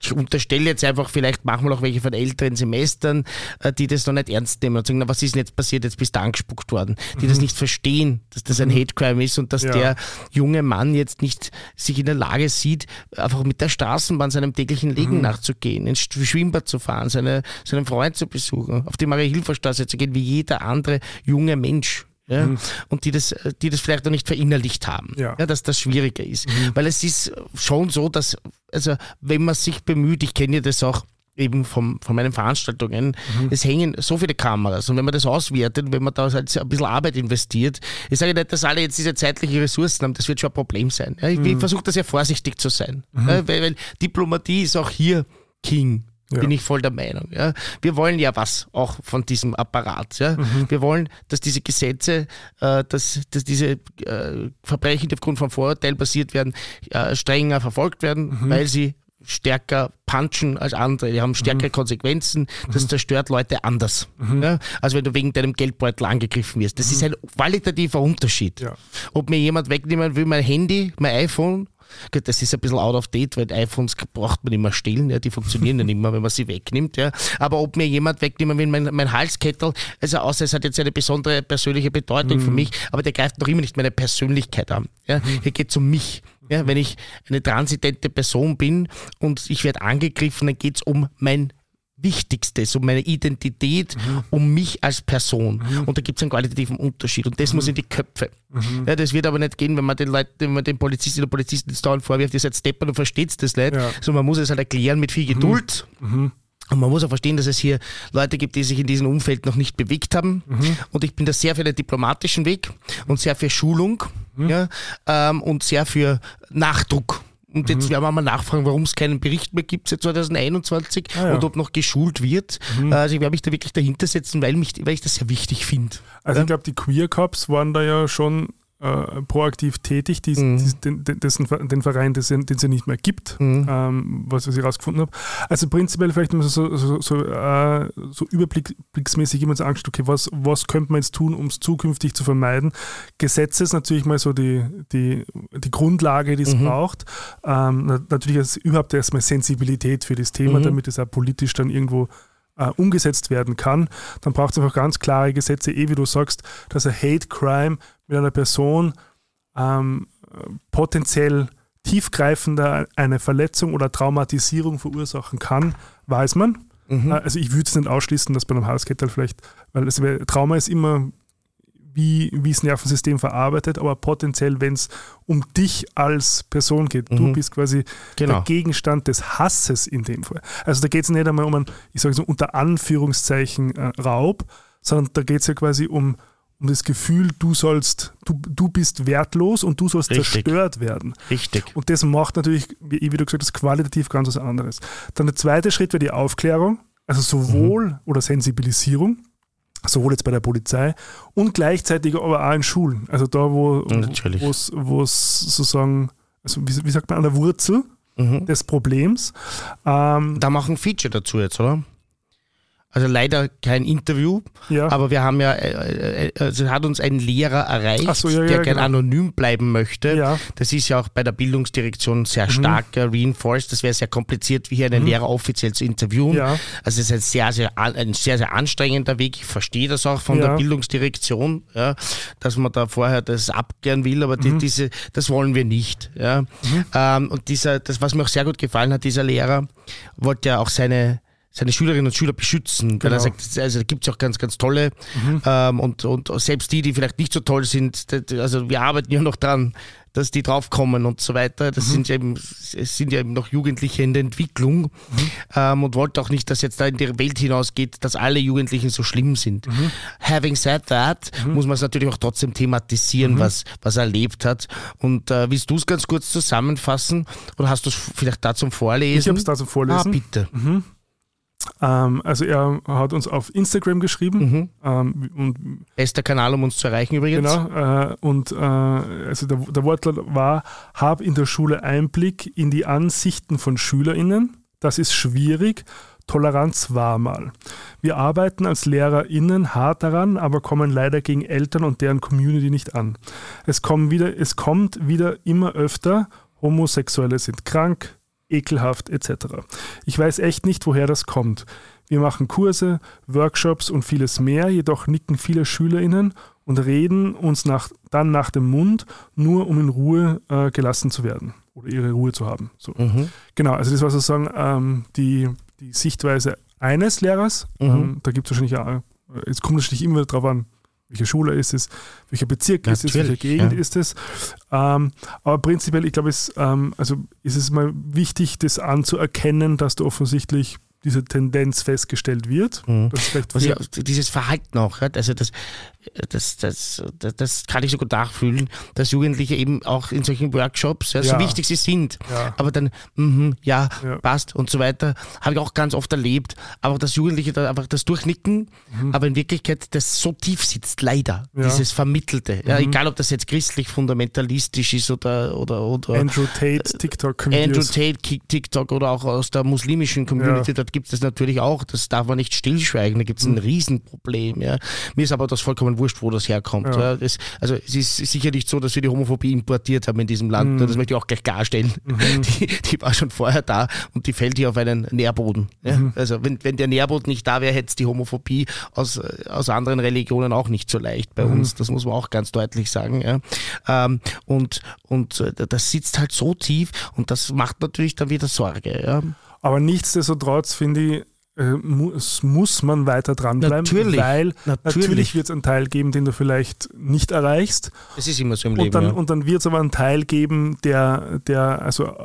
ich unterstelle jetzt einfach, vielleicht machen wir auch welche von älteren Semestern, äh, die das noch nicht ernst nehmen und sagen, na, was ist denn jetzt passiert, jetzt bist du angespuckt worden, die mhm. das nicht verstehen, dass das ein mhm. Hate Crime ist und dass ja. der junge Mann jetzt nicht sich in der Lage sieht, einfach mit der Straßenbahn seinem täglichen Leben mhm. nachzugehen, ins Schwimmbad zu fahren, seine, seinen Freund zu besuchen, auf die Marie-Hilfer-Straße zu gehen, wie jeder andere junge Mensch ja, mhm. und die das, die das vielleicht noch nicht verinnerlicht haben, ja. ja dass das schwieriger ist. Mhm. Weil es ist schon so, dass, also wenn man sich bemüht, ich kenne ja das auch eben vom, von meinen Veranstaltungen, mhm. es hängen so viele Kameras und wenn man das auswertet, wenn man da halt ein bisschen Arbeit investiert, ich sage nicht, dass alle jetzt diese zeitlichen Ressourcen haben, das wird schon ein Problem sein. Ich mhm. versuche das ja vorsichtig zu sein, mhm. weil, weil Diplomatie ist auch hier King. Ja. Bin ich voll der Meinung. Ja. Wir wollen ja was auch von diesem Apparat. Ja. Mhm. Wir wollen, dass diese Gesetze, äh, dass, dass diese äh, Verbrechen, die aufgrund von Vorurteilen basiert werden, äh, strenger verfolgt werden, mhm. weil sie stärker punchen als andere, die haben stärkere mhm. Konsequenzen, das mhm. zerstört Leute anders. Mhm. Ja? Also wenn du wegen deinem Geldbeutel angegriffen wirst. Das ist mhm. ein qualitativer Unterschied. Ja. Ob mir jemand wegnehmen will, mein Handy, mein iPhone Gut, das ist ein bisschen out of date, weil iPhones braucht man immer stehlen, ja, die funktionieren ja nicht mehr, wenn man sie wegnimmt. Ja. Aber ob mir jemand wegnehmen will, mein, mein Halskettel, also außer es hat jetzt eine besondere persönliche Bedeutung mhm. für mich, aber der greift noch immer nicht meine Persönlichkeit an. Ja. Mhm. Hier geht es um mich. Ja, wenn ich eine transidente Person bin und ich werde angegriffen, dann geht es um mein Wichtigstes, um meine Identität, mhm. um mich als Person. Mhm. Und da gibt es einen qualitativen Unterschied. Und das mhm. muss in die Köpfe. Mhm. Ja, das wird aber nicht gehen, wenn man den Leuten, wenn man den Polizistinnen und Polizisten jetzt dauernd vorwirft, ihr seid Stepper und versteht das nicht. Ja. So, man muss es halt erklären mit viel mhm. Geduld. Mhm. Und man muss auch verstehen, dass es hier Leute gibt, die sich in diesem Umfeld noch nicht bewegt haben. Mhm. Und ich bin da sehr für den diplomatischen Weg und sehr für Schulung mhm. ja, ähm, und sehr für Nachdruck. Und jetzt mhm. werden wir mal nachfragen, warum es keinen Bericht mehr gibt seit 2021 ah, ja. und ob noch geschult wird. Mhm. Also ich werde mich da wirklich dahinter setzen, weil, mich, weil ich das sehr wichtig finde. Also ich glaube, die Queer Cops waren da ja schon äh, proaktiv tätig, die, mhm. die, den, dessen, den Verein, den es ja nicht mehr gibt, mhm. ähm, was ich herausgefunden habe. Also prinzipiell vielleicht mal so, so, so, äh, so überblicksmäßig jemand angeschaut, okay, was, was könnte man jetzt tun, um es zukünftig zu vermeiden? Gesetze ist natürlich mal so die, die, die Grundlage, die es mhm. braucht. Ähm, natürlich ist überhaupt erstmal Sensibilität für das Thema, mhm. damit es auch politisch dann irgendwo äh, umgesetzt werden kann, dann braucht es einfach ganz klare Gesetze, eh wie du sagst, dass ein Hate Crime mit einer Person ähm, potenziell tiefgreifender eine Verletzung oder Traumatisierung verursachen kann, weiß man. Mhm. Äh, also ich würde es nicht ausschließen, dass bei einem Halskettel vielleicht, weil es, Trauma ist immer wie, wie das Nervensystem verarbeitet, aber potenziell, wenn es um dich als Person geht, mhm. du bist quasi genau. der Gegenstand des Hasses in dem Fall. Also da geht es nicht einmal um einen, ich sage so unter Anführungszeichen äh, Raub, sondern da geht es ja quasi um, um das Gefühl, du sollst, du, du bist wertlos und du sollst Richtig. zerstört werden. Richtig. Und das macht natürlich, wie, wie du gesagt hast, qualitativ ganz was anderes. Dann der zweite Schritt wäre die Aufklärung, also sowohl mhm. oder Sensibilisierung sowohl jetzt bei der Polizei und gleichzeitig aber auch in Schulen. Also da, wo es sozusagen, also wie, wie, sagt man, an der Wurzel mhm. des Problems. Ähm, da machen Feature dazu jetzt, oder? Also leider kein Interview, ja. aber wir haben ja, äh, äh, also hat uns ein Lehrer erreicht, so, ja, ja, der gerne genau. anonym bleiben möchte. Das ist ja auch bei der Bildungsdirektion sehr mhm. stark äh, reinforced. Das wäre sehr kompliziert, wie hier einen mhm. Lehrer offiziell zu interviewen. Also es ist ein sehr, sehr, ein sehr, sehr anstrengender Weg. Ich verstehe das auch von der Bildungsdirektion, dass man da vorher das abklären will, aber die, mhm. diese, das wollen wir nicht. Mhm. Ähm, und dieser, das, was mir auch sehr gut gefallen hat, dieser Lehrer wollte ja auch seine seine Schülerinnen und Schüler beschützen. Weil er genau. sagt, also da gibt es auch ganz, ganz tolle mhm. ähm, und, und selbst die, die vielleicht nicht so toll sind, also wir arbeiten ja noch dran, dass die draufkommen und so weiter. Das mhm. sind ja eben, es sind ja eben noch Jugendliche in der Entwicklung mhm. ähm, und wollte auch nicht, dass jetzt da in die Welt hinausgeht, dass alle Jugendlichen so schlimm sind. Mhm. Having said that, mhm. muss man es natürlich auch trotzdem thematisieren, mhm. was, was er erlebt hat. Und äh, willst du es ganz kurz zusammenfassen oder hast du es vielleicht da zum Vorlesen? Ich habe es da zum Vorlesen. Ah, bitte. Ähm, also er hat uns auf Instagram geschrieben. Mhm. Ähm, und, Bester Kanal, um uns zu erreichen übrigens. genau. Äh, und äh, also der, der Wortlaut war, hab in der Schule Einblick in die Ansichten von SchülerInnen. Das ist schwierig. Toleranz war mal. Wir arbeiten als LehrerInnen hart daran, aber kommen leider gegen Eltern und deren Community nicht an. Es, kommen wieder, es kommt wieder immer öfter, Homosexuelle sind krank, ekelhaft etc. Ich weiß echt nicht, woher das kommt. Wir machen Kurse, Workshops und vieles mehr, jedoch nicken viele SchülerInnen und reden uns nach, dann nach dem Mund, nur um in Ruhe äh, gelassen zu werden oder ihre Ruhe zu haben. So. Mhm. Genau, also das war sozusagen ähm, die, die Sichtweise eines Lehrers. Mhm. Ähm, da gibt es wahrscheinlich auch, äh, es kommt natürlich immer darauf an, welche Schule ist es, welcher Bezirk ist es, welche Natürlich, Gegend ja. ist es. Ähm, aber prinzipiell, ich glaube, es, ähm, also ist es mal wichtig, das anzuerkennen, dass da offensichtlich diese Tendenz festgestellt wird. Mhm. Das vielleicht Was auch- dieses Verhalten auch, ja, also das, das, das, das, das kann ich so gut nachfühlen, dass Jugendliche eben auch in solchen Workshops, ja, so Ja. wichtig sie sind, Ja. aber dann, mhm, ja, Ja. passt und so weiter, habe ich auch ganz oft erlebt, aber dass Jugendliche da einfach das durchnicken, aber in Wirklichkeit das so tief sitzt, leider, Mhm. Mhm. dieses Vermittelte, ja, egal ob das jetzt christlich fundamentalistisch ist oder, oder, oder Andrew Tate, TikTok Andrew Tate, TikTok oder auch aus der muslimischen Community, dort gibt es das natürlich auch, das darf man nicht stillschweigen, da gibt es ein Riesenproblem. Ja. Mir ist aber das vollkommen wurscht, wo das herkommt. Ja. Das, also es ist sicher nicht so, dass wir die Homophobie importiert haben in diesem Land, das möchte ich auch gleich klarstellen. Die, die war schon vorher da und die fällt hier auf einen Nährboden. Ja. Also wenn, wenn der Nährboden nicht da wäre, hätte es die Homophobie aus, aus anderen Religionen auch nicht so leicht bei uns, das muss man auch ganz deutlich sagen. Ähm, und und äh, das sitzt halt so tief und das macht natürlich dann wieder Sorge. Aber nichtsdestotrotz finde ich, äh, muss, muss man weiter dranbleiben, Natürlich, weil natürlich. natürlich wird es einen Teil geben, den du vielleicht nicht erreichst. Das ist immer so im Und Leben. dann, ja. und dann wird es aber einen Teil geben, der, der also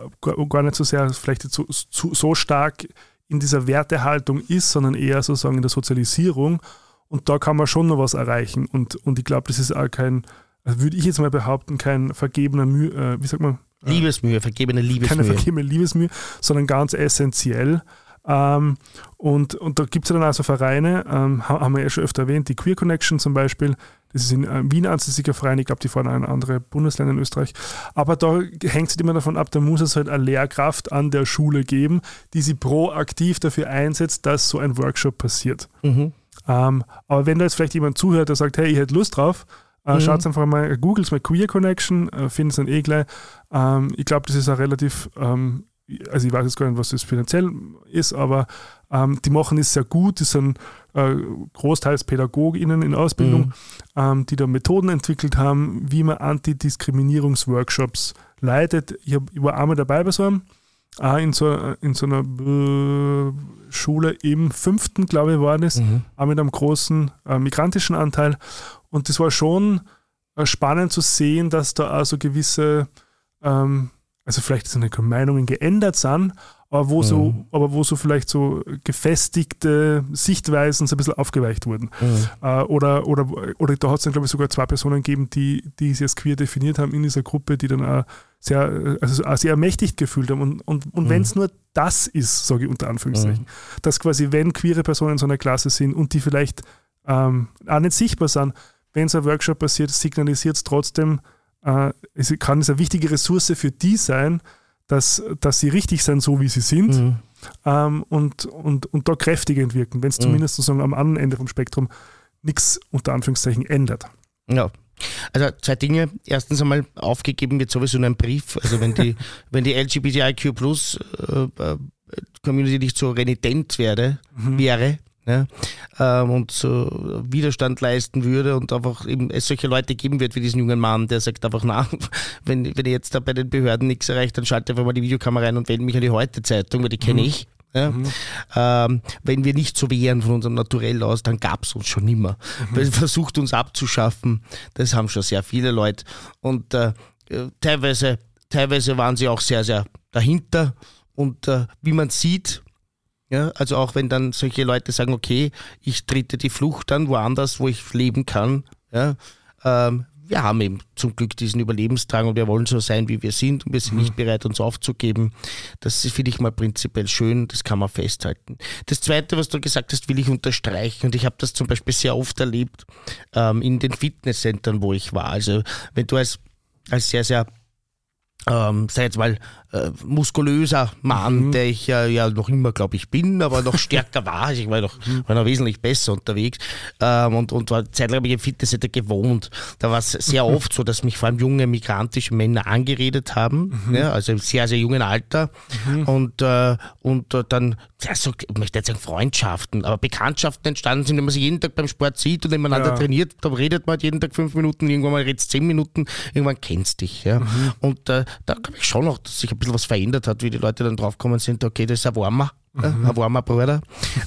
gar nicht so sehr vielleicht so, so, stark in dieser Wertehaltung ist, sondern eher sozusagen in der Sozialisierung. Und da kann man schon noch was erreichen. Und, und ich glaube, das ist auch kein, also würde ich jetzt mal behaupten, kein vergebener Mühe, äh, wie sagt man? Liebesmühe, vergebene keine Liebesmühe. vergebene Liebesmühe, sondern ganz essentiell. Ähm, und, und da gibt es ja dann also Vereine, ähm, ha- haben wir ja schon öfter erwähnt, die Queer Connection zum Beispiel, das ist in äh, Wien ansässiger Verein, ich glaube, die fahren in andere Bundesländer in Österreich. Aber da hängt es immer davon ab, da muss es halt eine Lehrkraft an der Schule geben, die sie proaktiv dafür einsetzt, dass so ein Workshop passiert. Mhm. Ähm, aber wenn da jetzt vielleicht jemand zuhört, der sagt, hey, ich hätte Lust drauf, äh, Mhm. schaut einfach mal, googelt mal Queer Connection, äh, findet es dann eh gleich. Ähm, ich glaube, das ist auch relativ, ähm, also ich weiß jetzt gar nicht, was das finanziell ist, aber ähm, die machen es sehr gut, die sind äh, großteils PädagogInnen in Ausbildung, Mhm. ähm, die da Methoden entwickelt haben, wie man Antidiskriminierungsworkshops leitet. Ich, hab, ich war einmal dabei bei so einem, auch in so, in so einer äh, Schule im fünften, glaube ich, war das, Mhm. auch mit einem großen äh, migrantischen Anteil. Und das war schon äh, spannend zu sehen, dass da also gewisse, ähm, also vielleicht sind die Meinungen geändert sind, aber wo, so, Mhm. aber wo so vielleicht so gefestigte Sichtweisen so ein bisschen aufgeweicht wurden. Mhm. Äh, oder, oder, oder da hat es dann, glaube ich, sogar zwei Personen gegeben, die, die sich als queer definiert haben in dieser Gruppe, die dann auch sehr, also auch sehr ermächtigt gefühlt haben. Und, und, und Mhm. wenn es nur das ist, sage ich unter Anführungszeichen, dass quasi, wenn queere Personen in so einer Klasse sind und die vielleicht ähm, auch nicht sichtbar sind, wenn so ein Workshop passiert, signalisiert es trotzdem, äh, es kann es eine wichtige Ressource für die sein, dass, dass sie richtig sind, so wie sie sind Mhm. ähm, und, und, und da kräftiger entwirken, wenn es Mhm. zumindest sozusagen am anderen Ende vom Spektrum nichts unter Anführungszeichen ändert. Ja. Also zwei Dinge. Erstens einmal aufgegeben wird sowieso nur ein Brief. Also wenn die, wenn die LGBTIQ Plus äh, äh, Community nicht so renitent werde, wäre ja, ähm, und so Widerstand leisten würde und einfach eben es solche Leute geben wird wie diesen jungen Mann, der sagt einfach, na, wenn, wenn ich jetzt da bei den Behörden nichts erreicht, dann schalte einfach mal die Videokamera rein und wähle mich an die Heute-Zeitung, weil die kenne ich. Ja. Ähm, wenn wir nicht so wären von unserem Naturell aus, dann gab es uns schon nimmer. Weil versucht uns abzuschaffen, das haben schon sehr viele Leute. Und äh, teilweise, teilweise waren sie auch sehr, sehr dahinter. Und äh, wie man sieht, ja, also auch wenn dann solche Leute sagen, okay, ich trete die Flucht an, woanders, wo ich leben kann, ja, ähm, wir haben eben zum Glück diesen Überlebensdrang und wir wollen so sein, wie wir sind und wir sind mhm. nicht bereit, uns aufzugeben. Das finde ich mal prinzipiell schön, das kann man festhalten. Das Zweite, was du gesagt hast, will ich unterstreichen und ich habe das zum Beispiel sehr oft erlebt ähm, in den Fitnesscentern, wo ich war. Also wenn du als, als sehr, sehr ähm, sei jetzt mal äh, muskulöser Mann, mhm. der ich ja, ja noch immer, glaube ich, bin, aber noch stärker war. Also ich war noch, mhm. war noch wesentlich besser unterwegs ähm, und, und war zeitlang im Fitnesscenter gewohnt. Da war es sehr mhm. oft so, dass mich vor allem junge migrantische Männer angeredet haben, mhm. ja, also im sehr, sehr jungen Alter. Mhm. Und, äh, und äh, dann, ja, so, ich möchte jetzt sagen Freundschaften, aber Bekanntschaften entstanden sind, wenn man sich jeden Tag beim Sport sieht und nebeneinander ja. trainiert, da redet man jeden Tag fünf Minuten, irgendwann mal redet zehn Minuten, irgendwann kennst dich. Ja. Mhm. Und äh, da glaube ich schon noch, dass sich ein bisschen was verändert hat, wie die Leute dann draufgekommen sind, okay, das ist ein Warmer, mhm. ein warmer Bruder.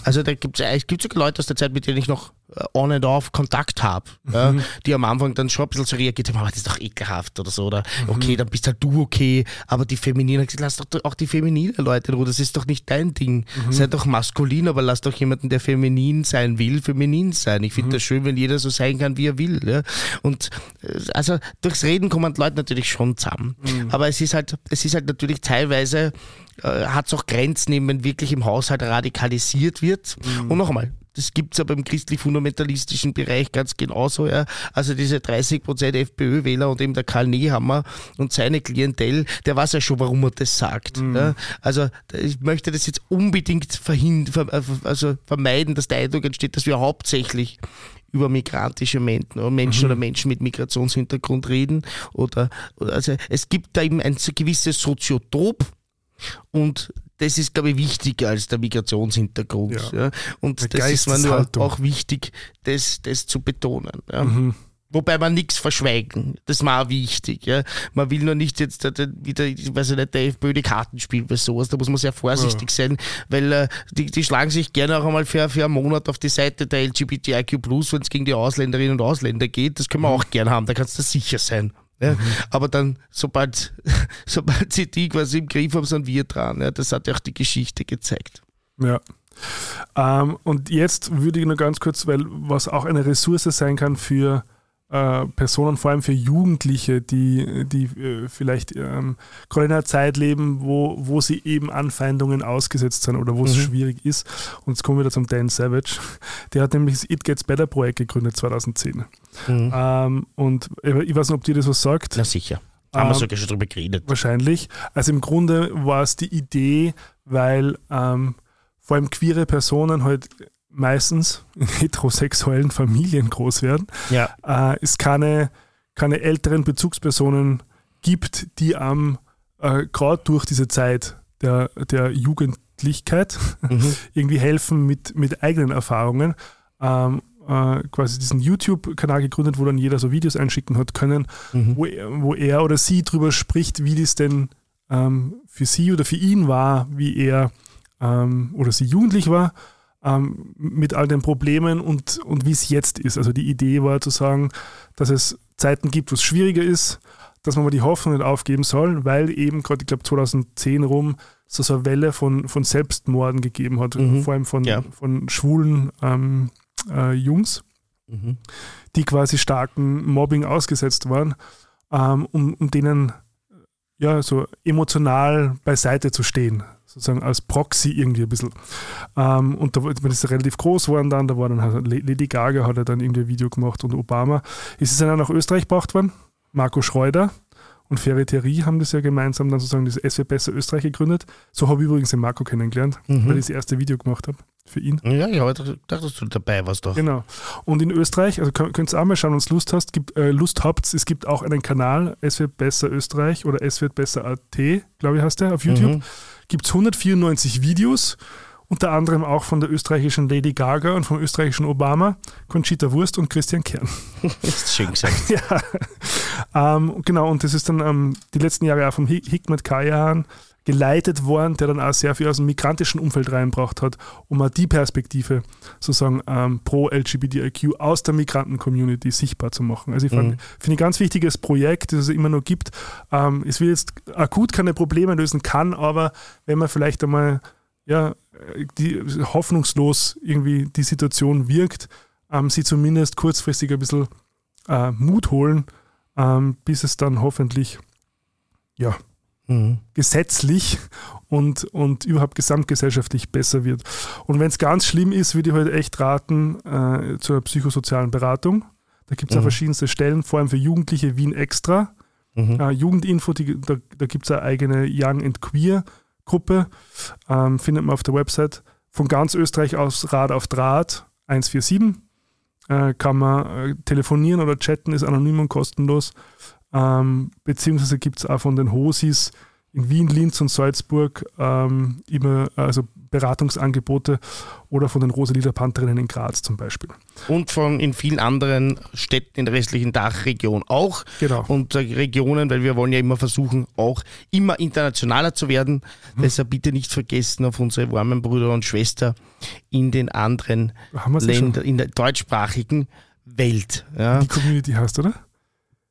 Also da gibt es sogar Leute aus der Zeit, mit denen ich noch äh, on and off Kontakt habe, mhm. ja, die am Anfang dann schon ein bisschen so reagiert haben, aber das ist doch ekelhaft oder so, oder mhm. okay, dann bist halt du okay, aber die Feminine, lass doch auch die feminine Leute in Ruhe, das ist doch nicht dein Ding. Mhm. Sei doch maskulin, aber lass doch jemanden, der feminin sein will, feminin sein. Ich finde mhm. das schön, wenn jeder so sein kann, wie er will. Ja. Und äh, also durchs Reden kommen die Leute natürlich schon zusammen. Mhm. Aber es ist halt, es ist halt natürlich teilweise, äh, hat es auch Grenzen, eben, wenn wirklich im Haushalt radikalisiert wird. Mhm. Und noch einmal, das gibt es aber im christlich-fundamentalistischen Bereich ganz genauso. Ja. Also diese 30% FPÖ-Wähler und eben der Karl Nehammer und seine Klientel, der weiß ja schon, warum er das sagt. Mhm. Ja. Also ich möchte das jetzt unbedingt äh, also vermeiden, dass der Eindruck entsteht, dass wir hauptsächlich über migrantische Menschen oder Menschen mhm. oder Menschen mit Migrationshintergrund reden. Oder, also es gibt da eben ein gewisses Soziotop und das ist, glaube ich, wichtiger als der Migrationshintergrund. Ja. ja. Und das ist mir nur auch wichtig, das, das zu betonen. Ja. Mhm. Wobei man nichts verschweigen, das war auch wichtig. Ja. Man will nur nicht jetzt wieder, ich weiß nicht, der FPÖ die Karten spielen bei sowas, da muss man sehr vorsichtig ja. sein, weil äh, die, die schlagen sich gerne auch einmal für, für einen Monat auf die Seite der LGBTIQ+, wenn es gegen die Ausländerinnen und Ausländer geht, das können wir mhm. auch gerne haben, da kannst du sicher sein. Ja, mhm. Aber dann, sobald, sobald sie die quasi im Griff haben, sind wir dran. Ja, das hat ja auch die Geschichte gezeigt. Ja. Ähm, und jetzt würde ich nur ganz kurz, weil was auch eine Ressource sein kann für äh, Personen, vor allem für Jugendliche, die, die äh, vielleicht ähm, gerade in einer Zeit leben, wo, wo sie eben Anfeindungen ausgesetzt sind oder wo es mhm. schwierig ist. Und jetzt kommen wir wieder zum Dan Savage. Der hat nämlich das It Gets Better Projekt gegründet 2010. Mhm. Ähm, und ich weiß nicht, ob dir das was sagt. Na sicher. Haben wir ähm, sogar schon drüber geredet. Wahrscheinlich. Also im Grunde war es die Idee, weil ähm, vor allem queere Personen halt meistens in heterosexuellen Familien groß werden, ja. äh, es keine, keine älteren Bezugspersonen gibt, die am äh, gerade durch diese Zeit der, der Jugendlichkeit mhm. irgendwie helfen mit, mit eigenen Erfahrungen. Ähm, äh, quasi diesen YouTube-Kanal gegründet, wo dann jeder so Videos einschicken hat können, mhm. wo, er, wo er oder sie drüber spricht, wie das denn ähm, für sie oder für ihn war, wie er ähm, oder sie jugendlich war ähm, mit all den Problemen und, und wie es jetzt ist. Also die Idee war zu sagen, dass es Zeiten gibt, wo es schwieriger ist, dass man mal die Hoffnung nicht aufgeben soll, weil eben gerade, ich glaube 2010 rum, so, so eine Welle von, von Selbstmorden gegeben hat, mhm. vor allem von, ja. von schwulen ähm, äh, Jungs, mhm. die quasi starken Mobbing ausgesetzt waren, ähm, um, um denen ja so emotional beiseite zu stehen sozusagen als Proxy irgendwie ein bisschen. Ähm, und da wenn es relativ groß geworden dann, da war dann halt Lady Gaga hat er dann irgendwie ein Video gemacht und Obama. Ist es dann nach Österreich gebracht worden? Marco Schreuder und Ferreterie haben das ja gemeinsam dann sozusagen das SW Besser Österreich gegründet. So habe ich übrigens den Marco kennengelernt, mhm. weil ich das erste Video gemacht habe für ihn. Ja, ich habe gedacht, dass du dabei warst doch. Genau. Und in Österreich, also könnt ihr auch mal schauen, wenn ihr Lust hast, gibt, äh, Lust habt, es gibt auch einen Kanal, Es wird besser Österreich oder Es wird besser AT, glaube ich heißt der, auf YouTube. Mhm gibt es 194 Videos, unter anderem auch von der österreichischen Lady Gaga und vom österreichischen Obama, Conchita Wurst und Christian Kern. Ist schön gesagt. ja. Ähm, genau, und das ist dann ähm, die letzten Jahre auch vom Hikmet Kayahan geleitet worden, der dann auch sehr viel aus dem migrantischen Umfeld reinbracht hat, um auch die Perspektive sozusagen ähm, pro LGBTIQ aus der Migranten-Community sichtbar zu machen. Also ich mhm. finde ein ganz wichtiges Projekt, das es immer noch gibt. Ähm, es will jetzt akut keine Probleme lösen kann, aber wenn man vielleicht einmal ja, die, hoffnungslos irgendwie die Situation wirkt, ähm, sie zumindest kurzfristig ein bisschen äh, Mut holen, ähm, bis es dann hoffentlich ja, Mhm. gesetzlich und, und überhaupt gesamtgesellschaftlich besser wird. Und wenn es ganz schlimm ist, würde ich heute echt raten äh, zur psychosozialen Beratung. Da gibt es Mhm. auch verschiedenste Stellen, vor allem für Jugendliche Wien Extra. Mhm. Äh, Jugendinfo, die, da, da gibt es eine eigene Young and Queer Gruppe, ähm, findet man auf der Website. Von ganz Österreich aus Rad auf Draht 147 äh, kann man äh, telefonieren oder chatten, ist anonym und kostenlos. Ähm, beziehungsweise gibt es auch von den Hosis in Wien, Linz und Salzburg ähm, immer also Beratungsangebote oder von den Rosalida Pantherinnen in Graz zum Beispiel. Und von in vielen anderen Städten in der restlichen Dachregion auch. Genau. Und äh, Regionen, weil wir wollen ja immer versuchen, auch immer internationaler zu werden. Mhm. Deshalb bitte nicht vergessen auf unsere warmen Brüder und Schwestern in den anderen schon. Ländern, in der deutschsprachigen Welt. Ja, Die Community heißt, oder?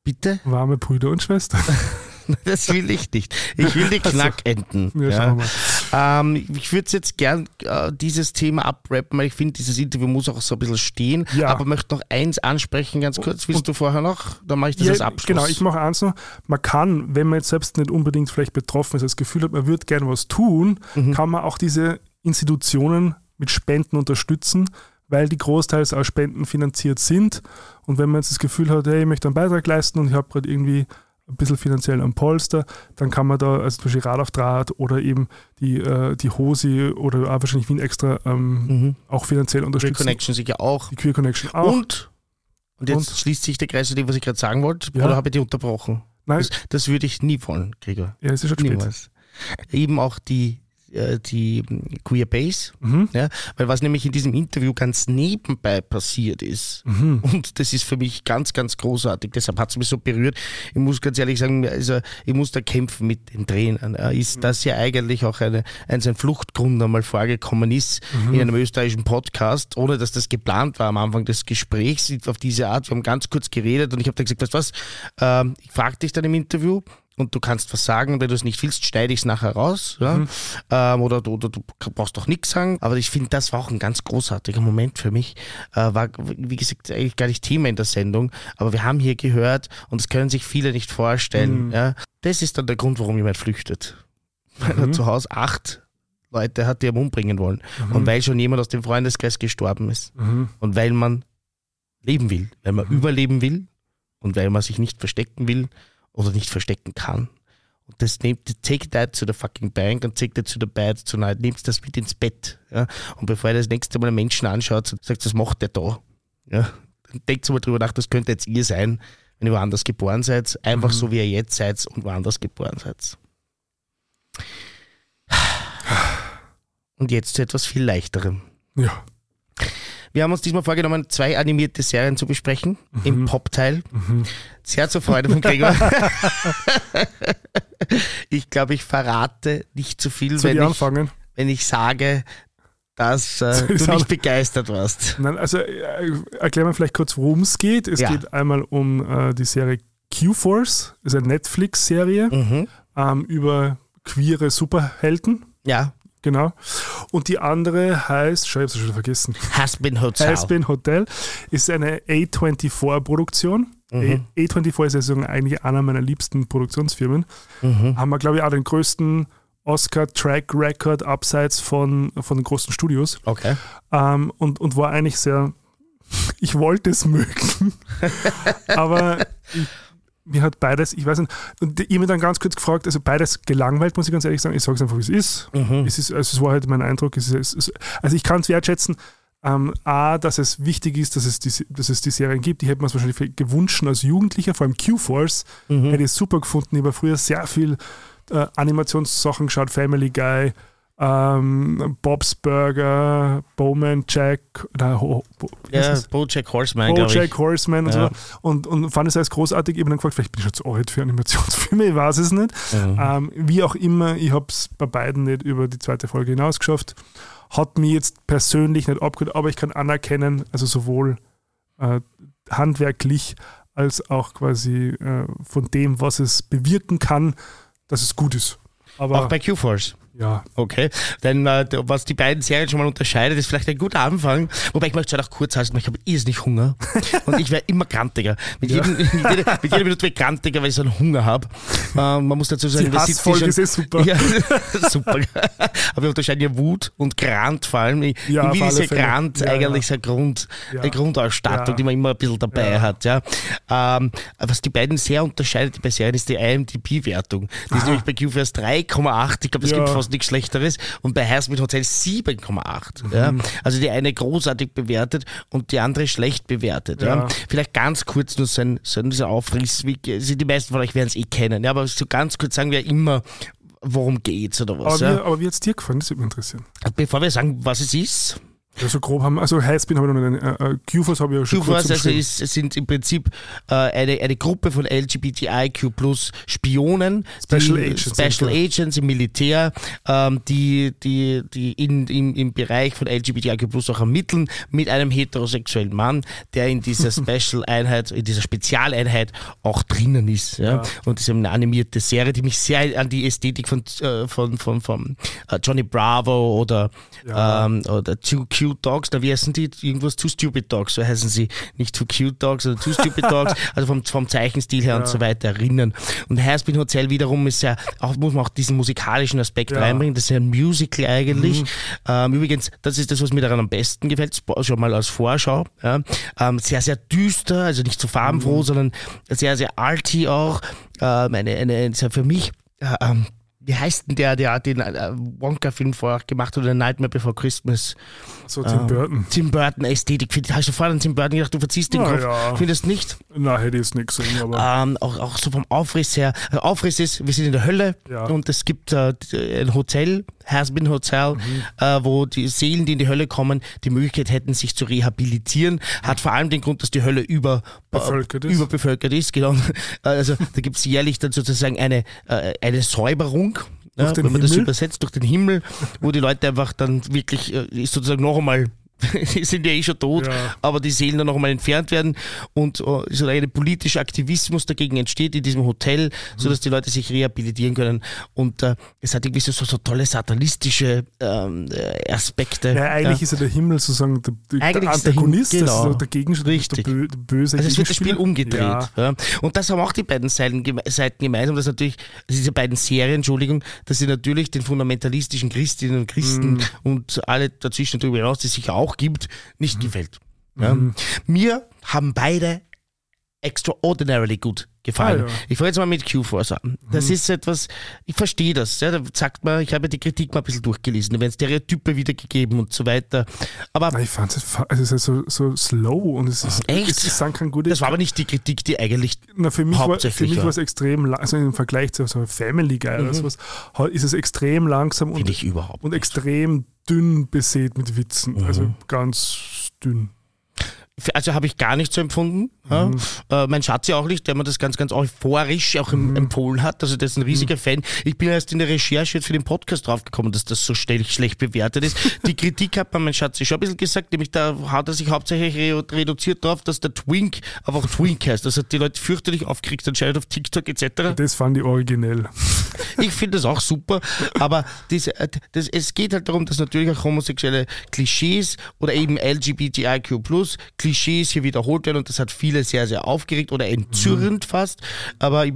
Bitte? Warme Brüder und Schwestern. Das will ich nicht. Ich will die Also, Knackenten. Ja, Ja. mal. Ähm, ich würde jetzt gern äh, dieses Thema abrappen, weil ich finde, dieses Interview muss auch so ein bisschen stehen. Ja. Aber möchte noch eins ansprechen, ganz kurz. Willst du vorher noch? Dann mache ich das als Abschluss. Genau, ich mache eins noch. Man kann, wenn man jetzt selbst nicht unbedingt vielleicht betroffen ist, das Gefühl hat, man würde gerne was tun, Mhm. kann man auch diese Institutionen mit Spenden unterstützen, weil die großteils aus Spenden finanziert sind. Und wenn man jetzt das Gefühl hat, hey, ich möchte einen Beitrag leisten und ich habe gerade irgendwie ein bisschen finanziell am Polster, dann kann man da, also zum Beispiel Rad auf Draht oder eben die, äh, die Hosi oder auch wahrscheinlich Wien extra ähm, Mhm. auch finanziell Queer unterstützen. Connection sicher auch. Die Queer Connection auch. Und, und jetzt Und? schließt sich der Kreis zu dem, was ich gerade sagen wollte. Ja. Oder habe ich dich unterbrochen? Nein, Das, das würde ich nie wollen, Gregor. ja, es ist schon spät. Niemals. Eben auch die, die Queer Base. Mhm. Ja, weil was nämlich in diesem Interview ganz nebenbei passiert ist, Mhm. und das ist für mich ganz, ganz großartig, deshalb hat es mich so berührt. Ich muss ganz ehrlich sagen, also ich muss da kämpfen mit den Tränen. Äh, Mhm. Ist das ja eigentlich auch eine, ein, ein Fluchtgrund einmal vorgekommen ist Mhm. in einem österreichischen Podcast, ohne dass das geplant war am Anfang des Gesprächs auf diese Art. Wir haben ganz kurz geredet und ich habe dann gesagt, weißt du was, ähm, ich frage dich dann im Interview, und du kannst was sagen, wenn du es nicht willst, schneide ich es nachher raus. Ja? Mhm. Ähm, oder, du- oder du brauchst doch nichts sagen. Aber ich finde, das war auch ein ganz großartiger Moment für mich. Äh, war, wie gesagt, eigentlich gar nicht Thema in der Sendung. Aber wir haben hier gehört, und das können sich viele nicht vorstellen. Mhm. Ja? Das ist dann der Grund, warum jemand flüchtet. Weil er Mhm. zu Hause acht Leute hat, die ihn umbringen wollen. Mhm. Und weil schon jemand aus dem Freundeskreis gestorben ist. Mhm. Und weil man leben will, weil man Mhm. überleben will und weil man sich nicht verstecken will oder nicht verstecken kann. Und das nehmt, take that to the fucking bank und take that to the bed tonight. Nehmt das mit ins Bett. Ja? Und bevor ihr das nächste Mal einen Menschen anschaut und sagt, was macht der da? Ja? Dann denkt mal drüber nach, das könnte jetzt ihr sein, wenn ihr woanders geboren seid. Einfach Mhm. so, wie ihr jetzt seid und woanders geboren seid. Und jetzt zu etwas viel leichterem. Ja. Wir haben uns diesmal vorgenommen, zwei animierte Serien zu besprechen im Pop-Teil. Mhm. Sehr zur Freude von Gregor. ich glaube, ich verrate nicht zu viel, wenn ich wenn ich sage, dass äh, du ich nicht begeistert warst. Nein, also äh, erklären wir vielleicht kurz, worum es geht. Es Ja. geht einmal um äh, die Serie Q-Force, ist eine Netflix-Serie Mhm. ähm, über queere Superhelden. Ja, Genau. Und die andere heißt, schau, ich hab's schon vergessen. Has been Hotel. Aspen Hotel ist eine A24-Produktion. Mhm. A- A24 ist ja so eigentlich einer meiner liebsten Produktionsfirmen. Mhm. Haben wir, glaube ich, auch den größten Oscar-Track-Record abseits von, von den großen Studios. Okay. ähm, und, und war eigentlich sehr, ich wollte es mögen, aber ich, mir hat beides, ich weiß nicht, und ich habe dann ganz kurz gefragt, also beides gelangweilt, muss ich ganz ehrlich sagen, ich sage es einfach, wie es ist. Mhm. Es, ist also es war halt mein Eindruck, es ist, es also ich kann es wertschätzen, ähm, A, dass es wichtig ist, dass es die, dass es die Serien gibt. Ich hätte mir es wahrscheinlich gewünscht als Jugendlicher, vor allem Q-Force, Mhm. hätte ich es super gefunden. Ich habe früher sehr viel äh, Animationssachen geschaut, Family Guy, ähm, Bob's Burger, Bowman Jack, oder Ho, Bo, Ja? Bojack Horseman, Bojack. Horseman und Ja. so. Und, und fand es alles großartig. Ich habe dann gefragt, vielleicht bin ich schon zu alt für Animationsfilme, ich weiß es nicht. Mhm. Ähm, wie auch immer, ich habe es bei beiden nicht über die zweite Folge hinaus geschafft. Hat mich jetzt persönlich nicht abgeholt, aber ich kann anerkennen, also sowohl äh, handwerklich als auch quasi äh, von dem, was es bewirken kann, dass es gut ist. Aber Auch bei Q-Force. Ja. Okay, denn äh, was die beiden Serien schon mal unterscheidet, ist vielleicht ein guter Anfang. Wobei ich möchte es auch kurz halten, ich habe irrsinnig Hunger und ich werde immer grantiger. Mit, Ja. jedem, mit, jeder, mit jeder Minute werde ich grantiger, weil ich so einen Hunger habe. Ähm, man muss dazu sagen, Die wir Hassfolge schon- ist eh super. Ja, super. Aber wir unterscheiden ja Wut und Grant vor allem. Ja, in Wien ist ja. Grant Ja, eigentlich ja. so eine, Grund, eine Grundausstattung, die man immer ein bisschen dabei hat. Ja. Ähm, was die beiden sehr unterscheidet bei Serien ist die IMDb-Wertung. Die ist nämlich bei QFS 3,8. Ich glaube, es gibt fast nichts Schlechteres. Und bei Hersmith Hotel 7,8. Ja. Mhm. Also die eine großartig bewertet und die andere schlecht bewertet. Ja. Ja. Vielleicht ganz kurz nur so ein, so ein Aufriss. Wie, also die meisten von euch werden es eh kennen. Ja, aber so ganz kurz sagen wir immer, worum geht's oder was. Aber, Ja. wie, aber wie hat es dir gefallen? Das würde mich interessieren. Bevor wir sagen, was es ist, Ja, so grob haben, also Highspin habe ich noch nicht, äh, äh, QFOS habe ich ja schon QFOS also ist, sind im Prinzip äh, eine, eine Gruppe von LGBTIQ plus Spionen, Special die, Agents Special das. Agents im Militär, ähm, die, die, die in, im, im Bereich von LGBTIQ plus auch ermitteln mit einem heterosexuellen Mann, der in dieser Special Einheit, in dieser Spezialeinheit auch drinnen ist. Ja? Ja. Und das ist eine animierte Serie, die mich sehr an die Ästhetik von, äh, von, von, von äh, Johnny Bravo oder, Ja. ähm, oder Two Cute Dogs, da wie heißen die? Irgendwas Two Stupid Dogs, so heißen sie. Nicht Two Cute Dogs, sondern Two Stupid Dogs, also vom, vom Zeichenstil her und so weiter erinnern. Und Hairspin Hotel wiederum ist ja, auch, muss man auch diesen musikalischen Aspekt Ja. reinbringen, das ist ja ein Musical eigentlich. Ähm, übrigens, das ist das, was mir daran am besten gefällt, schon mal als Vorschau. Ja. Ähm, sehr, sehr düster, also nicht so farbenfroh, sondern sehr, sehr arty auch. Ähm, eine, eine, sehr für mich, äh, ähm, wie heißt denn der, der den äh, Wonka-Film vorher gemacht hat, oder Nightmare Before Christmas? So Tim ähm, Burton. Tim Burton Ästhetik. Hast du vorher an Tim Burton gedacht, du verziehst den Na Kopf? ja. Findest nicht? Nein, hätte ich jetzt nicht gesehen, aber Ähm, auch, auch so vom Aufriss her. Also Aufriss ist, wir sind in der Hölle Ja. und es gibt äh, ein Hotel, Hasbin Hotel, Mhm. äh, wo die Seelen, die in die Hölle kommen, die Möglichkeit hätten, sich zu rehabilitieren. Hat vor allem den Grund, dass die Hölle über, Bevölkert äh, überbevölkert ist. Genau. Also da gibt es jährlich dann sozusagen eine, äh, eine Säuberung. Ja, wenn man das Himmel? übersetzt, durch den Himmel, wo die Leute einfach dann wirklich äh, sozusagen noch einmal die sind ja eh schon tot, Ja. aber die Seelen dann noch einmal entfernt werden und äh, so ein politischer Aktivismus dagegen entsteht in diesem Hotel, Mhm. sodass die Leute sich rehabilitieren können. Und äh, es hat irgendwie so, so, tolle satanistische ähm, äh, Aspekte. ja, eigentlich ist ja der Himmel sozusagen der, der Eigentlich ist der Antagonist, Himmel- genau. so der Gegenspieler, Richtig. der, Bö, der böse Also es wird das Spiel umgedreht. Ja. Ja. Und das haben auch die beiden Seiten, geme- Seiten gemeinsam, dass natürlich, also diese beiden Serien, Entschuldigung, dass sie natürlich den fundamentalistischen Christinnen und Christen Mhm. und alle dazwischen darüber hinaus, die es sicher auch gibt, Mhm. nicht gefällt. Ja. Mir haben beide extraordinarily gut gefallen. Ah, ja. Ich fange jetzt mal mit Q-Force an. Das ist etwas, ich verstehe das. Ja, da sagt man, ich habe die Kritik mal ein bisschen durchgelesen, da werden Stereotype wiedergegeben und so weiter. Aber Nein, ich fand es, es ist ja so, so slow und es ist Echt? Es ist dann kein gutes. das war aber nicht die Kritik, die eigentlich Na, für mich war, für hauptsächlich, mich war es extrem, lang- also im Vergleich zu so Family Guy oder sowas, ist es extrem langsam finde und, und extrem dünn besät mit Witzen. Mhm. Also ganz dünn. Also habe ich gar nicht so empfunden. Ja. Äh, mein Schatz ja auch nicht, der mir das ganz, ganz euphorisch auch im, empfohlen hat. Also der ist ein riesiger Fan. Ich bin erst in der Recherche jetzt für den Podcast draufgekommen, dass das so schlecht, schlecht bewertet ist. Die Kritik hat mir mein Schatz schon ein bisschen gesagt, nämlich da hat er sich hauptsächlich re reduziert darauf, dass der Twink aber auch Twink heißt. Das hat die Leute fürchterlich aufgeregt, anscheinend auf TikTok etc. Das fand ich originell. Ich finde das auch super, aber diese, äh, das, es geht halt darum, dass natürlich auch homosexuelle Klischees oder eben LGBTIQ Klischees hier wiederholt werden und das hat viele sehr, sehr aufgeregt oder entzürnt fast. Aber ich,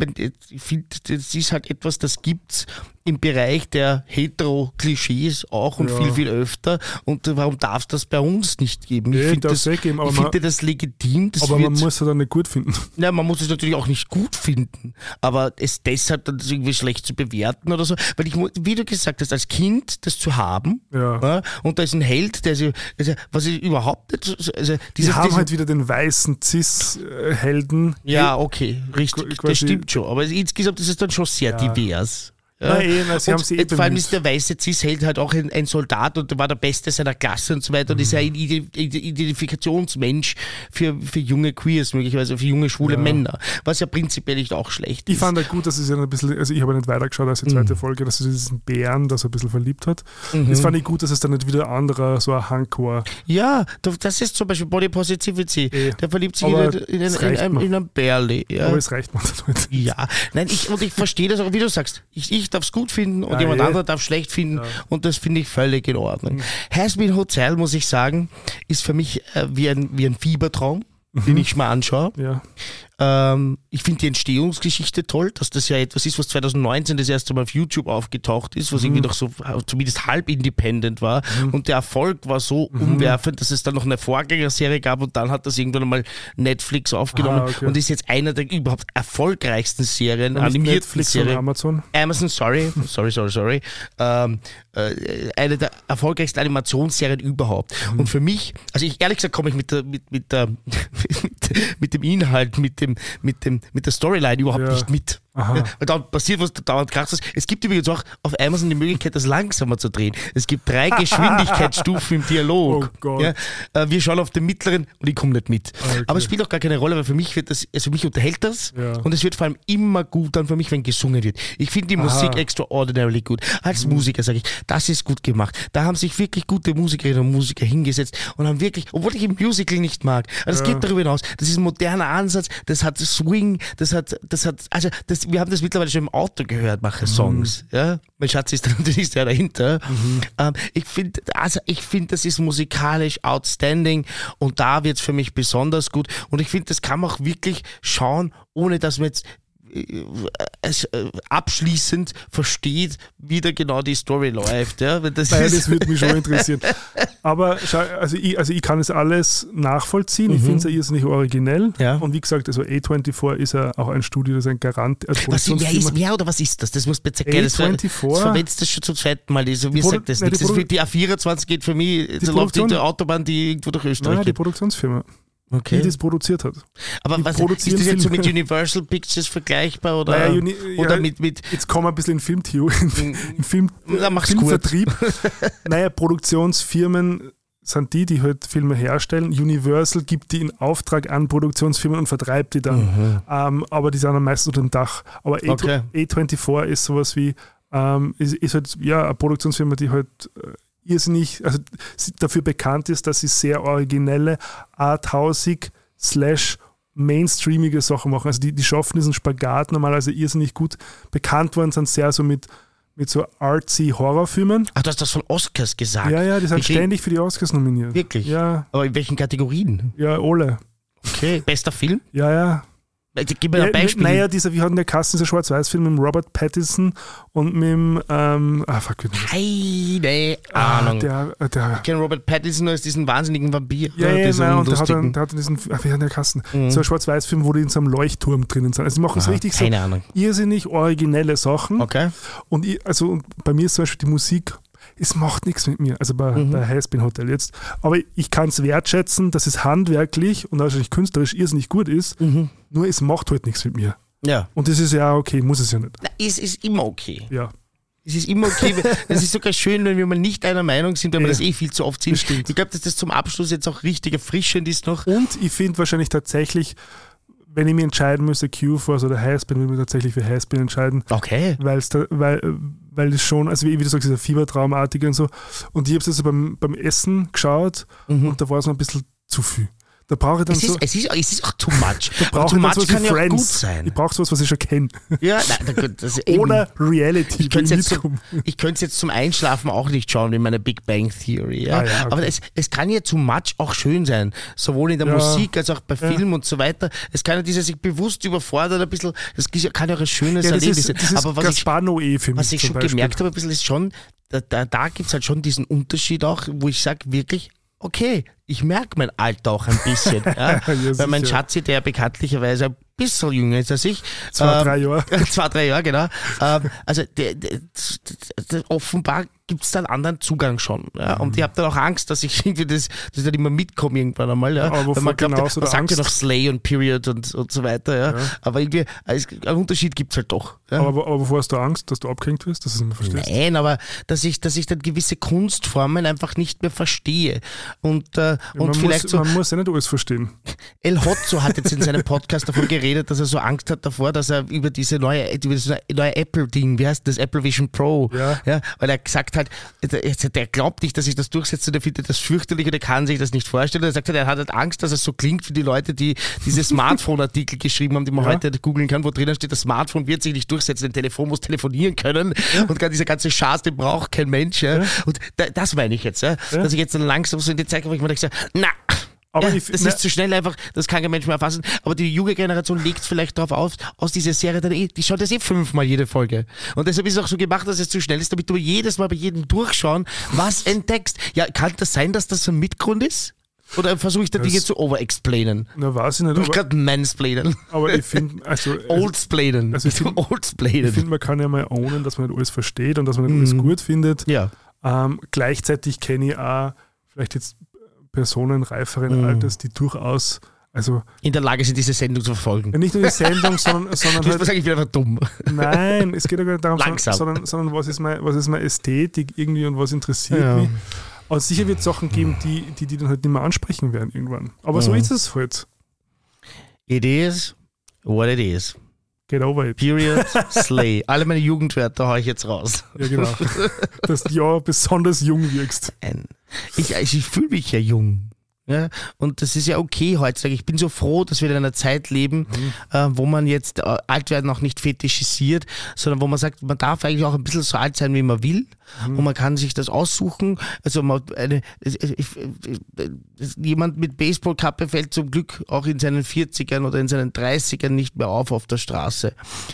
ich finde, das ist halt etwas, das gibt's im Bereich der Hetero-Klischees auch und Ja. viel, viel öfter. Und warum darf es das bei uns nicht geben? Ich Nee, finde das, geben, ich man- finde das legitim. Das Aber wird, man muss es dann nicht gut finden. ja, man muss es natürlich auch nicht gut finden, aber es deshalb dann irgendwie schlecht zu bewerten oder so. Weil ich, wie du gesagt hast, als Kind das zu haben, Ja. und da ist ein Held, der sich, also, was ich überhaupt nicht, so- also, Die dieses, haben dieses, halt wieder den weißen Cis-Helden. ja, okay, richtig, das stimmt schon, aber insgesamt ist es dann schon sehr Ja. divers. Na eh, na, sie und haben sie eh vor allem ist der weiße Cis-Held halt auch ein, ein Soldat und der war der Beste seiner Klasse und so weiter und ist ja ein Ide- Ide- Identifikationsmensch für, für junge Queers, möglicherweise für junge schwule Ja. Männer, was ja prinzipiell nicht auch schlecht Ich ist. fand halt gut, dass es ja ein bisschen, also ich habe nicht weitergeschaut als die Mhm. zweite Folge, dass es diesen Bären, das er ein bisschen verliebt hat. Mhm. Das fand ich gut, dass es dann nicht wieder ein anderer, so ein Hank war. Ja, da- das ist zum Beispiel Body Positivity. Eh. Der verliebt sich in, Aber einen- in, in, einem, mir. in einen Bärli. Ja. Aber es reicht dann halt. ja, nein, ich, und ich verstehe das auch, wie du sagst. Ich, ich darf es gut finden und Ja, jemand eh. anderer darf schlecht finden und das finde ich völlig in Ordnung. Has Been Hotel, muss ich sagen, ist für mich äh, wie, ein, wie ein Fiebertraum, den ich mal anschaue. Ja. Ähm, ich finde die Entstehungsgeschichte toll, dass das ja etwas ist, was 2019 das erste Mal auf YouTube aufgetaucht ist, was irgendwie noch so äh, zumindest halb independent war. Und der Erfolg war so umwerfend, dass es dann noch eine Vorgängerserie gab und dann hat das irgendwann einmal Netflix aufgenommen Ah, okay. und ist jetzt einer der überhaupt erfolgreichsten Serien, Nicht animierten Netflix, Serien. Amazon. Amazon, sorry, sorry, sorry, sorry. Ähm, äh, eine der erfolgreichsten Animationsserien überhaupt. Mhm. Und für mich, also ich ehrlich gesagt komme ich mit, der, mit, mit, der, mit, dem Inhalt, mit, dem, mit, dem, mit der Storyline überhaupt Ja. nicht mit. Aha. Weil dauernd passiert was, dauernd krass ist. Es gibt übrigens auch auf Amazon die Möglichkeit, das langsamer zu drehen. Es gibt drei Geschwindigkeitsstufen im Dialog. Oh. Ja, äh, wir schauen auf den mittleren und ich komme nicht mit. Okay. Aber es spielt auch gar keine Rolle, weil für mich wird das, also für mich unterhält das Ja. und es wird vor allem immer gut dann für mich, wenn gesungen wird. Ich finde die Musik extraordinarily gut. Als Mhm. Musiker sage ich, das ist gut gemacht. Da haben sich wirklich gute Musikerinnen und Musiker hingesetzt und haben wirklich, obwohl ich im Musical nicht mag, aber das geht darüber hinaus. Das ist ein moderner Ansatz, das hat Swing, das hat, das hat, also das, wir haben das mittlerweile schon im Auto gehört, mache Songs. Ja? Mein Schatz ist da natürlich sehr dahinter. Ähm, ich finde, also ich finde, das ist musikalisch outstanding und da wird es für mich besonders gut. Und ich finde, das kann man auch wirklich schauen, ohne dass man jetzt es äh, abschließend versteht, wie da genau die Story läuft. Ja? Weil das Naja, ist, das würde mich schon interessieren. Aber also ich, also ich kann es alles nachvollziehen. Ich finde es ja irrsinnig originell. Mhm. Ja. Und wie gesagt, also A24 ist ja auch ein Studio, das ein Garant als was, wer, ist, Produktionsfirma. wer oder was ist das? Das muss bitte. Das, ver- A24? das verwetzt das schon zum zweiten Mal. Also, mir sagt das nichts. die Die A24 geht für mich, die läuft in Produktion- der Autobahn, die irgendwo durch Österreich Nein, die geht. Produktionsfirma, die Okay. das produziert hat. Aber die was, ist das jetzt so mit Universal Pictures vergleichbar oder, Naja, Uni- oder ja, mit, mit Jetzt kommen wir ein bisschen in Filmtheorie, in Film, Na, Filmvertrieb. naja, Produktionsfirmen sind die, die halt Filme herstellen. Universal gibt die in Auftrag an Produktionsfirmen und vertreibt die dann. Ähm, aber die sind dann meistens unter dem Dach. Aber A- Okay. A24 ist sowas wie, ähm, ist, ist halt ja eine Produktionsfirma, die halt äh, irrsinnig, also dafür bekannt ist, dass sie sehr originelle, arthausig slash mainstreamige Sachen machen. Also die, die schaffen diesen Spagat normalerweise irrsinnig gut. Bekannt worden sind sehr so mit, mit so artsy Horrorfilmen. Ach, du hast das von Oscars gesagt. Ja, ja, die sind kriegen- ständig für die Oscars nominiert. Wirklich? Ja, Aber in welchen Kategorien? ja, alle. Okay. Bester Film? Ja, ja. Äh, Gib mir ja ein Beispiel. Naja, dieser, wir hatten der Kasten, dieser Schwarz-Weiß-Film mit Robert Pattinson und mit dem, ähm, ah, fuck, wie? Keine Ah, Ahnung. der, äh, der, ich kenne Robert Pattinson als diesen wahnsinnigen Vampir. Ja, ja, diesen nein, und der hat, dann, der hat diesen, ach, wie hat der Kasten? So ein Schwarz-Weiß-Film, wo die in so einem Leuchtturm drinnen sind. Also die machen es richtig so keine Ahnung. irrsinnig originelle Sachen. Okay. Und ich, also und bei mir ist zum Beispiel die Musik, es macht nichts mit mir, also bei, Mhm. bei Heißbin Hotel jetzt. Aber ich kann es wertschätzen, dass es handwerklich und wahrscheinlich künstlerisch irrsinnig gut ist, Mhm. nur es macht halt nichts mit mir. Ja. Und das ist ja okay, muss es ja nicht. Na, es ist immer okay. Ja. Es ist immer okay. Es ist sogar schön, wenn wir mal nicht einer Meinung sind, weil wir Ja. das eh viel zu oft sind. Stimmt. Ich glaube, dass das zum Abschluss jetzt auch richtig erfrischend ist noch. Und ich finde wahrscheinlich tatsächlich, wenn ich mich entscheiden müsste, Q-Force oder Heißbin, würde ich mich tatsächlich für Heißbin entscheiden. Okay. Weil's da, weil, weil es schon, also wie, wie du sagst, dieser Fiebertraumartige und so. Und ich habe es also beim, beim Essen geschaut und da war es mir ein bisschen zu viel. Da brauche ich dann. Es so. ist, es, ist, es ist auch too much. da brauche too ich dann much sowas kann wie ja auch gut Friends. sein. Ich brauche sowas, was ich schon kenne. Ja, nein, gut, das ist eben- Oder Reality. Ich könnte es jetzt, ich jetzt zum Einschlafen auch nicht schauen, wie meine Big Bang Theory. Ja? Ah, ja, okay. Aber es, es kann ja zu much auch schön sein. Sowohl in der Ja. Musik als auch bei. Film und so weiter. Es kann ja dieses sich bewusst überfordert ein bisschen, das kann ja auch ein schönes Ja, das Erlebnis ist, sein. ist Aber was ich, Gaspar Noé für mich was ich schon Beispiel. gemerkt habe, ein bisschen ist schon, da, da, da gibt es halt schon diesen Unterschied auch, wo ich sage wirklich, okay, ich merke mein Alter auch ein bisschen. ja? Ja, Weil mein. Schatzi, der bekanntlicherweise ein bisschen jünger ist als ich. Zwei, ähm, drei Jahre. Zwei, drei Jahre, genau. ähm, also der, der, der, offenbar gibt es da einen anderen Zugang schon. Ja? Und ich habe dann auch Angst, dass ich irgendwie das, dass ich dann immer mitkomme irgendwann einmal. Ja? Aber Weil man glaubt, genau man sagt ja noch Slay und Period und, und so weiter. Ja? Aber irgendwie, es, einen Unterschied gibt es halt doch. Ja? Aber, aber wovor hast du Angst, dass du abgehängt wirst, dass du verstehst? Nein, aber dass ich, dass ich dann gewisse Kunstformen einfach nicht mehr verstehe. Und, äh, und man, vielleicht muss, so, man muss ja nicht alles verstehen. El Hotzo hat jetzt in seinem Podcast davon geredet, dass er so Angst hat davor, dass er über diese neue, über das neue Apple-Ding, wie heißt das, Apple Vision Pro, Ja. weil er gesagt hat, halt, der, der glaubt nicht, dass ich das durchsetze, der findet das fürchterlich und der kann sich das nicht vorstellen. Er sagt halt, er hat halt Angst, dass es so klingt wie die Leute, die diese Smartphone-Artikel geschrieben haben, die man Ja. heute googeln kann, wo drinnen steht, das Smartphone wird sich nicht durchsetzen, ein Telefon muss telefonieren können und gar dieser ganze Schaß, den braucht kein Mensch. Ja. Und da, das meine ich jetzt, ja. dass ich jetzt dann langsam so in die Zeit komme, wo ich mir denke, na, Aber ja, ich- das na- ist zu schnell einfach, das kann kein Mensch mehr erfassen. Aber die junge Generation legt vielleicht darauf aus, aus dieser Serie dann eh, die schaut das eh fünfmal jede Folge. Und deshalb ist es auch so gemacht, dass es zu schnell ist, damit du jedes Mal bei jedem Durchschauen was entdeckst. Ja, kann das sein, dass das so ein Mitgrund ist? Oder versuche ich da Dinge zu overexplainen? Na, weiß ich nicht, Du aber, gerade mansplainen. aber ich finde, also, Oldsplainen. Also ich find- finde, man kann ja mal ownen, dass man nicht alles versteht und dass man nicht alles Mhm. gut findet. Ja. Ähm, gleichzeitig kenne ich auch vielleicht jetzt Personen reiferen Mhm. Alters, die durchaus, also In der Lage sind, diese Sendung zu verfolgen. ja, nicht nur die Sendung, sondern, sondern Du halt, bist wahrscheinlich wieder einfach dumm. nein, es geht ja gar nicht darum, Langsam. sondern, sondern was, ist meine, was ist meine Ästhetik irgendwie und was interessiert Ja. mich. Und sicher wird es Sachen geben, die, die die dann halt nicht mehr ansprechen werden irgendwann. Aber so Mhm. ist es halt. It is what it is. Get over it. Period. Slay. Alle meine Jugendwörter haue ich jetzt raus. Ja, genau. Dass du ja besonders jung wirkst. Ich, also ich fühle mich ja jung. Ja, und das ist ja okay heutzutage. Ich bin so froh, dass wir in einer Zeit leben, äh, wo man jetzt äh, alt werden auch nicht fetischisiert, sondern wo man sagt, man darf eigentlich auch ein bisschen so alt sein, wie man will. Und man kann sich das aussuchen. Also man, eine, jemand mit Baseballkappe fällt zum Glück auch in seinen 40ern oder in seinen 30ern nicht mehr auf auf der Straße.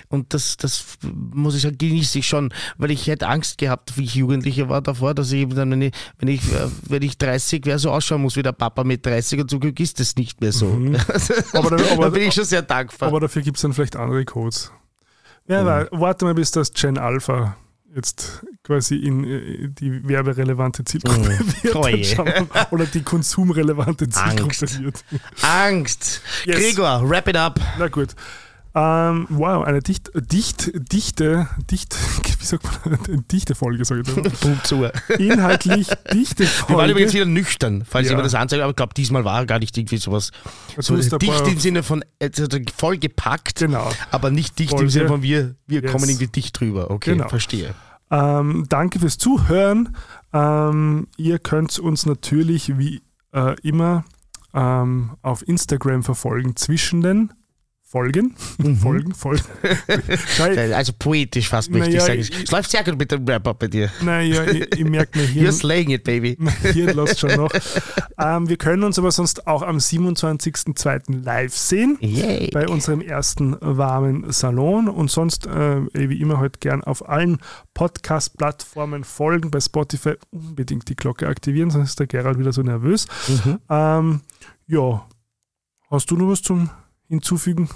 Und das, das muss ich sagen, genieße ich schon, weil ich hätte Angst gehabt, wie ich Jugendlicher war davor, dass ich eben dann, wenn ich, wenn ich, äh, wenn ich 30 wäre, so ausschauen muss wie der Papa mit 30 und zum Glück ist das nicht mehr so. Aber, da, da aber, bin ich schon sehr dankbar. aber dafür gibt es dann vielleicht andere Codes. Ja, Mhm. warte mal, bis das Gen Alpha jetzt quasi in äh, die werberelevante Zielgruppe wird. Oh. Oder die konsumrelevante Zielgruppe Angst. wird. Angst. Yes. Gregor, wrap it up. Na gut. Ähm, wow, eine dicht, dicht, dichte, dicht, wie sagt man, dichte Folge, sage ich mal. Punkt zu. Inhaltlich dichte Wir waren übrigens Folge. wieder nüchtern, falls Ja. jemand das anzeigt, aber ich glaube, diesmal war gar nicht irgendwie sowas. So ein dicht im Sinne von äh, voll gepackt, Genau. aber nicht dicht im Folge. Sinne von wir, wir Yes. kommen irgendwie dicht drüber. Okay, Genau. verstehe. Ähm, danke fürs Zuhören. Ähm, ihr könnt uns natürlich wie äh, immer ähm, auf Instagram verfolgen zwischen den Folgen. Folgen, Folgen. Schau, Also poetisch fast möchte Naja, ich sagen. ich- Es läuft sehr gut mit dem Wrap-Up bei dir. naja, ich, ich merke mir hier. You're slaying it, baby. Hier lässt schon noch. Ähm, wir können uns aber sonst auch am 27.02. live sehen. Yay. bei unserem ersten warmen Salon und sonst äh, wie immer halt gern auf allen Podcast-Plattformen folgen. Bei Spotify unbedingt die Glocke aktivieren, sonst ist der Gerald wieder so nervös. Mhm. Ähm, ja, hast du noch was zum Hinzufügen?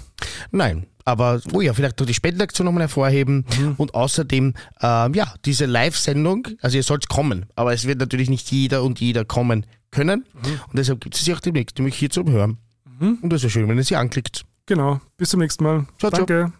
Nein, aber oh ja, vielleicht die Spendenaktion nochmal hervorheben Mhm. und außerdem, ähm, ja, diese Live-Sendung, also ihr sollt kommen, aber es wird natürlich nicht jeder und jeder kommen können und deshalb gibt es sie auch demnächst, nämlich hier zum Hören. Mhm. Und das ist ja schön, wenn ihr sie anklickt. Genau, bis zum nächsten Mal. Ciao, ciao. Danke.